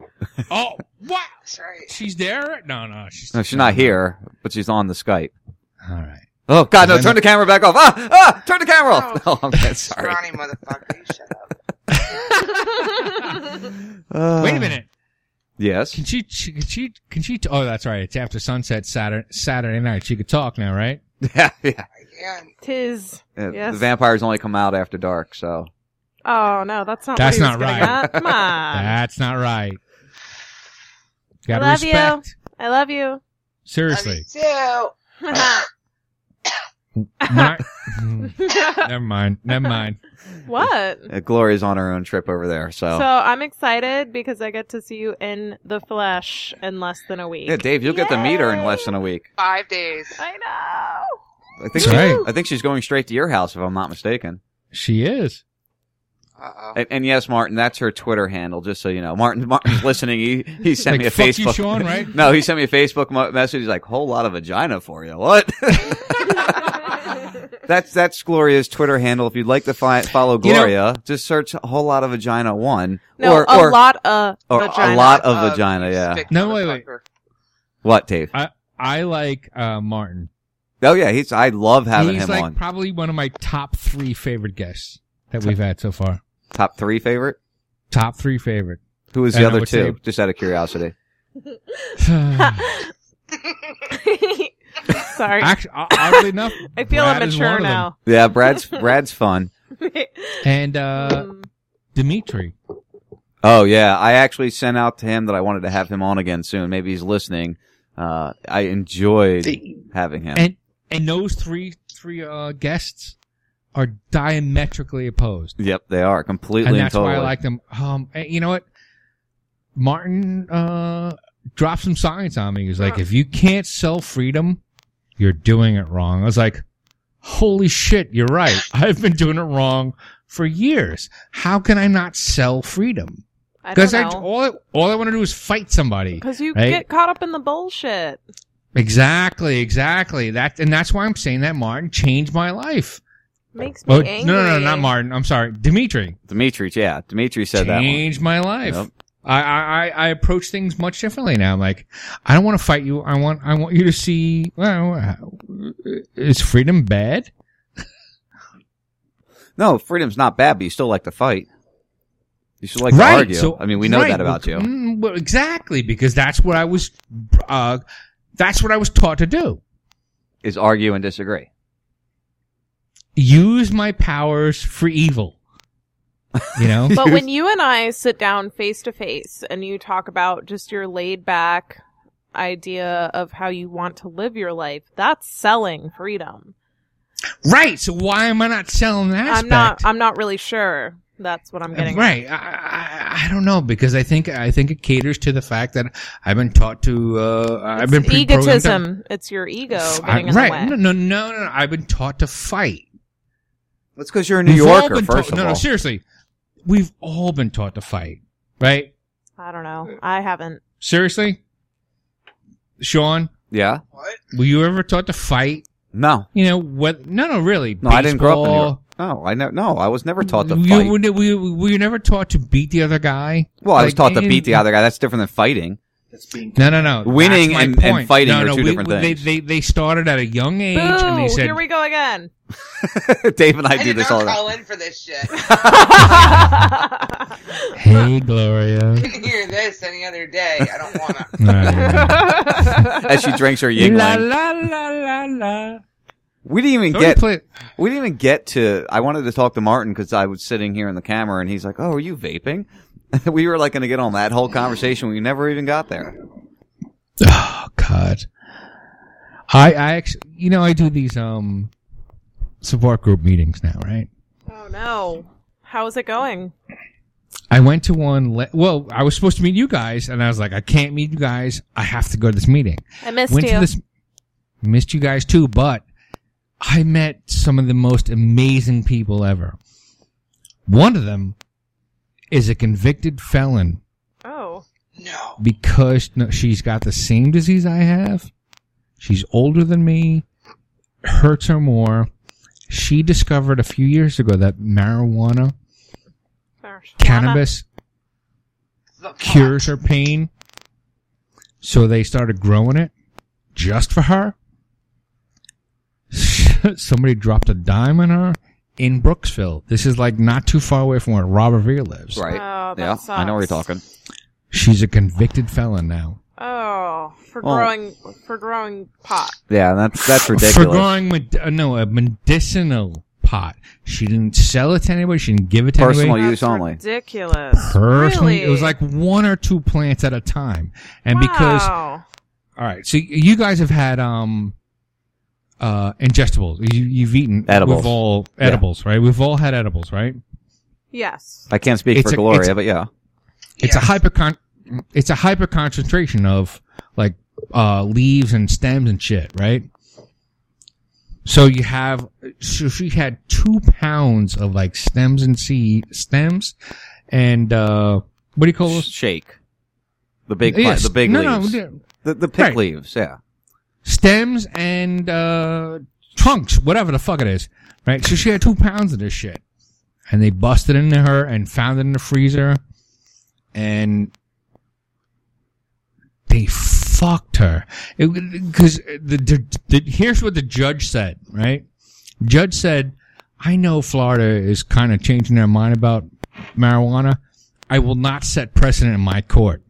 Oh, what? That's right. She's there? No, no, she's. No, she's not here, but she's on the Skype. All right. Oh God, no! Then- Turn the camera back off. Ah, ah! Turn the camera off. Oh, I'm dead sorry. Scrawny motherfucker. You shut up. Uh, Wait a minute. Yes. Can she, she, can she, can she, oh, that's right. It's after sunset Saturday, Saturday night. She could talk now, right? Yeah, yeah. Yeah. Tis. Yeah, Yes. The vampires only come out after dark, so Oh no, that's not. That's what he was not right. at. Come on. That's not right. I Gotta love respect. you. I love you. Seriously. Too. When I- never mind. Never mind. what? uh, Gloria's on her own trip over there. So, So I'm excited because I get to see you in the flesh in less than a week. yeah, Dave, you'll get to meet her in less than a week. Five days. I know. I think. That's She, right. I think she's going straight to your house, if I'm not mistaken. She is. And, and yes, Martin, that's her Twitter handle. Just so you know, Martin. Martin's listening. He he sent Like, me a fuck Facebook. you, Sean, right? no, he sent me a Facebook message. He's like, "Whole lot of vagina for you." What? that's that's Gloria's Twitter handle. If you'd like to fi- follow You know- Gloria, just search a whole lot of vagina one. No, or, a or, lot of or vagina. a lot of Uh, vagina. Yeah. No, wait, wait. What, Dave? I, I like, uh, Martin. Oh yeah, he's. I love having He's him like on. probably one of my top three favorite guests that we've had so far. Top three favorite. Top three favorite. Who was the I other two? say- Just out of curiosity. Sorry. Actually, oddly enough, I feel Brad immature one of them. now. Yeah, Brad's Brad's fun. And uh, Um, Dimitri. Oh yeah, I actually sent out to him that I wanted to have him on again soon. Maybe he's listening. Uh, I enjoyed having him. And and those three three uh, guests are diametrically opposed. yep, they are completely and and, that's totally. why I like them. Um, you know what? Martin uh, dropped some science on me. He was like, "If you can't sell freedom, you're doing it wrong." I was like, "Holy shit, you're right. I've been doing it wrong for years. How can I not sell freedom?" Because I, know. all I, all I want to do is fight somebody. Because you right? get caught up in the bullshit. exactly, exactly. That and that's why I'm saying that Martin changed my life. Makes me Oh, angry. no, no, no, not Martin. I'm sorry, Dimitri. Dimitri, yeah, Dimitri said that one. changed my life. Yep. I, I, I- I approach things much differently now. I'm like, I don't want to fight you. I want, I want you to see. Well, uh, is freedom bad? No, freedom's not bad, but you still like to fight. You still like right. to argue. So I mean, we know right, that about well, you. mm, well, exactly, because that's what I was. Uh, that's what I was taught to do. Is argue and disagree. Use my powers for evil. You know. But when you and I sit down face to face and you talk about just your laid back idea of how you want to live your life, that's selling freedom. right. So why am I not selling that? I'm not I'm not really sure. That's what I'm getting. at. Right. I, I, I don't know because I think I think it caters to the fact that I've been taught to. Uh, I've been It's pre-programmed to- egotism. It's your ego I- in right. the way. No, no, no, no, no. I've been taught to fight. That's because you're a New We've Yorker, first taught, of no, all. no, seriously. We've all been taught to fight, right? I don't know. I haven't. Seriously, Sean. Yeah. What? Were you ever taught to fight? No. You know what? No, no, really. No, I didn't grow up in New York. No, I ne- no, I was never taught to You- fight. were, were, were you never taught to beat the other guy? Well, I was taught to beat the other guy. That's different than fighting. No, no, no. Winning and- and fighting no, are no, two we- different they, things. They, they started at a young age, and they said, Here we go again. Dave and I, I do this all the time. call time. in for this shit. "Hey, Gloria." I can hear this any other day. I don't wanna. As she drinks her Yuengling. La la la la la. We didn't even Somebody get. play- we didn't even get to. I wanted to talk to Martin because I was sitting here in the camera, and he's like, "Oh, are you vaping?" we were like going to get on that whole conversation. We never even got there. Oh God. I I actually, you know, I do these um support group meetings now, right? Oh no. How's it going? I went to one. Le- well, I was supposed to meet you guys, and I was like, I can't meet you guys. I have to go to this meeting. I missed went you. To this, missed you guys too, but I met some of the most amazing people ever. One of them is a convicted felon Oh. No! Because no, she's got the same disease I have. She's older than me, hurts her more. She discovered a few years ago that marijuana, cannabis cures her pain. So they started growing it just for her. Somebody dropped a dime on her in Brooksville. This is like not too far away from where Robert Revere lives. Right. Oh, that yeah, I know where you're talking. She's a convicted felon now. Oh, for Well- growing for growing pot. Yeah, that's that's ridiculous. For growing, med- uh, no, a medicinal pot. She didn't sell it to anybody. She didn't give it to anybody. Personal anybody. use only. Ridiculous. Personally, Really? it was like one or two plants at a time, and because Wow. all right, so you guys have had um uh ingestibles. You, you've eaten Edibles. We've all Yeah. edibles, right? We've all had edibles, right? Yes. I can't speak It's for a- Gloria, it's- but yeah. It's a hyper it's a hyper concentration of like uh leaves and stems and shit, right? So you have so she had two pounds of like stems and seed stems and uh what do you call those? Shake. The big, Yes. the big No, no, leaves. yeah. the the pick Right. leaves. Yeah. stems and uh trunks, whatever the fuck it is. Right? So she had two pounds of this shit. And they busted into her and found it in the freezer. And they fucked her. Because the, the, the, here's what the judge said, right? Judge said, I know Florida is kind of changing their mind about marijuana. I will not set precedent in my court.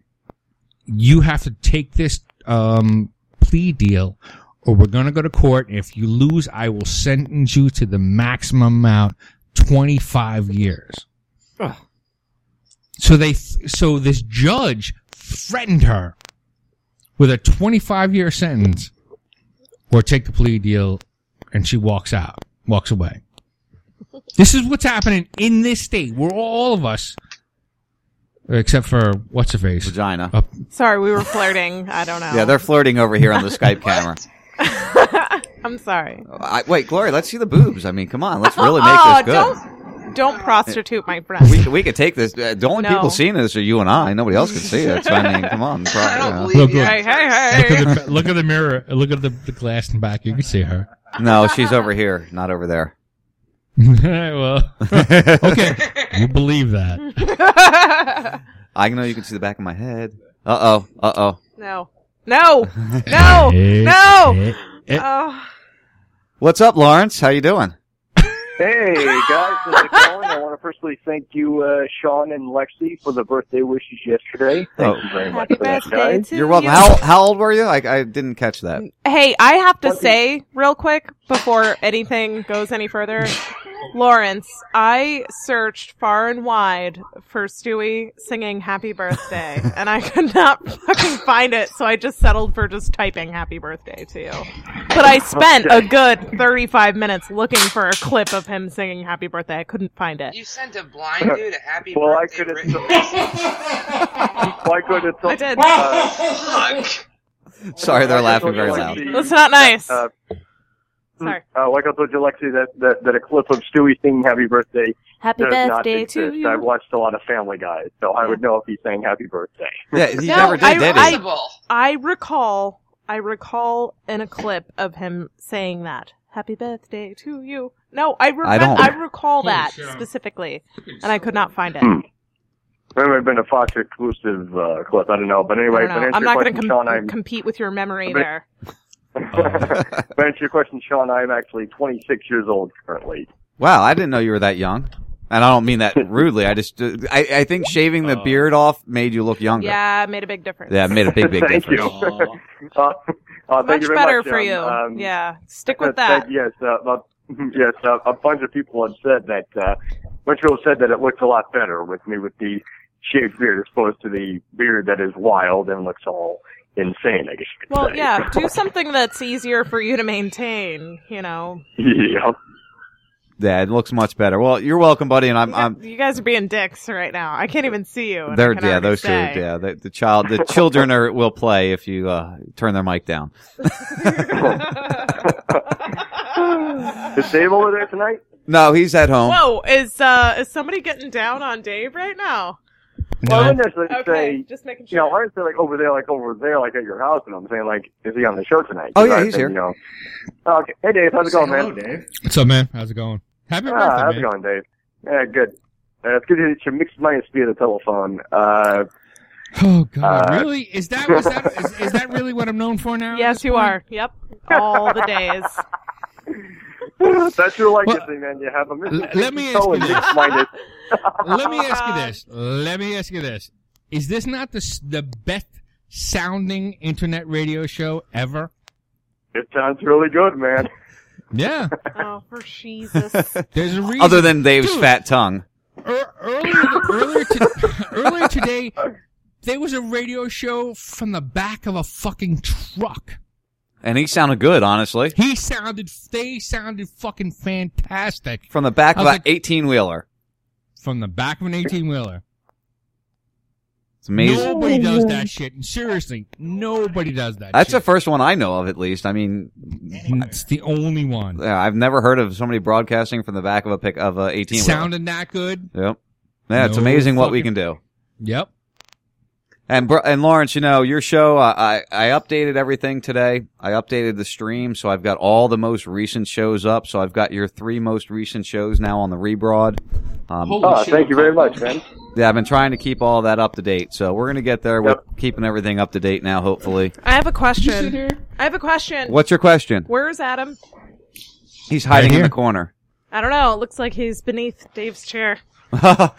You have to take this um, plea deal, or we're going to go to court. If you lose, I will sentence you to the maximum amount, twenty five years. So they, so this judge threatened her with a twenty five year sentence, or take the plea deal, and she walks out, walks away. This is what's happening in this state. We're all of us, except for what's her face, vagina. Uh, sorry, we were flirting. I don't know. Yeah, they're flirting over here on the Skype camera. I'm sorry. I, wait, Gloria, let's see the boobs. I mean, come on, let's really make oh, this good. don't don't prostitute my friend. We, we could take this. Uh, the only No. people seeing this are you and I. Nobody else can see it. So, I mean, come on. Pro- you know. Look, look. Hey, hey, Look at the look at the mirror. Look at the, the glass in back. You can see her. No, she's over here, not over there. well, okay, we'll believe that. I know you can see the back of my head. Uh oh. Uh oh. No. No. No. No. eh, eh. Oh. What's up, Lawrence? How you doing? Hey guys, how's it going? I want to firstly thank you, uh, Sean and Lexi, for the birthday wishes yesterday. Thank Oh. you very much Happy for that, birthday guys. to You're welcome. you. How how old were you? I I didn't catch that. Hey, I have to say real quick before anything goes any further. Lawrence, I searched far and wide for Stewie singing happy birthday and I could not fucking find it, so I just settled for just typing happy birthday to you. But I spent a good 35 minutes looking for a clip of him singing happy birthday. I couldn't find it. You sent a blind dude a happy birthday. Well, I could have. written Why could have I did. Sorry, they're laughing very loud. That's not nice. Uh, Sorry. uh, like I told you, Lexi, that, that, that a clip of Stewie singing Happy Birthday Happy does not birthday exist. to you. I've watched a lot of Family Guy, so I would know if he sang Happy Birthday. Yeah, he No, never did, I, did he? I, I recall, I recall in a clip of him saying that. Happy birthday to you. No, I, remem- I don't. I recall that specifically, and I could not find it. Hmm. It might have been a Fox exclusive uh, clip. I don't know. But I anyway, don't to know. answer I'm your not going question, to Sean, I'm compete with your memory But- there. to answer your question, Sean, I'm actually 26 years old currently. Wow, I didn't know you were that young. And I don't mean that rudely. I just, I, I think shaving the beard off made you look younger. Yeah, it made a big difference. Yeah, it made a big, big Thank difference. you. uh, uh, thank Much you very better much, for um, you. um, yeah, stick with uh, that. Yes, uh, uh, yes. Uh, a bunch of people have said that. Uh, bunch of people said that it looks a lot better with me with the shaved beard as opposed to the beard that is wild and looks all insane. I guess you could Well, say. yeah, do something that's easier for you to maintain, you know. yeah. Yeah, it looks much better. Well, you're welcome, buddy. And I'm, I'm You guys are being dicks right now. I can't even see you. they're yeah, already those two. Yeah, the, the child, the children are will play if you uh, turn their mic down. Is Dave over there tonight? No, he's at home. Whoa, is uh is somebody getting down on Dave right now? Well, I wouldn't necessarily Okay, say, just making sure. you know, I would say like over there, like over there, like at your house, and I'm saying like, is he on the show tonight? Oh yeah, I he's think, here. You know, Oh, okay. Hey Dave, how's it going, man? Dave. What's up, man? How's it going? Happy Ah, birthday, how's man. it going, Dave? Yeah, good. Uh, it's good that you mixed minds via the telephone. Uh, Oh God, Uh, really? Is that is that is, is that really what I'm known for now? Yes, you are. Yep. All the days. that's your legacy, man. You have a L- let me ask you this. Let me ask you this. Let me ask you this. Is this not the the best sounding internet radio show ever? It sounds really good, man. Yeah. Oh, for Jesus. There's a reason. Other than Dave's Dude, fat tongue. ear- earlier earlier, to, earlier today, there was a radio show from the back of a fucking truck. And he sounded good, honestly. He sounded. They sounded fucking fantastic From the back of an 18 wheeler. from the back of an eighteen wheeler. It's amazing. Nobody does that shit. Seriously, nobody does that. That's shit. the first one I know of, at least. I mean, It's the only one. yeah, I've never heard of somebody broadcasting from the back of a pick of a 18 wheeler. Sounding that good. Yep. Yeah, it's No amazing what we can do. Yep. And bro- and Lawrence, you know your show. I, I I updated everything today. I updated the stream, so I've got all the most recent shows up. So I've got your three most recent shows now on the rebroad. Um, Oh, thank you very much, man. yeah, I've been trying to keep all that up to date. So we're gonna get there with keeping everything up to date now. Hopefully. I have a question. I have a question. What's your question? Where's Adam? He's hiding in the corner. I don't know. It looks like he's beneath Dave's chair.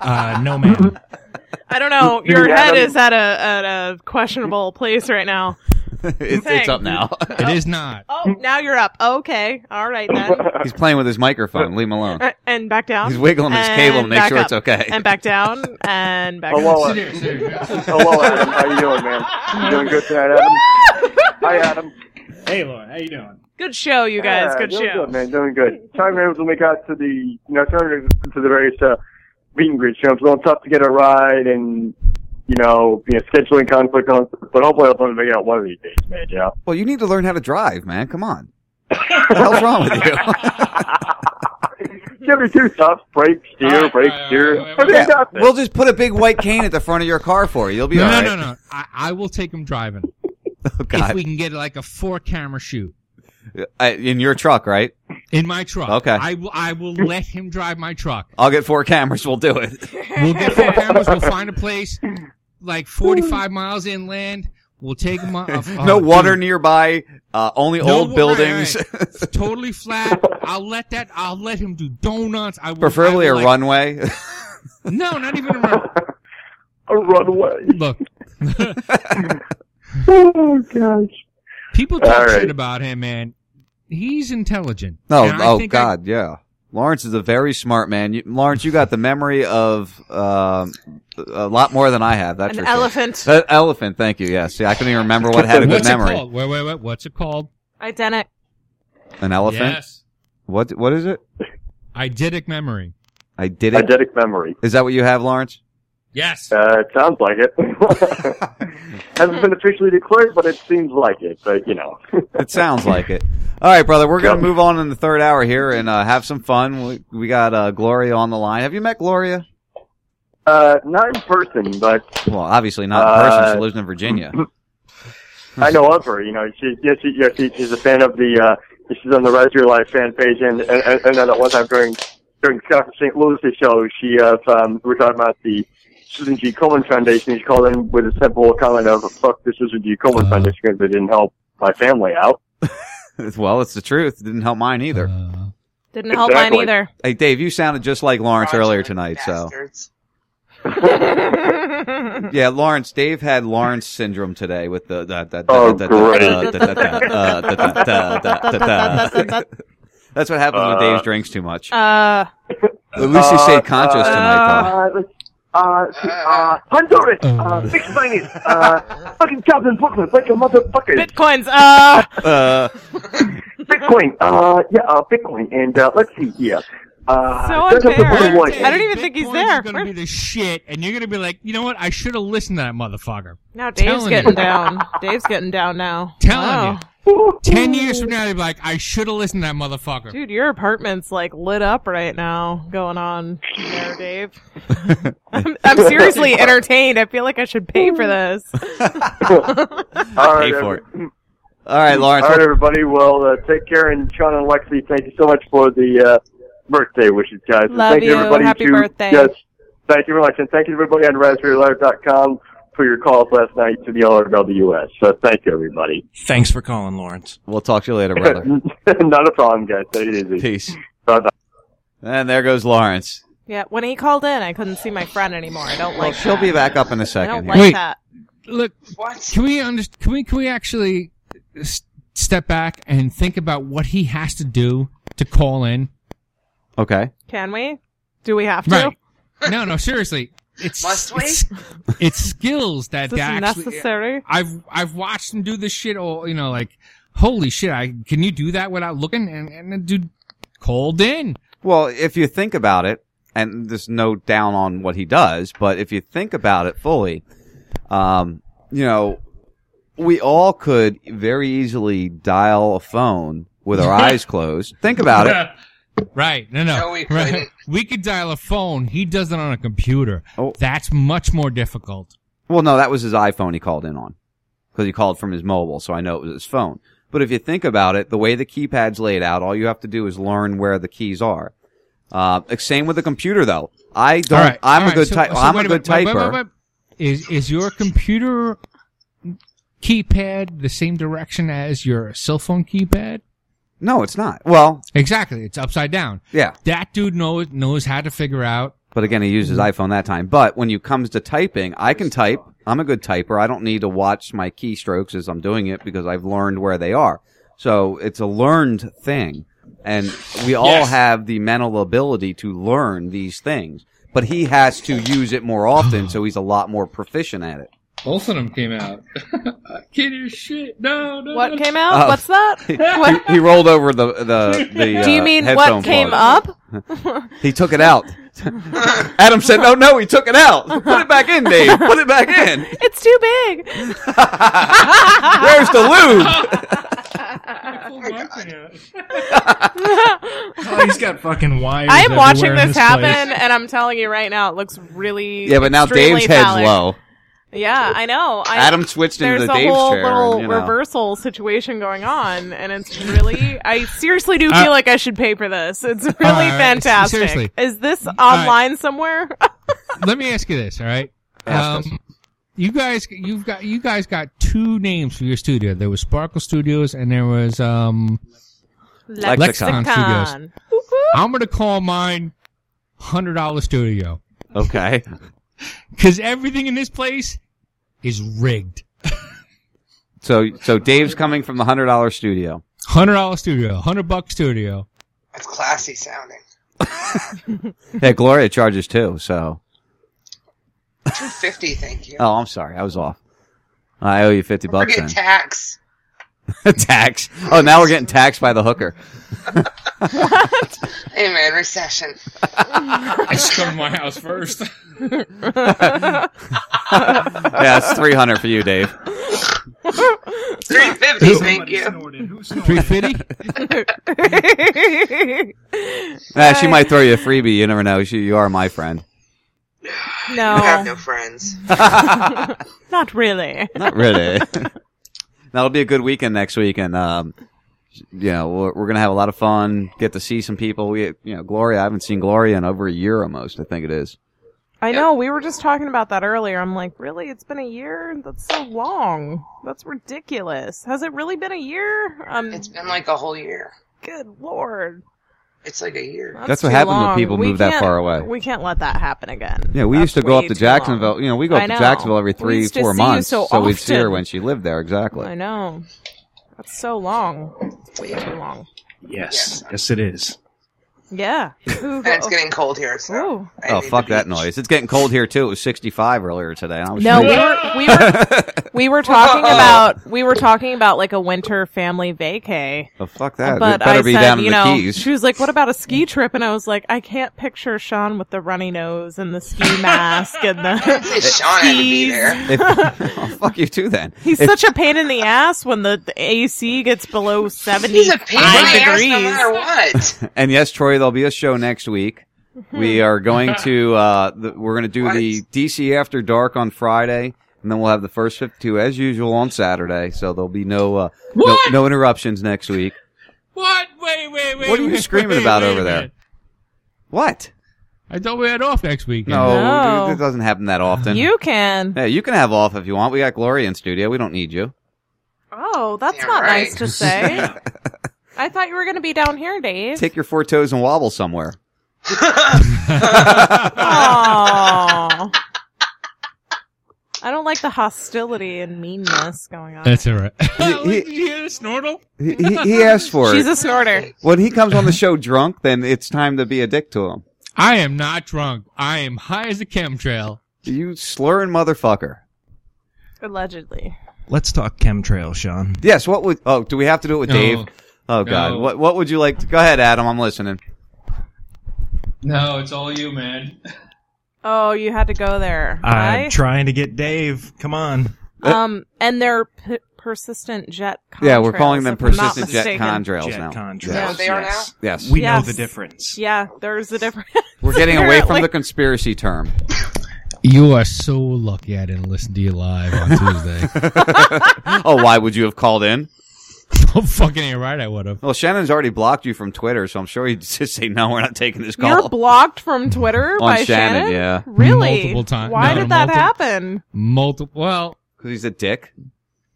Uh, no man. I don't know. Your head is at a at a questionable place right now. it's, it's up now. It is not. Oh, now you're up. Okay. All right then. He's playing with his microphone. Leave him alone. Uh, and back down. He's wiggling his cable to And make back sure it's okay. And back down. And back Hello, up. uh, hello, Adam. How you doing, man? You doing good tonight, Adam? Hi, Adam. Hey, Lauren, how you doing? Good show, you guys. Yeah, Good doing show. Good, man. Doing good. Time to when we got to the, you know, turning to the various uh, meet and greet shows. It's a little tough to get a ride and, you know, you know, scheduling conflict on, but hopefully I'll be able to make it out one of these days, man. Yeah. Well, you need to learn how to drive, man. Come on. what the hell's wrong with you? Can't be too tough. Brake, steer, brake, steer. Everything Yeah, got this. we'll just put a big white cane at the front of your car for you. You'll be No, all no, no, no. I, I will take him driving Oh, God. if we can get like a four camera shoot in your truck, right? in my truck. Okay. I will. I will let him drive my truck. I'll get four cameras. We'll do it. We'll get four cameras. We'll find a place like 45 miles inland. We'll take him off. no oh, water dude. nearby. Uh, only No, old right, buildings. right. totally flat. I'll let that. I'll let him do donuts. I will, Preferably I a will, like- runway. No, not even a runway. A runway. Look, Oh, gosh. people talk All right. shit about him, man. He's intelligent. No, And oh think I- God, yeah. Lawrence is a very smart man. You, Lawrence, you got the memory of um a lot more than I have. That's true. An for sure. elephant. An elephant. Thank you. Yes. See, I couldn't even remember what had a good What's it memory. Wait, wait, wait. What's it called? Idenic. An elephant. Yes. What? What is it? Eidetic memory. I did it. Eidetic memory. Is that what you have, Lawrence? Yes. Uh, it sounds like it. Hasn't been officially declared, but it seems like it. But you know, It sounds like it. All right, brother. We're gonna move on in the third hour here and uh, have some fun. We, we got uh, Gloria on the line. Have you met Gloria? uh, not in person, but Well, obviously not in person. Uh, she lives in Virginia. I know of her. You know, she yes, she, yes, she, she's a fan of the. uh She's on the Rise Your Life fan page, and and, and, and then at one time during during Scott St. Louis' show, she uh, um, we were talking about the Susan G. Komen Foundation. She called in with a simple comment of "fuck the Susan G. Komen Uh. Foundation" because they didn't help my family out. well, it's the truth. It didn't help mine either. Didn't help mine either. Hey, Dave, you sounded just like Lawrence earlier tonight. So yeah, Lawrence. Dave had Lawrence syndrome today with the the the Oh, the- the- uh, the- the- the- uh, the- the- the- the- the- the- That's what happens when Uh, Dave drinks too much. Uh, At least he stayed conscious tonight, though. Uh, Uh, uh, Honduras, uh, big Spanish, uh, fucking jobs in Brooklyn, bunch of motherfuckers. Bitcoins. Uh, Uh, Bitcoin, uh, yeah, uh, Bitcoin, and, uh, let's see here. Uh, so there's a unfair. one. I don't even think he's Bitcoin's there. gonna be the shit, and you're gonna be like, you know what? I should have listened to that motherfucker. Now Dave's Telling getting you. down. Dave's getting down now. Telling Wow. you. Ten years from now, they'd be like, I should have listened to that motherfucker. Dude, your apartment's like lit up right now. Going on there, Dave. I'm, I'm seriously entertained. I feel like I should pay for this. All right, Pay for it. All right, Lawrence. All right, everybody. Well, uh, take care, and Sean and Lexi, thank you so much for the uh, birthday wishes, guys. And Love thank you. everybody Happy to, birthday. Yes, thank you very much, and thank you everybody on RazRadioLive.com for your calls last night to the LRWS. So thank you, everybody. Thanks for calling, Lawrence. We'll talk to you later, brother. Not a problem, guys. Take it easy. Peace. Bye bye. And there goes Lawrence. Yeah, when he called in, I couldn't see my friend anymore. I don't Well, like she'll that. be back up in a second. I don't like Wait. that. Look, what? can we under, can we can we actually s- step back and think about what he has to do to call in? Okay. Can we? Do we have to? Right. No, no, seriously. It's Must we? It's, it's skills that Is this that actually. necessary? I've I've watched him do this shit. All you know, like holy shit! I can you do that without looking? And and the dude called in. Well, if you think about it, and there's no down on what he does, but if you think about it fully, um, you know, we all could very easily dial a phone with our eyes closed. Think about it. Right. No, no. No, we right. We could dial a phone. He does it on a computer. Oh. That's much more difficult. Well, no, that was his iPhone he called in on. Because he called from his mobile, so I know it was his phone. But if you think about it, the way the keypad's laid out, all you have to do is learn where the keys are. Uh, same with the computer though. I don't, All right. I'm all a right, good so- type, so I'm a wait good minute, wait, wait, typer. wait, wait. Is is your computer keypad the same direction as your cell phone keypad? No, it's not. Well, exactly. It's upside down. Yeah. That dude knows knows how to figure out. But again, he used his iPhone that time. But when it comes to typing, I can type. I'm a good typer. I don't need to watch my keystrokes as I'm doing it because I've learned where they are. So it's a learned thing. And we all Yes. have the mental ability to learn these things. But he has to use it more often, so he's a lot more proficient at it. Both of them came out. Kid is shit. No, no. What came out? Uh, What's that? He, What? he rolled over the the the. Do you uh, mean what came plug. up? He took it out. Adam said, "No, no, he took it out. Put it back in, Dave. Put it back in. It's too big. Where's the lube?" Oh, he's got fucking wires. I am watching everywhere in this place. happen, and I'm telling you right now, it looks really. Yeah, but now extremely Dave's head's phallic. low. Yeah, I know. I, Adam switched into there's the a Dave's whole chair, little and, you know. reversal situation going on, and it's really. I seriously do Uh, feel like I should pay for this. It's really All right, fantastic. seriously. Is this online somewhere? Let me ask you this, all right? Um, you guys, you've got you guys got two names for your studio. There was Sparkle Studios, and there was um, Lexicon. Studios. I'm gonna call mine hundred dollar studio Okay. Because everything in this place is rigged. So so Dave's coming from the hundred dollar studio. Hundred dollar studio, hundred buck studio. That's classy sounding. Yeah, Gloria charges too. So Two fifty, thank you. oh, I'm sorry, I was off. I owe you fifty bucks Forget then. tax. Tax. Oh, now we're getting taxed by the hooker. Hey man, recession. I just come to my house first. yeah, it's three hundred for you, Dave. Three fifty, thank you. Three fifty. Ah, she might throw you a freebie. You never know. She, you are my friend. no, I have no friends. not really. Not really. That'll be a good weekend next week, and um, you know we're, we're gonna have a lot of fun. Get to see some people. We, you know, Gloria. I haven't seen Gloria in over a year almost. I think it is. I know. We were just talking about that earlier. I'm like, really? It's been a year? That's so long. That's ridiculous. Has it really been a year? Um, It's been like a whole year. good lord. It's like a year. That's That's what too happens when people We move that far away. We can't let that happen again. Yeah, we That's used to go up to Jacksonville. long. You know, we go up to. Jacksonville every three, four months, so we'd see her when she lived there. Exactly. I know. That's so long. It's way too long. Yes, yes, it is. Yeah. And it's oh. getting cold here, so. Oh fuck that noise! It's getting cold here too. It was 65 earlier today. And I was No, we were we were we were talking about we were talking about like a winter family vacay. Oh fuck that! It But better I be said, down in you the know, Keys. she was like, "What about a ski trip?" And I was like, "I can't picture Sean with the runny nose and the ski mask and the Sean had to be there. If- oh, fuck you too then. He's If- such a pain in the ass when the, the AC gets below seventy He's a pain in the ass degrees. no matter what. and yes, Troy, there'll be a show next week. We are going to uh, the, we're going to do the DC After Dark on Friday, and then we'll have the first 52 as usual on Saturday. So there'll be no uh, no, no interruptions next week. What? Wait, wait, wait. What are you wait, screaming wait, about wait over a there? What? I thought we had off next week. No, No. it doesn't happen that often. You can. Yeah, you can have off if you want. We got Gloria in studio. We don't need you. Oh, that's not right. nice to say. I thought you were going to be down here, Dave. Take your four toes and wobble somewhere. Aww. I don't like the hostility and meanness going on. That's all right. He- Did you hear the snortle? He, he, he asked for She's it. She's a snorter. when he comes on the show drunk, then it's time to be a dick to him. I am not drunk. I am high as a chemtrail. You slurring motherfucker. Allegedly. Let's talk chemtrail, Sean. Yes. What would? Oh, do we have to do it with No. Dave? Oh God. No. What What would you like? to Go ahead, Adam. I'm listening. No, it's all you, man. Oh, you had to go there. I'm Hi? trying to get Dave. Come on. Um, and they're p- persistent jet contrails. Yeah, we're calling them if I'm not persistent jet contrails Jet now. contrails. Yes. they are yes. Yes. We Yes. know the difference. Yeah, there's a difference. We're getting away from the conspiracy term. You are so lucky I didn't listen to you live on Tuesday. oh, why would you have called in? fucking ain't right, I would have. Well, Shannon's already blocked you from Twitter, so I'm sure he'd just say no. We're not taking this call. You're blocked from Twitter On by Shannon, yeah. Really? Multiple times. Why No, did that multiple- happen? Multiple. Well, Because he's a dick.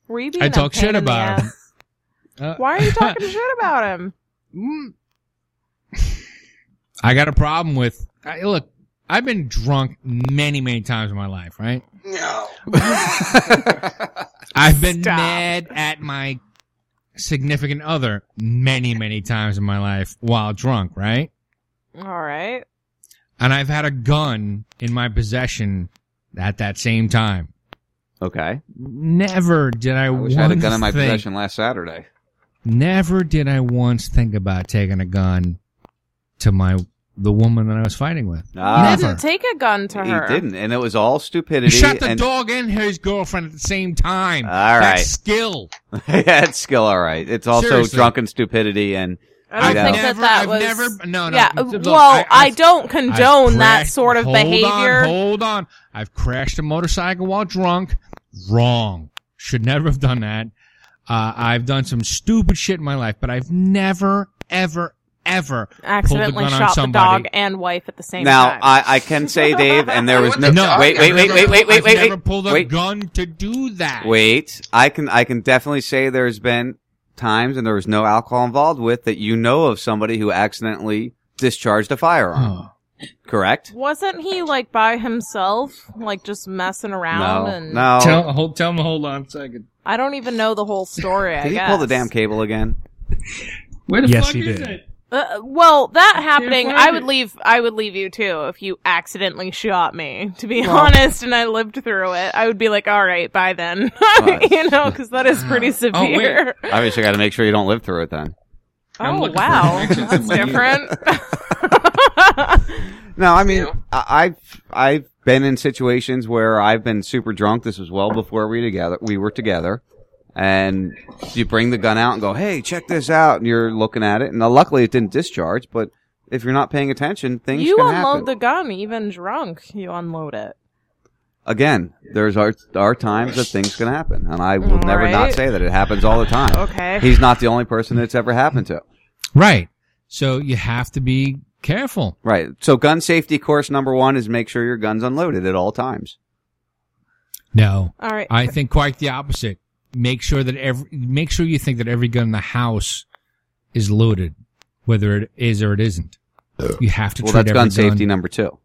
Were you being I a talk pain shit in the about him. Uh, Why are you talking shit about him? I got a problem with. I, look, I've been drunk many, many times in my life, right? No. I've been Stop. mad at my significant other many, many times in my life while drunk, right? All right. And I've had a gun in my possession at that same time. Okay. Never did I, I wish I had a gun in my think, possession last Saturday. Never did I once think about taking a gun to my the woman that I was fighting with. Ah. You Never. didn't take a gun to her. He didn't, and it was all stupidity. He shot the and dog and his girlfriend at the same time. All right. That's skill. yeah, it's skill, all right. It's also Seriously. drunken stupidity, and I don't you know, think that Never- that I've was. never- no, no, Yeah. look, well, I- I, I've- don't I've condone that crashed- sort of hold behavior. On, hold on. I've crashed a motorcycle while drunk. Wrong. Should never have done that. Uh, I've done some stupid shit in my life, but I've never, ever, ever Accidentally pulled a gun on shot the dog and wife at the same now time. I, I can say, Dave, and there was no. No, wait, wait, wait, wait, wait, wait, I've wait, never wait. pulled a wait. gun to do that. Wait, I can I can definitely say there's been times and there was no alcohol involved with that you know of somebody who accidentally discharged a firearm. Correct? Wasn't he like by himself, like just messing around? No, and no. Tell, hold, tell me, hold on a second. I don't even know the whole story. I Did he guess. pull the damn cable again? Where the Yes, fuck he is did. it? Uh, well, that happening, I would leave. I would leave you too if you accidentally shot me. To be Well- honest, and I lived through it, I would be like, "All right, bye then," you know, because that is pretty Oh, severe. Obviously, got to make sure you don't live through it then. Oh, wow, that's different. No, I mean, I, I've I've been in situations where I've been super drunk. This was well before we together we were together, and you bring the gun out and go, "Hey, check this out," and you're looking at it. And uh, luckily, it didn't discharge. But if you're not paying attention, things you can unload happen. the gun, even drunk. You unload it. Again, there's are are times that things can happen, and I will never not say that it happens all the time. Okay. he's not the only person that's ever happened to. Right. So you have to be careful. Right. So, gun safety course number one is make sure your gun's unloaded at all times. No. All right. I think quite the opposite. Make sure that every make sure you think that every gun in the house is loaded, whether it is or it isn't. You have to Well, treat that's every gun safety number two.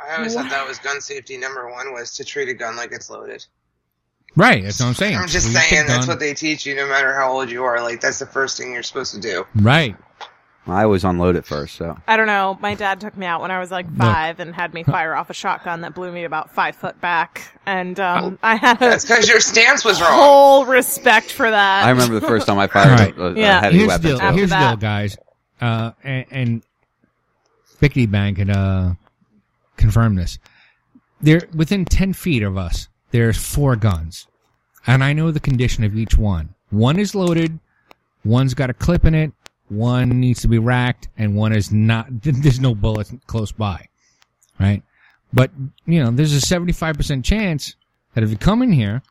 I always thought that was gun safety number one was to treat a gun like it's loaded. Right. That's what I'm saying. I'm just Treat saying that's gun- what they teach you no matter how old you are. Like that's the first thing you're supposed to do. Right. I always unload it first. So I don't know. My dad took me out when I was like five and had me fire off a shotgun that blew me about five foot back, and um, I had a That's because your stance was wrong. whole respect for that. I remember the first time I fired a, a, a Yeah. heavy Here's weapon. the deal. so- Here's the that. deal, guys. Uh, and, and Bickety Bang can uh, confirm this. There, within ten feet of us, there's four guns, and I know the condition of each one. One is loaded, one's got a clip in it, one needs to be racked, and one is not. There's no bullets close by, right? But you know, there's a seventy-five percent chance that if you come in here,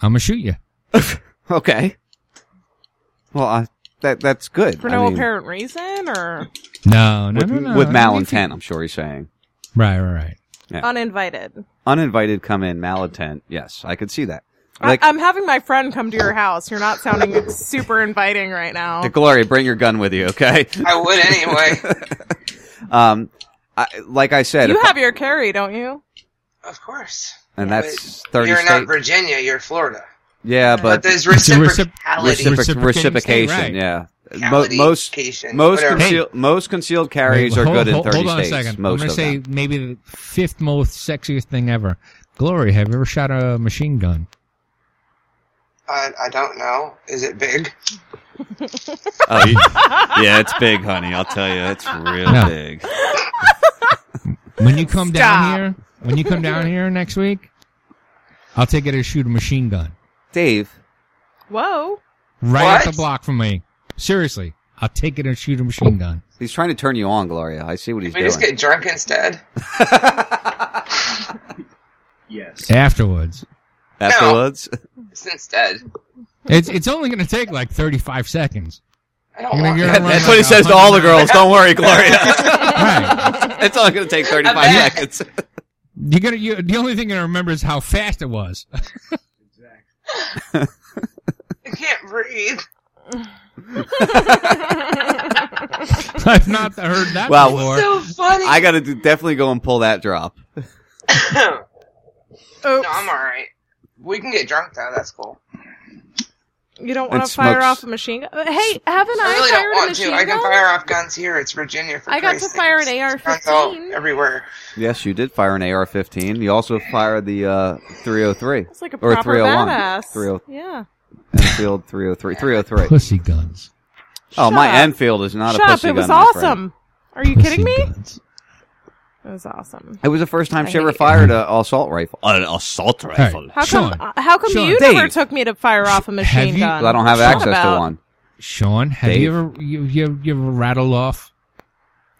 I'm gonna shoot you. okay. Well, I, that that's good. for I no mean, apparent reason or No, no, with, no, no. with I mean, malintent, I'm sure he's saying. Right, right, right. Yeah. uninvited. Uninvited, come in, malintent. Yes, I could see that. I- Like, I'm having my friend come to your house. You're not sounding super inviting right now. Gloria, bring your gun with you, okay? I would anyway. um, I, like I said, You if- have your carry, don't you? Of course. and that's thirty You're states. not Virginia, you're Florida. Yeah, but But there's It's a recip- reciprocality. reciproc- reciprocation. right. Yeah, Mo- most most whatever. concealed most concealed carries Wait, are hold- good in hold- thirty hold on states. a second. Most I'm gonna say them. maybe the fifth most sexiest thing ever. Glory, have you ever shot a machine gun? I, I don't know. Is it big? Oh, you- yeah, it's big, honey. I'll tell you, it's real No. big. When you come Stop. down here, when you come down here next week, I'll take you to shoot a machine gun Dave, Whoa. right What? up the block from me. Seriously, I'll take it and shoot a machine gun. he's trying to turn you on, Gloria. I see what he's we doing. just get drunk instead. Yes. Afterwards, Afterwards, Just instead. it's it's only going to take like 35 seconds. I don't want that. that's what he says to all the girls. Don't worry, Gloria. Right. it's only going to take thirty-five seconds. You're gonna. You, the only thing you're gonna remember is how fast it was. I can't breathe. I've not heard that Wow. before. So funny. I got to definitely go and pull that drop. no, I'm alright. We can get drunk though. That's cool. You don't want to fire smokes. off a machine gun? Hey, haven't I, I really fired don't a want machine to. I can fire off guns here. It's Virginia for I got to Christ's fire an sakes. Guns all AR-15. everywhere. Yes, you did fire an AR-15. You also fired the uh, 303 It's like a or proper 301. badass. 30 Yeah. Enfield 303. 303. Pussy guns. Oh, my up. Enfield is not Shut a up, pussy it was gun, friend. awesome. Are you Pussy kidding me? guns. It was awesome. It was the first time I she ever hate it. fired an assault rifle. An assault rifle. How Sean, come? uh, How come Sean, you Dave. never took me to fire off a machine you- gun? I don't have What access about? to one. Sean, have Dave. you ever you, you, you ever rattled off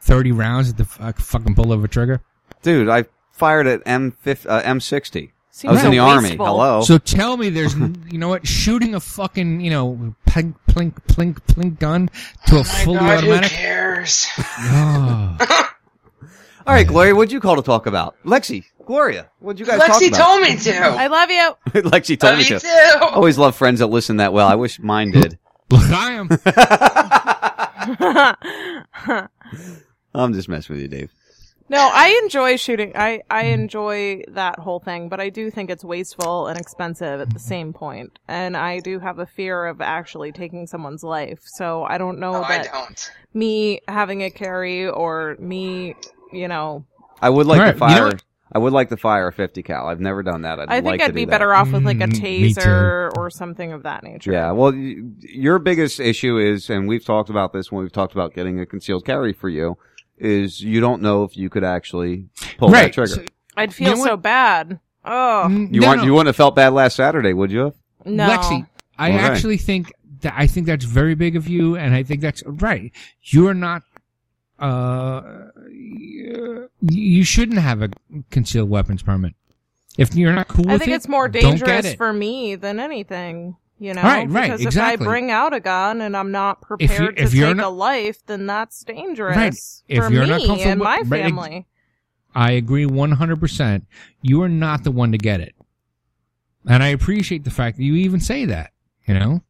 thirty rounds at the f- uh, fucking pull of a trigger? Dude, I fired at M uh, M60. Seems I was in so the army. wasteful. Hello. So tell me, there's n- you know what? Shooting a fucking you know plink plink plink plink gun to a fully God, who automatic. cares? Oh. All right, Gloria, what'd you call to talk about? Lexi, Gloria, what'd you guys talk about? Lexi about? told me to. I love you. Lexi told Love me you to. too. Always love friends that listen that well. I wish mine did. Look, I am. I'm just messing with you, Dave. No, I enjoy shooting. I I enjoy that whole thing, but I do think it's wasteful and expensive at the same point. And I do have a fear of actually taking someone's life. So I don't know No, I that don't. me having a carry or me, you know, I would like All to right, you know fire. I would like to fire a 50 cal. I've never done that. I'd I think like I'd do be that. better off with like a Mm, taser or something of that nature. Yeah, well, y- your biggest issue is, and we've talked about this when we've talked about getting a concealed carry for you, is you don't know if you could actually pull that trigger. So- I'd feel You know so what? bad. Oh Mm, you no, weren't. no. You wouldn't have felt bad last Saturday, would you? have? no, Lexi, I All right. actually think that I think that's very big of you, and I think that's right. You're not. Uh, you shouldn't have a concealed weapons permit. If you're not cool I think it, it's more dangerous it. for me than anything. You know, Right, right, because if. I bring out a gun and I'm not If you- prepared if to take not- a life, then that's dangerous Right. If for me and my with- right, ex- family. I agree 100%. You are not the one to get it. And I appreciate the fact that you even say that, you know?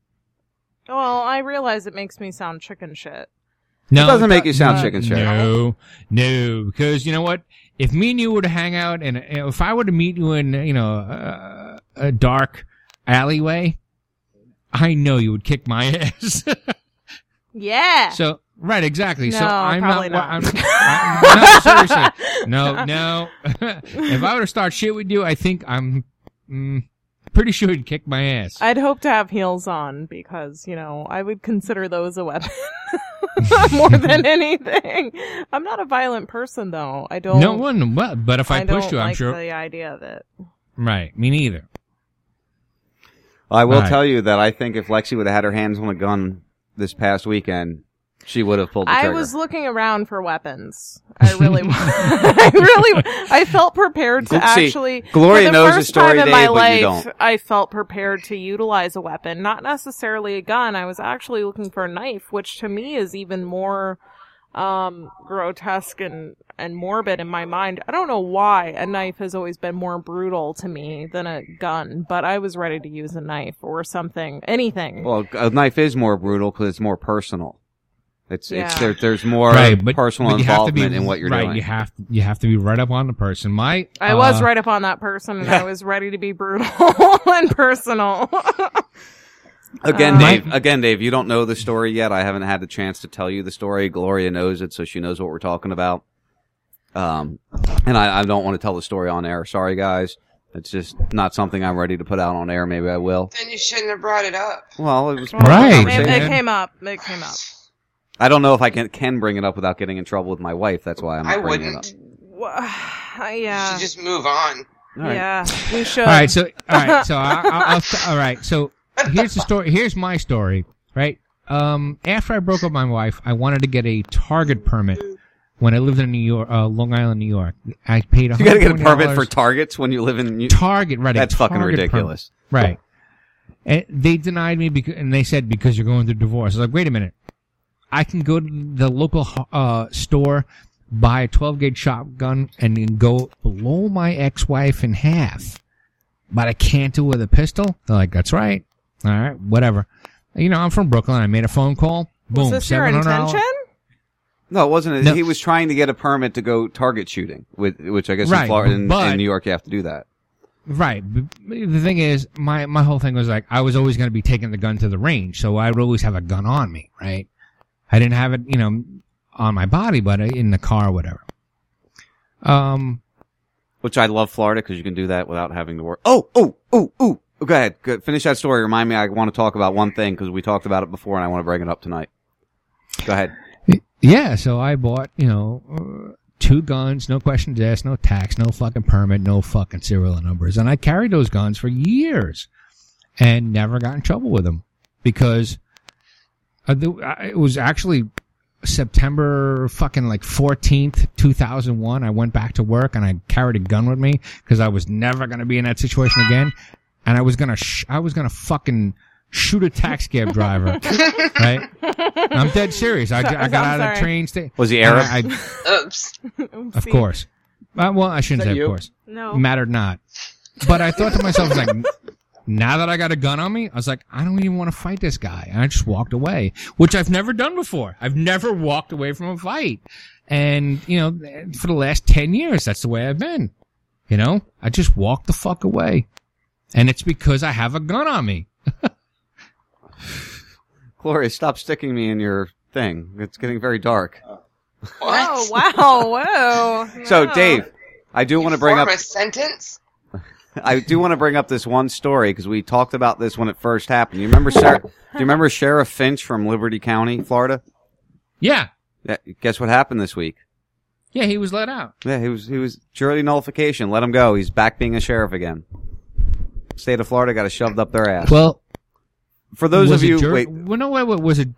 Well, I realize it makes me sound chicken shit. No, it doesn't make you sound no, chicken shit. No, no, because you know what? If me and you were to hang out, and if I were to meet you in, you know, uh, a dark alleyway, I know you would kick my ass. Yeah. So right, exactly. so No, I'm probably not. not. I'm, I'm, no, seriously. No, no. if I were to start shit with you, I think I'm mm, pretty sure he'd kick my ass. I'd hope to have heels on because, you know, I would consider those a weapon more than anything. I'm not a violent person though. I don't. no one, but, but if I, pushed don't you, I'm like sure. the idea of it. Right, me neither. I will All right. tell you that I think if Lexi would have had her hands on a gun this past weekend, she would have pulled the I trigger. was looking around for weapons. I really, I really, I felt prepared to See, actually. Gloria for the knows the first story, time in my but you life. I felt prepared to utilize a weapon, not necessarily a gun. I was actually looking for a knife, which to me is even more um grotesque and and morbid in my mind. I don't know why a knife has always been more brutal to me than a gun, but I was ready to use a knife or something, anything. Well, a knife is more brutal because it's more personal. It's it's there, there's more right, but, personal but you have to be, involvement in what you're doing. right, doing. You have you have to be right up on the person. My I was uh, right up on that person and I was ready to be brutal and personal. Again, Uh, Dave. Again, Dave. You don't know the story yet. I haven't had the chance to tell you the story. Gloria knows it, so she knows what we're talking about. Um, and I, I don't want to tell the story on air. Sorry, guys. It's just not something I'm ready to put out on air. Maybe I will. Then you shouldn't have brought it up. Well, it was Well, part of the Right. It, it came up. It came up. I don't know if I can can bring it up without getting in trouble with my wife. That's why I'm not I bringing wouldn't. it up. Wha- You yeah. should just move on. All right. Yeah. We should. All right, so all right, so I, I, I'll, all right, so here's the story. Here's my story. Right. Um, after I broke up with my wife, I wanted to get a Target permit when I lived in New York, uh, Long Island, New York. I paid. You got to get a permit $120 for targets when you live in New- Target, right? a That's fucking Target ridiculous. permit. Right. And they denied me because, and they said because you're going through divorce. I was like, wait a minute. I can go to the local uh, store, buy a 12 gauge shotgun, and then go blow my ex-wife in half, but I can't do it with a pistol. They're like, that's right. All right, whatever. You know, I'm from Brooklyn. I made a phone call. Was Boom, this your $700. intention? No, it wasn't. No. He was trying to get a permit to go target shooting, with which I guess in Right, Florida, in, but- in New York, you have to do that. Right. The thing is, my my whole thing was like I was always going to be taking the gun to the range, so I would always have a gun on me. Right. I didn't have it, you know, on my body, but in the car, or whatever. Um. Which I love Florida because you can do that without having to work. Oh, oh, oh, oh. Go ahead. Go, finish that story. Remind me. I want to talk about one thing because we talked about it before, and I want to bring it up tonight. Go ahead. Yeah. So I bought, you know, uh, two guns, no questions asked, no tax, no fucking permit, no fucking serial numbers, and I carried those guns for years, and never got in trouble with them because it was actually September fucking like 14th, 2001. I went back to work and I carried a gun with me because I was never going to be in that situation again. And I was going to, sh- I was going to fucking shoot a tax cab driver. right? I'm dead serious. I, So- I got I'm out of sorry. the train station. Was he Arab? I, I- Oops. of course. Uh, well, I shouldn't Is say you? of course. No. Mattered not. But I thought to myself, I was like, now that I got a gun on me, I was like, I don't even want to fight this guy. And I just walked away, which I've never done before. I've never walked away from a fight. And, you know, for the last 10 years, that's the way I've been. You know, I just walked the fuck away. And it's because I have a gun on me. Gloria, stop sticking me in your thing. It's getting very dark. Oh wow! Whoa. So, Dave, I do want to bring Form up. a sentence. I do want to bring up this one story because we talked about this when it first happened. You remember, Sarah, do you remember Sheriff Finch from Liberty County, Florida? Yeah. Yeah. Guess what happened this week? Yeah, he was let out. Yeah, he was he was jury nullification. Let him go. He's back being a sheriff again. State of Florida got it shoved up their ass. Well, for those was of you, jury- wait, well, no, wait, wait, was it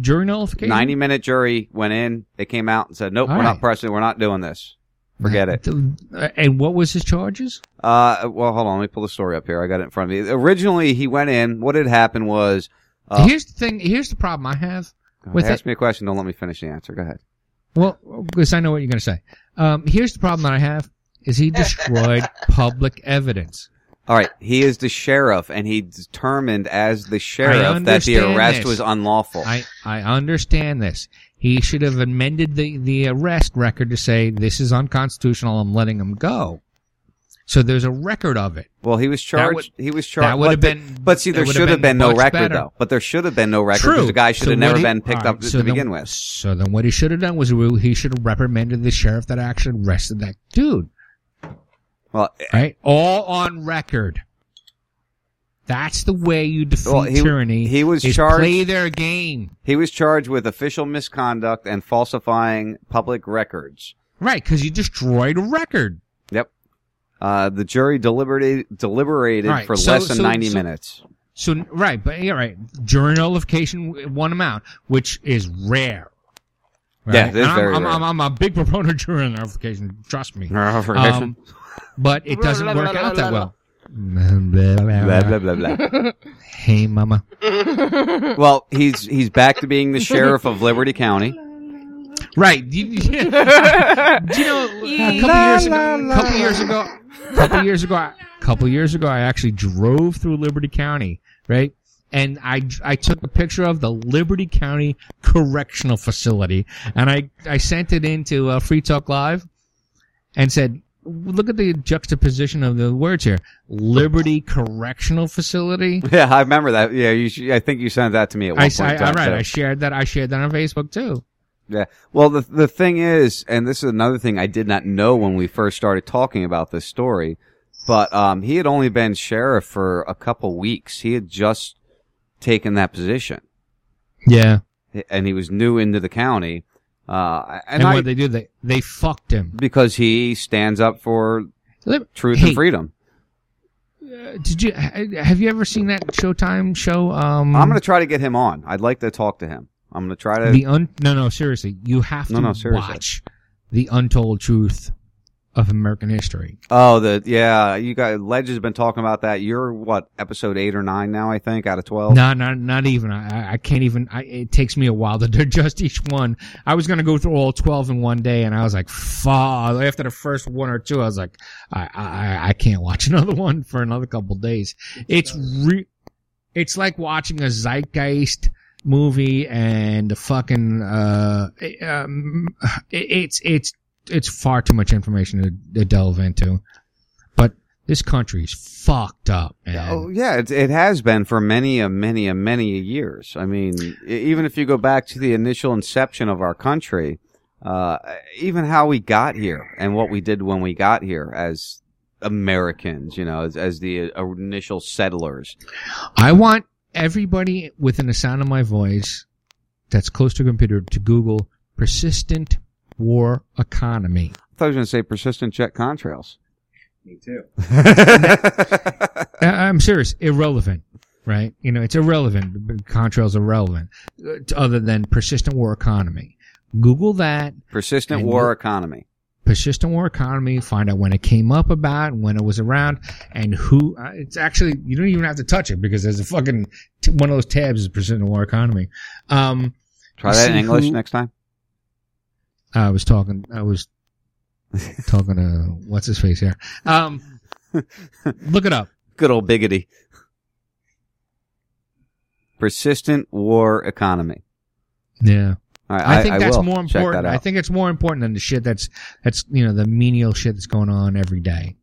jury nullification? ninety minute jury went in. They came out and said, "Nope, All we're not right. pressing. We're not doing this. Forget it." Uh, And what was his charges? Uh, well, hold on. Let me pull the story up here. I got it in front of me. Originally, he went in. What had happened was, uh, here's the thing. Here's the problem I have with ask it. me a question. Don't let me finish the answer. Go ahead. Well, because I know what you're going to say. Um, here's the problem that I have: is he destroyed public evidence. All right, he is the sheriff, and he determined as the sheriff that the arrest this. was unlawful. I I understand this. He should have amended the the arrest record to say this is unconstitutional. I'm letting him go. So there's a record of it. Well, he was charged. would- he was charged. that would have but been- the- But see, there should have been been no record better. though. But there should have been no record True. because the guy should So have never he- been picked all up to, so to then- begin with. So then what he should have done was he should have reprimanded the sheriff that actually arrested that dude. Well, right? All on record. That's the way you defeat Well, he- tyranny. he was charged- Play their game. He was charged with official misconduct and falsifying public records. Right, because you destroyed a record. Yep. Uh, the jury deliberated deliberated Right, for so- less than so- ninety so- minutes. So right, but yeah, right. Jury nullification, one amount, which is rare. Right? Yeah, is I'm, very I'm, rare. I'm, I'm a big proponent of jury nullification. Trust me. Um, but it doesn't work out that well. Blah, blah, blah, blah. Hey, mama. well, he's he's back to being the sheriff of Liberty County. Right. You, you- do you know a couple years ago? couple years ago. couple years ago. I- couple years ago, I actually drove through Liberty County. Right. And I, I took a picture of the Liberty County Correctional Facility, and I, I sent it into uh, Free Talk Live, and said, "Look at the juxtaposition of the words here: Liberty Correctional Facility." Yeah, I remember that. Yeah, you. sh- I think you sent that to me at one I, point. I, time, right, too. I shared that. I shared that on Facebook too. Yeah. Well, the the thing is, and this is another thing I did not know when we first started talking about this story, but um, he had only been sheriff for a couple weeks. He had just taken that position, Yeah. and he was new into the county. Uh, and And, I, what they do, they they fucked him. because he stands up for Lib- truth Hey, and freedom. Uh, did you have you ever seen that Showtime show? Um, I'm going to try to get him on. I'd like to talk to him. I'm going to try to. the un no no seriously you have No, to no, seriously. watch the untold truth of American history. oh, the yeah, you got Ledge has been talking about that. You're what episode eight or nine now? I think out of twelve. No, not not even. I, I can't even. I, it takes me a while to digest each one. I was gonna go through all twelve in one day, and I was like, "Fuck!" After the first one or two, I was like, "I I, I can't watch another one for another couple days." It's re- It's like watching a zeitgeist movie and the fucking uh, um, it, it's it's it's far too much information to, to delve into. But this country's fucked up, man. Oh yeah, it, it has been for many a many a many a years. I mean, even if you go back to the initial inception of our country, uh, even how we got here and what we did when we got here as Americans, you know, as, as the uh, initial settlers. I want everybody within the sound of my voice that's close to a computer to Google persistent war economy. I thought I was going to say persistent jet contrails. Me too. I- I'm serious. Irrelevant, right? You know, it's irrelevant. Contrails are relevant, uh, other than persistent war economy. Google that. Persistent war look- economy. Persistent war economy. Find out when it came up about, when it was around, and who. Uh, it's actually you don't even have to touch it because there's a fucking t- one of those tabs is persistent war economy. Um, Try you that in English who- next time. I was talking. I was talking to what's his face here. Um, look it up. Good old biggity. Persistent war economy. Yeah. Right, I, think that's will more check that important. I think it's more important than the shit that's that's you know the menial shit that's going on every day.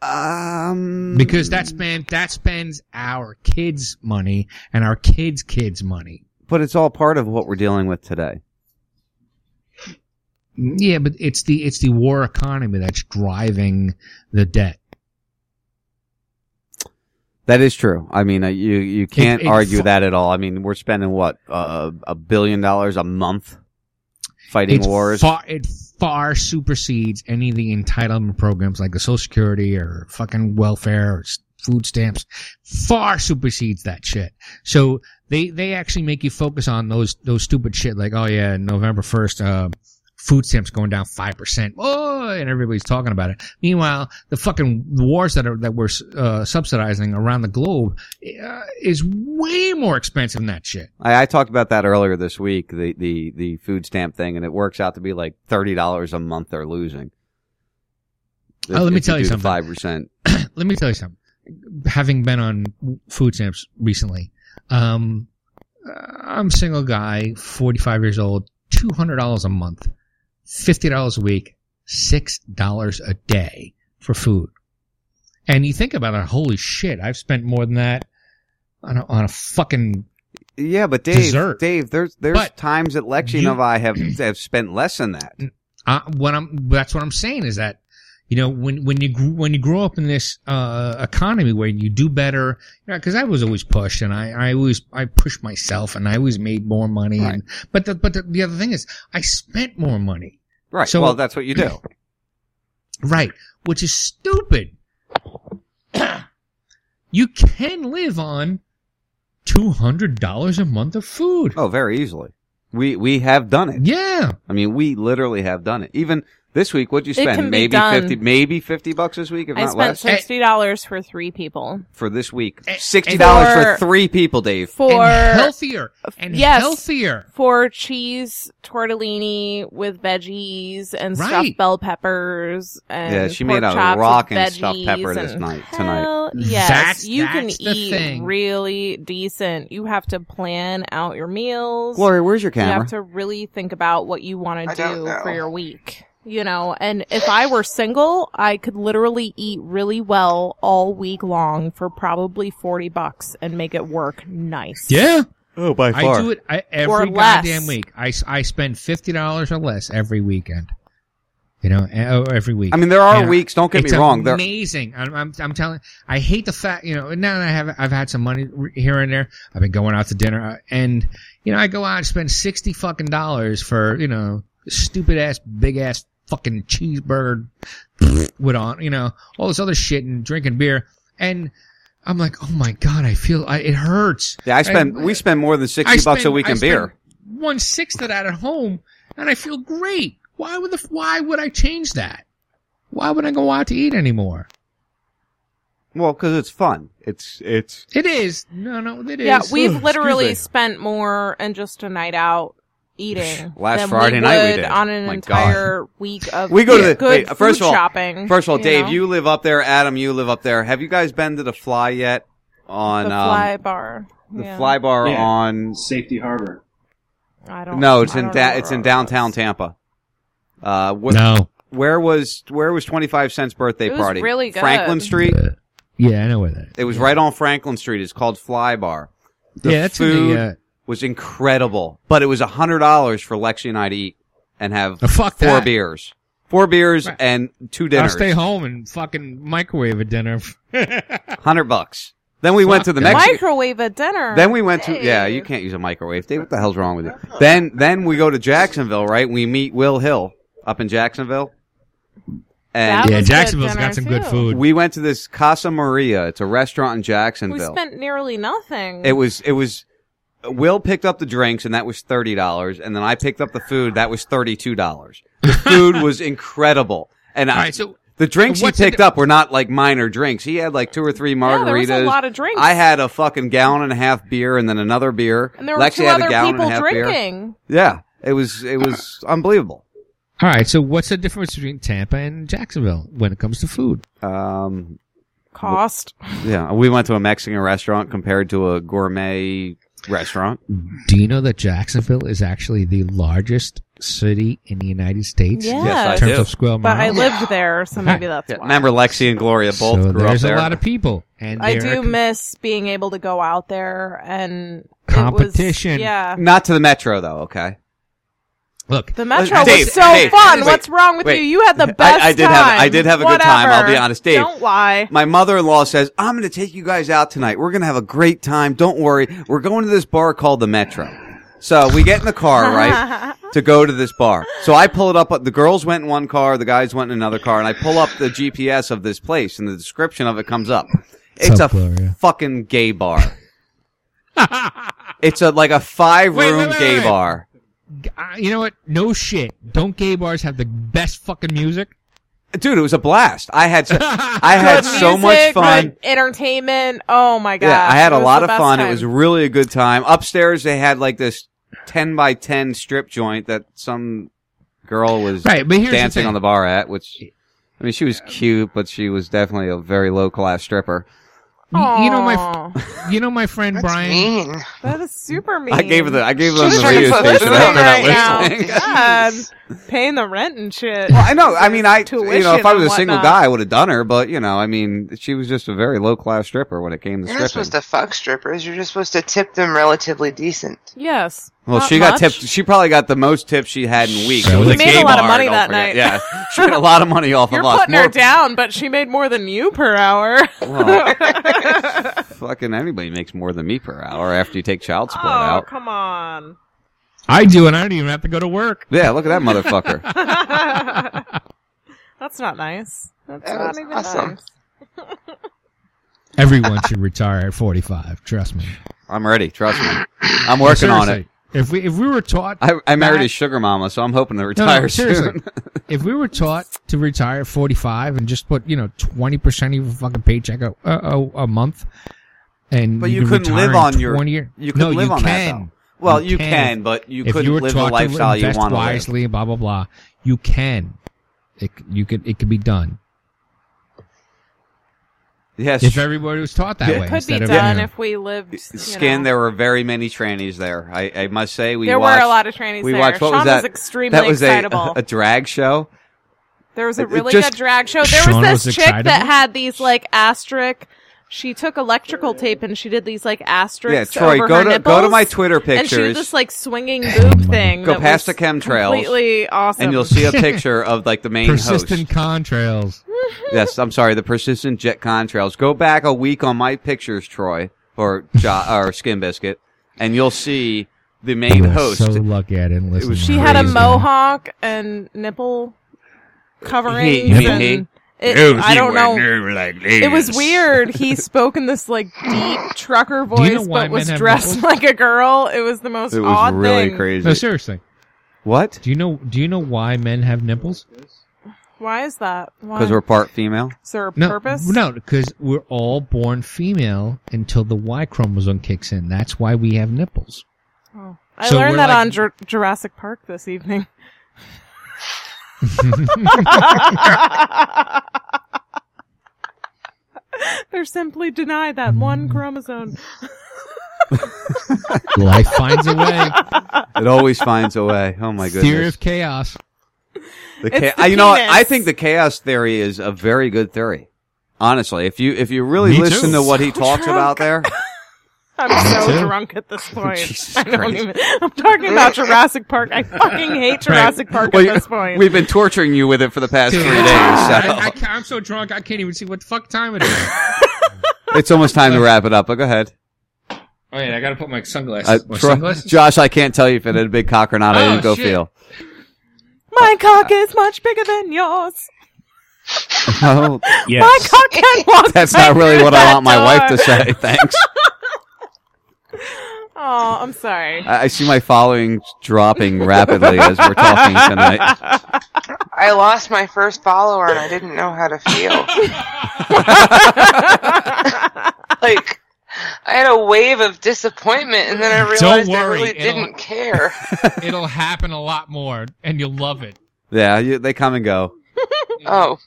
Um, because that spend that spends our kids' money and our kids' kids' money. But it's all part of what we're dealing with today. Yeah, but it's the it's the war economy that's driving the debt. That is true. I mean, uh, you you can't it argue fu- that at all. I mean, we're spending what uh, a billion dollars a month fighting It's wars. Far, it far supersedes any of the entitlement programs like the Social Security or fucking welfare or food stamps. Far supersedes that shit. So they they actually make you focus on those those stupid shit like oh yeah November first uh, food stamps going down five percent. Oh, and everybody's talking about it. Meanwhile, the fucking wars that are that we're uh, subsidizing around the globe uh, is way more expensive than that shit. I, I talked about that earlier this week, the, the, the food stamp thing, and it works out to be like thirty dollars a month they're losing. Oh, let me tell you something. Five percent. let me tell you something. Having been on food stamps recently, um, uh, I'm a single guy, 45 years old, $200 a month, $50 a week. six dollars a day for food. And you think about it, holy shit, I've spent more than that on a, on a fucking Yeah, but Dave, Dessert. Dave, there's there's But times that Lexi and I have have spent less than that. uh, what I'm that's what I'm saying is that you know when when you when you grow up in this uh, economy where you do better you know because I was always pushed and I I always I pushed myself and I always made more money and but the but the, the other thing is I spent more money Right. So- well, that's what you do. right which is stupid you can live on two hundred dollars a month of food Oh, very easily. We we have done it. Yeah. I mean, we literally have done it. Even this week, what'd you spend? maybe done. fifty, maybe fifty bucks this week, if I not spent less. sixty dollars for three people. for this week, sixty dollars for For- three people, Dave. For and healthier and yes, healthier for cheese tortellini with veggies and Right. stuffed bell peppers and Yeah, she pork made a chops with rockin' stuffed veggies pepper this and- night tonight. Hell yes, That's- you that's can eat thing. really decent. You have to plan out your meals. Gloria, where's your camera? You have to really think about what you want to don't do know. for your week. You know, and if I were single, I could literally eat really well all week long for probably 40 bucks and make it work nice. Yeah. Oh, by I do it I, every goddamn week. I, s- I spend fifty dollars or less every weekend. You know, e- oh, every week. I mean, there are And weeks, don't get it's me wrong, there- Amazing. I'm, I'm, I'm telling. I hate the fact. You know, now that I have, I've had some money here and there. I've been going out to dinner, uh, and you know, I go out and spend sixty fucking dollars for you know, stupid ass, big ass fucking cheeseburger with on, you know, all this other shit and drinking beer, and I'm like, oh my god, I feel I, it hurts. Yeah, I spend. we spend more than sixty I bucks a spend- week I in beer. One sixth of that at home, and I feel great. Why would the Why would I change that? Why would I go out to eat anymore? Well, because it's fun. It's it's. It is no, no, it is. Yeah, we've literally spent more in just a night out eating Last than Friday we night we did. on an My entire week of We go to the good wait, food first of all. shopping. First of all, Dave, know? you live up there. Adam, you live up there. Have you guys been to the Fly yet? On the um, fly bar. the yeah. Fly Bar Yeah. on Safety Harbor. I don't. Know. No, it's I in don't da- it's in where- downtown Tampa. Uh, wh- No. Where was where was twenty five cents birthday It was party? really good. Franklin Street. Yeah, I know where that. Is. It was right on Franklin Street. It's called Fly Bar. The Yeah, that's in the, uh, was incredible, but it was a hundred dollars for Lexi and I to eat and have Oh, fuck four that. beers, four beers and two dinners. I'll stay home and fucking microwave a dinner. Hundred bucks. Then we went to the that. Mexican. Microwave a dinner. Then we went to yeah. You can't use a microwave, Dave. What the hell's wrong with you? Then then we go to Jacksonville, right? We meet Will Hill up in Jacksonville. And Yeah, Jacksonville's got dinner, some good food. We went to this Casa Maria. It's a restaurant in Jacksonville. We Jacksonville. spent nearly nothing. It was it was Will picked up the drinks and that was thirty dollars, and then I picked up the food that was thirty two dollars. The food was incredible, and I, Alright, so- the drinks he what's the picked di- up were not like minor drinks. He had like two or three margaritas. there was a lot of drinks. I had a fucking gallon and a half beer and then another beer. and there were Lexi two had a other gallon people and a half beer. drinking. Yeah, it was it was unbelievable. All right, so what's the difference between Tampa and Jacksonville when it comes to food? Um, Cost. yeah, we went to a Mexican restaurant compared to a gourmet restaurant. Do you know that Jacksonville is actually the largest city in the United States? Yeah. Yes, I in terms do. of square miles. But I lived there, so maybe that's Yeah, why. remember Lexi and Gloria both so grew up there's there. a lot of people, and I they're do miss being able to go out there and it was- Competition. yeah. Not to the metro though. Okay. Look, The metro uh, Dave, was so Dave, fun. wait, What's wrong with wait. you? You had the best I, did time. have I did have a good time. I'll be Whatever. honest, Dave. Don't lie. My mother-in-law says I'm going to take you guys out tonight. We're going to have a great time. Don't worry. We're going to this bar called the Metro. So we get in the car, right, to go to this bar. So I pull it up. Uh, the girls went in one car, the guys went in another car, and I pull up the GPS of this place, and the description of it comes up. It's a up, Gloria? fucking gay bar. it's a like a five-room Wait, wait, wait, gay wait. bar. Uh, you know what? No shit. Don't gay bars have the best fucking music? Dude, it was a blast. I had so, I had Good so much fun. entertainment. Oh my god. Yeah, I had It a lot of fun. time. It was really a good time. Upstairs, they had like this ten by ten strip joint that some girl was Right, but here's the dancing thing. on the bar at. Which, I mean, she was cute, but she was definitely a very low class stripper. You, you know my, you know my friend Brian. mean. That is super mean. I gave her the I gave them the trying radio station. listening I right now. not listening. God, paying the rent and shit. Well, I know. I mean, I you know, if I was a single whatnot. guy, I would have done her. But you know, I mean, she was just a very low class stripper when it came to You're not supposed to fuck strippers. You're just supposed to tip them relatively decent. Yes. Well, Not she got much. tipped. She probably got the most tips she had in weeks. That It was was a a made a lot of bar, money don't that forget. night. Yeah, she made a lot of money off You're of us. putting More- her down, but she made more than you per hour. Fucking anybody makes more than me per hour after you take child support oh, out. come on. I do, and I don't even have to go to work. Yeah, look at that motherfucker. That's not nice. That's That not was even awesome. nice. Everyone should retire at 45. Trust me. I'm ready. Trust me. I'm working on it. Seriously, If we if we were taught, I, I married that- a sugar mama, so I'm hoping to retire no, seriously. soon. if we were taught to retire at 45 and just put, you know, 20% of your fucking paycheck a, a, a, a month, and But you, can couldn't live on your 20 year, You couldn't live you on can. that. Though. Well, you, can, but you if couldn't you were live the taught to lifestyle you invest want to live. wisely, blah blah blah. You can. It you could it could be done Yes. if everybody was taught that Yeah. way. Could be of, done you know, if we lived. Skin, know. there were very many trannies there. I, I must say, we There were a lot of trannies We there. watched what Sean was that? was extremely that was a, excitable. a drag show. There was a It- it really just- good drag show. There Sean was this was chick that had these like asterisk. She took electrical tape and she did these like asterisks Yeah, Troy, over go her to- nipples. go to my Twitter pictures. And she pictures. did this like swinging boob thing. Go that past was the chemtrails, Completely awesome. and you'll see a picture of like the main persistent host. contrails. yes, I'm sorry, the persistent jet contrails. Go back a week on my pictures, Troy, or jo- or Skin Biscuit, and you'll see the main You host. so lucky I didn't listen. was She that. had a mohawk and nipple covering. He- you mean and he? It, Oh, I don't know. like it was weird. He spoke in this like deep trucker Do you know voice, but was dressed nipples? like a girl. It was the most It was odd really thing. crazy. No, seriously. What? Do you know? Do you know why men have nipples? Why is that? Because we're part female. Is there a No, purpose? no, because we're all born female until the Y chromosome kicks in. That's why we have nipples. Oh. I So learned that like- on Jur- Jurassic Park this evening. They're simply denied that one chromosome. Life finds a way. It always finds a way. Oh my goodness. Theory of chaos. The It's cha- the you know penis. I think the chaos theory is a very good theory. Honestly, if you if you really Me listen too. to what he So talks drunk. about there, I'm so too. drunk at this point. Jesus I don't Christ. even. I'm talking about Jurassic Park. I fucking hate Jurassic Park Well, at this point. we've been torturing you with it for the past three days. I, So am so drunk I can't even see what the fuck time it is. it's almost time to wrap it up. But go ahead. oh yeah, I gotta put my sunglasses. Uh, my Troy- sunglasses? Josh, I can't tell you if it had a big cock or not. I Oh, didn't go shit. feel. My cock is much bigger than yours. Oh, My cock can walk. that's right not really through what I that want my wife to door. say. Thanks. Oh, I'm sorry. I I see my following dropping rapidly as we're talking tonight. I lost my first follower and I didn't know how to feel. like, I had a wave of disappointment and then I realized I really it'll- didn't care. It'll happen a lot more, and you'll love it. Yeah, you, they come and go. Oh,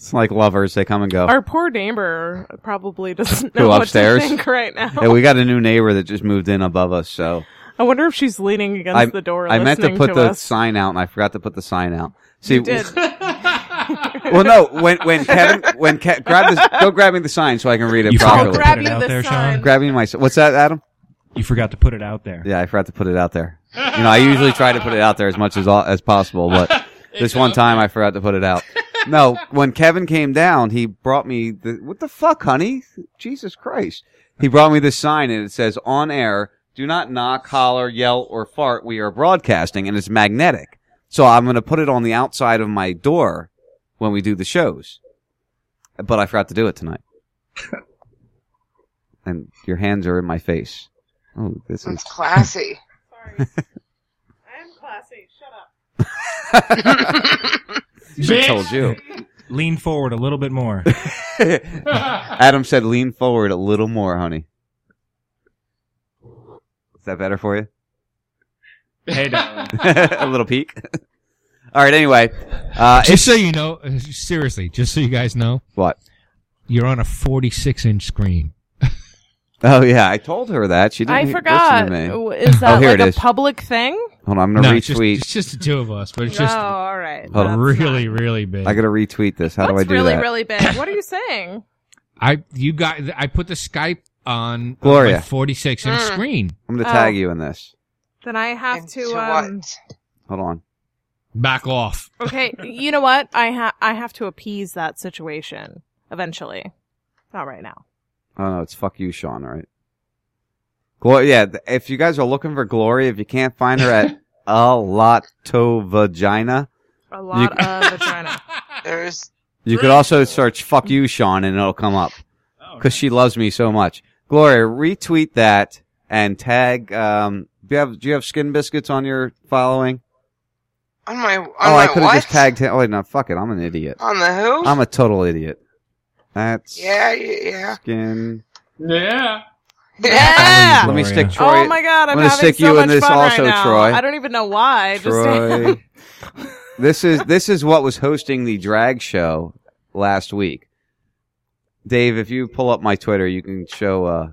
It's like lovers; they come and go. Our poor neighbor probably doesn't know Who, what upstairs? to think right now. Yeah, we got a new neighbor that just moved in above us, so I wonder if she's leaning against I, the door. I meant to listening put the us. sign out, and I forgot to put the sign out. See, You did. well, no, when when Kevin when Ke- grab this, go grab me the sign so I can read it You forgot properly. to grab put it out the there, sign. Sean. Grab me my. What's that, Adam? You forgot to put it out there. Yeah, I forgot to put it out there. You know, I usually try to put it out there as much as as possible, but this one time I forgot to put it out. No, when Kevin came down, he brought me the what the fuck, honey? Jesus Christ! He brought me this sign and it says on air: "Do not knock, holler, yell, or fart. We are broadcasting," and it's magnetic. So I'm going to put it on the outside of my door when we do the shows. But I forgot to do it tonight. and your hands are in my face. Oh, this is classy. Sorry. I am classy. Shut up. I told you. Lean forward a little bit more. Adam said, "Lean forward a little more, honey." Is that better for you? hey, darling. a little peek. All right. Anyway, uh, Just so you know, uh, seriously, just so you guys know, what? you're on a 46 inch screen. Oh yeah, I told her that. She didn't I forgot. listen to me. Is that oh, here like it a is. public thing? Hold on, I'm gonna No, it's just- retweet. It's just the two of us, but it's oh, just all right. Hold on. Really, really big. I gotta retweet this. How do I do really, that? really really big? What are you saying? I you got I put the Skype on Gloria. my 46 inch Mm. screen. I'm gonna Oh. tag you in this. Then I have to. Um, Hold on. Back off. okay, you know what? I ha- I have to appease that situation eventually. Not right now. Oh no, it's fuck you, Sean. All right. Gloria, yeah. If you guys are looking for Gloria, if you can't find her at a lot to vagina, A lot of vagina. There's you could also search "fuck you, Sean" and it'll come up because she loves me so much. Gloria, retweet that and tag. Um, do you have do you have skin biscuits on your following? on my on oh, my I could have just tagged him. Oh wait, no, fuck it. I'm an idiot. on the who? I'm a total idiot. That's yeah, yeah, yeah. skin. Yeah. Yeah. Let me stick Troy. oh my god, I'm, I'm gonna having stick so you much in this fun also, right now. Troy. I don't even know why. Just Troy. this is this is what was hosting the drag show last week. Dave, if you pull up my Twitter, you can show uh,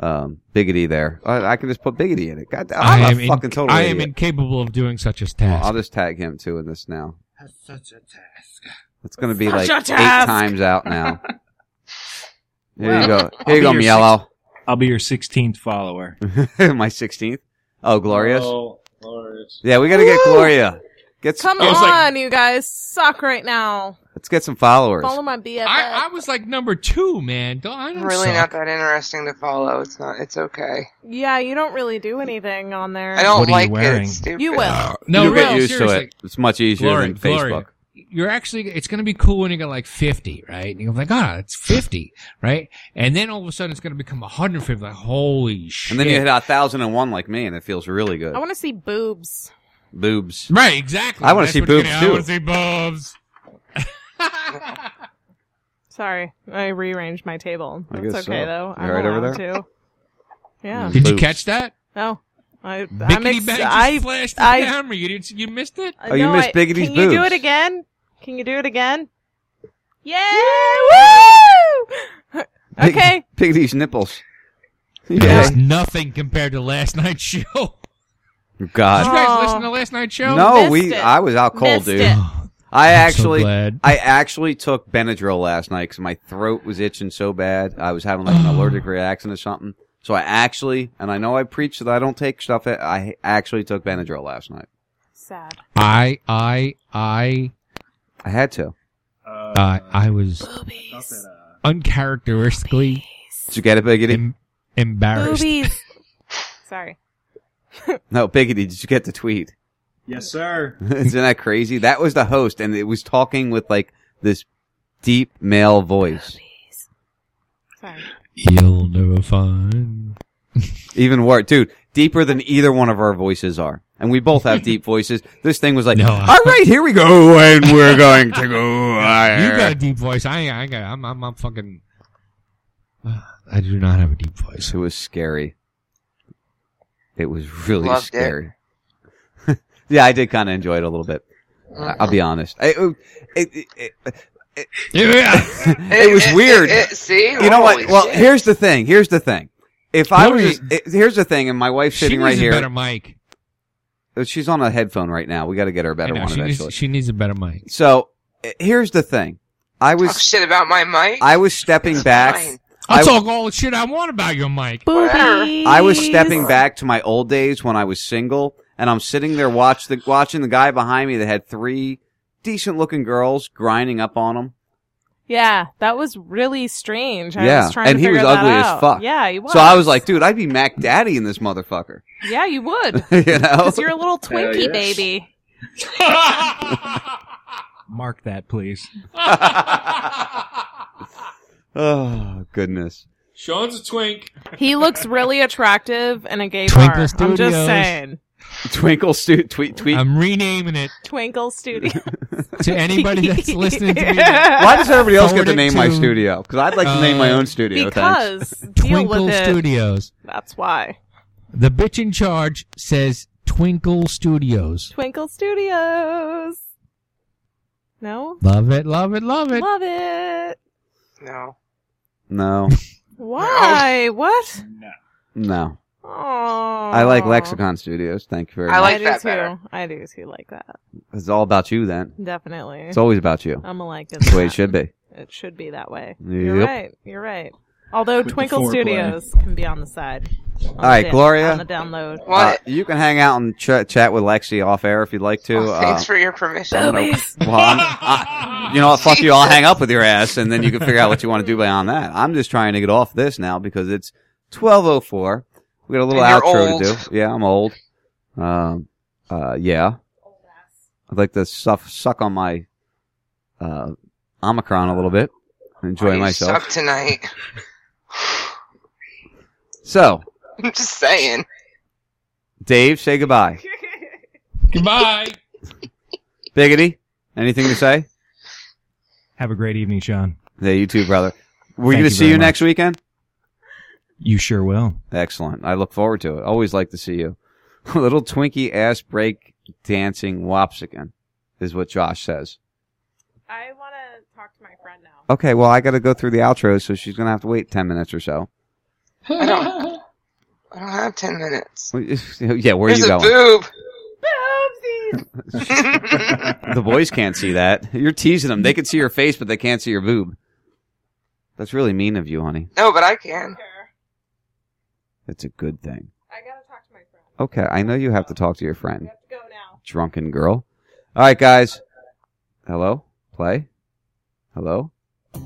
um, Biggity there. I, I can just put Biggity in it. God, I'm I a am in- fucking total I am incapable of doing such a Well, task. I'll just tag him too in this now. That's Such a task. It's going to be Such like eight times out now. Here Well, you go. I'll Here you go, your Mielo. six- I'll be your 16th follower. my 16th. Oh, Glorious. Oh, glorious. Yeah, we got to get Woo! Gloria. Get some, Come on, you guys suck right now. Let's get some followers. Follow my BFF. I, I was like number two, man. Don't, I don't really suck. not that interesting to follow. It's not. It's okay. yeah, you don't really do anything on there. I don't What are you like wearing? it. It's stupid. You will. No, You'll get real, used to it. It's much easier Gloria, than Facebook. Gloria, You're actually, it's going to be cool when you get like 50, right? And you're like, ah, it's 50, right? And then all of a sudden it's going to become 150. Like, holy shit. And then you hit a thousand and one like me, and it feels really good. I want to see boobs. boobs. Right, exactly. I want to see boobs too. I want to see boobs. Sorry, I rearranged my table. I That's guess okay so. though. I'm all right over there? too Yeah. Did you catch that? No. I, I'm Biggity ex- Bang just I, flashed the I, camera. You, didn't, you missed it? Oh, you no, missed I- Biggity's Can you do boobs. it again? Can you do it again? Yeah! Woo! okay. Big these nipples. That's Yeah. nothing compared to last night's show. Did God. you guys Oh. listen to last night's show? No, Missed we. it. I was out cold, Missed dude. it. I I'm so actually, glad. I actually took Benadryl last night because my throat was itching so bad. I was having like an allergic reaction or something. So I actually, and I know I preach that I don't take stuff. I actually took Benadryl last night. Sad. I, I, I, I had to. uh, I was uncharacteristically Did you get it, Biggity? em- embarrassed. Boobies. Sorry. No, Biggity. Did you get the tweet? Yes, sir. Isn't that crazy? That was the host, and it was talking with like this deep male voice. Sorry. You'll never find. Even worse, dude, deeper than either one of our voices are. And we both have deep voices. This thing was like, No, all I- right, here we go, and we're going to go. You got a deep voice. I, I got. I'm, I'm, I'm fucking. Uh, I do not have a deep voice. It was scary. It was really Loved it. scary. yeah, I did kind of enjoy it a little bit. I- I'll be honest. I- It, it, it, it, it was weird. It- it- see? You know Holy what? Well, shit. here's the thing. Here's the thing. If I was, Gloria- it, here's the thing, and my wife's She sitting needs right a here. better mic. She's on a headphone right now. We got to get her a I better know, one she, eventually. needs, she needs a better mic. So uh, here's the thing. I Talk was shit about my mic. I was stepping back. fine. I'll I- talk all the shit I want about your mic. Boobies. I was stepping back to my old days when I was single, and I'm sitting there watch the, watching the guy behind me that had three decent looking girls grinding up on him. Yeah, that was really strange. I yeah, was trying and to he was ugly as fuck. Yeah, he was. So I was like, dude, I'd be Mac Daddy in this motherfucker. yeah, you would. you know, Because you're a little Hell Twinkie yes. baby. Mark that, please. oh goodness. Sean's a twink. He looks really attractive in a gay Twinkle bar. I'm just saying. Twinkle stu- tweet tweet. I'm renaming it Twinkle Studio. to anybody that's listening to me. Why does everybody else get Forward to it name my to, studio? Because I'd like to name my uh, own studio. thanks. because deal Twinkle with it. Studios. That's why. The bitch in charge says Twinkle Studios. Twinkle Studios. No? Love it, love it, love it. Love it. No. No, Why? What? No. no. Oh. I like Lexicon Studios. Thank you very much. I do too. I do too like that. It's all about you then. Definitely. It's always about you. I'm a like it. That's the way it should be. It should be that way. You're right. You're right. Although With Twinkle foreplay. Studios can be on the side. On All right, the, Gloria. On the download. Uh, you can hang out and ch- chat with Lexi off air if you'd like to. Oh, thanks Uh, for your permission. I don't. Well, I'm, I, you know what? Fuck you. I'll hang up with your ass, and then you can figure out what you want to do beyond that. I'm just trying to get off this now because it's 12:04. We got a little And outro old. to do. Yeah, I'm old. Um, uh, yeah. I'd like to suff, suck on my uh, Omicron a little bit, enjoy you myself. suck tonight. So, I'm just saying. Dave, say goodbye. Goodbye. Biggity, anything to say? Have a great evening, Sean. Yeah, you too, brother. We're going to see you much. next weekend. You sure will. Excellent. I look forward to it. Always like to see you. Little Twinkie ass break dancing wopsican is what Josh says. I want to talk to my friend now. Okay, well I got to go through the outro, so she's gonna have to wait ten minutes or so. I don't. I don't have ten minutes. yeah, where are There's you a going? boob. the boys can't see that. You're teasing them. They can see your face, but they can't see your boob. That's really mean of you, honey. No, but I can. It's a good thing. I gotta talk to my friend. Okay, I know you have to talk to your friend. You have to go now. Drunken girl. All right, guys. Hello? Play? Hello?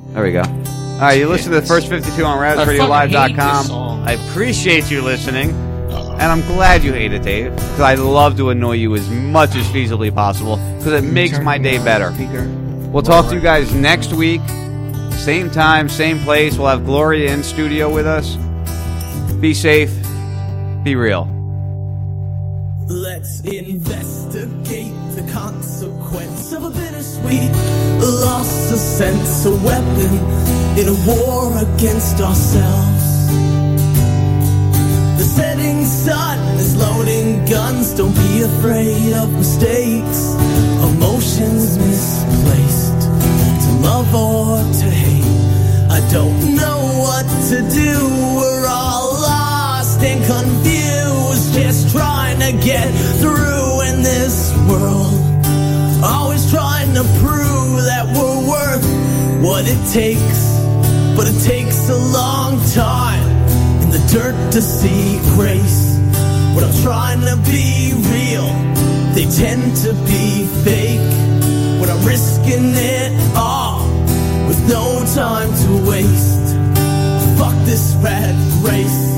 There we go. All right, you listen to the first 52 on I fucking hate RazRadioLive.com. I appreciate you listening. Uh-huh. And I'm glad you hate it, Dave. Because I love to annoy you as much as feasibly possible. Because it makes my day better. We'll talk to you guys next week. Same time, same place. We'll have Gloria in studio with us. Be safe. Be real. Let's investigate the consequence of a bittersweet loss of sense, a weapon in a war against ourselves. The setting sun is loading guns, don't be afraid of mistakes, emotions misplaced, to love or to hate. I don't know what to do, we're all lost and confused, just trying to get through in this world. Always trying to prove that we're worth what it takes, but it takes a long time in the dirt to see grace. When I'm trying to be real, they tend to be fake. When I'm risking it all with no time to waste. Fuck this rat race.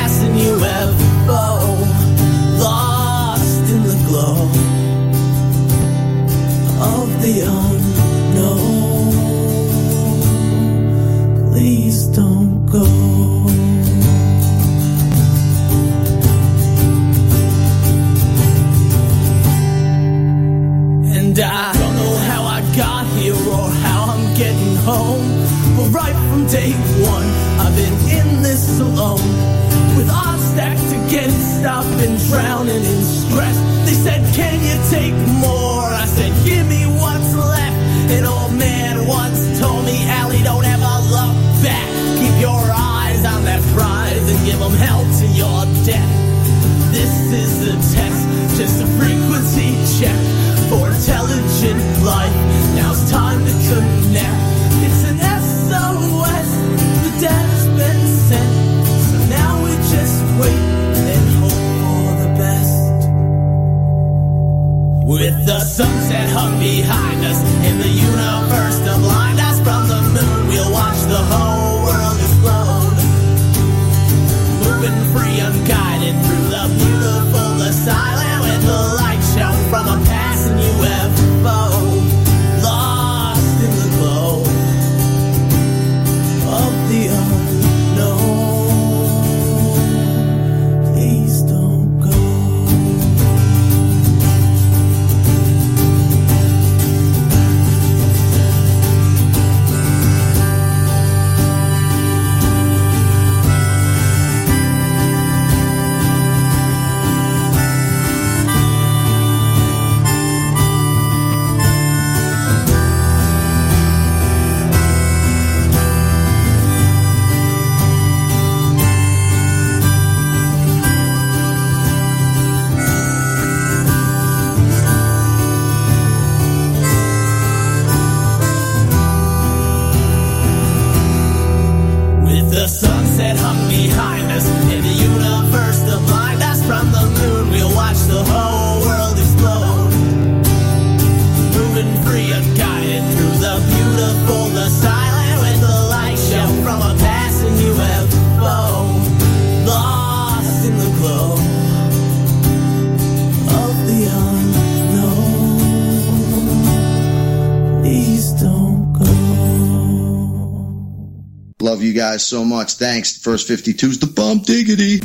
the unknown. Please don't go. And I don't know how I got here or how I'm getting home. But right from day one, I've been in this alone. With odds stacked against, I've been drowning in stress. They said, Can you take more? I said, An old man once told me, Allie, don't ever look back. Keep your eyes on that prize and give them hell to your death. This is a test, just a frequency check for intelligent sunset hung behind us In the universe to blind us from the moon, we'll watch the whole world explode. Moving free, unguided so much. Thanks. First 52's the bump diggity.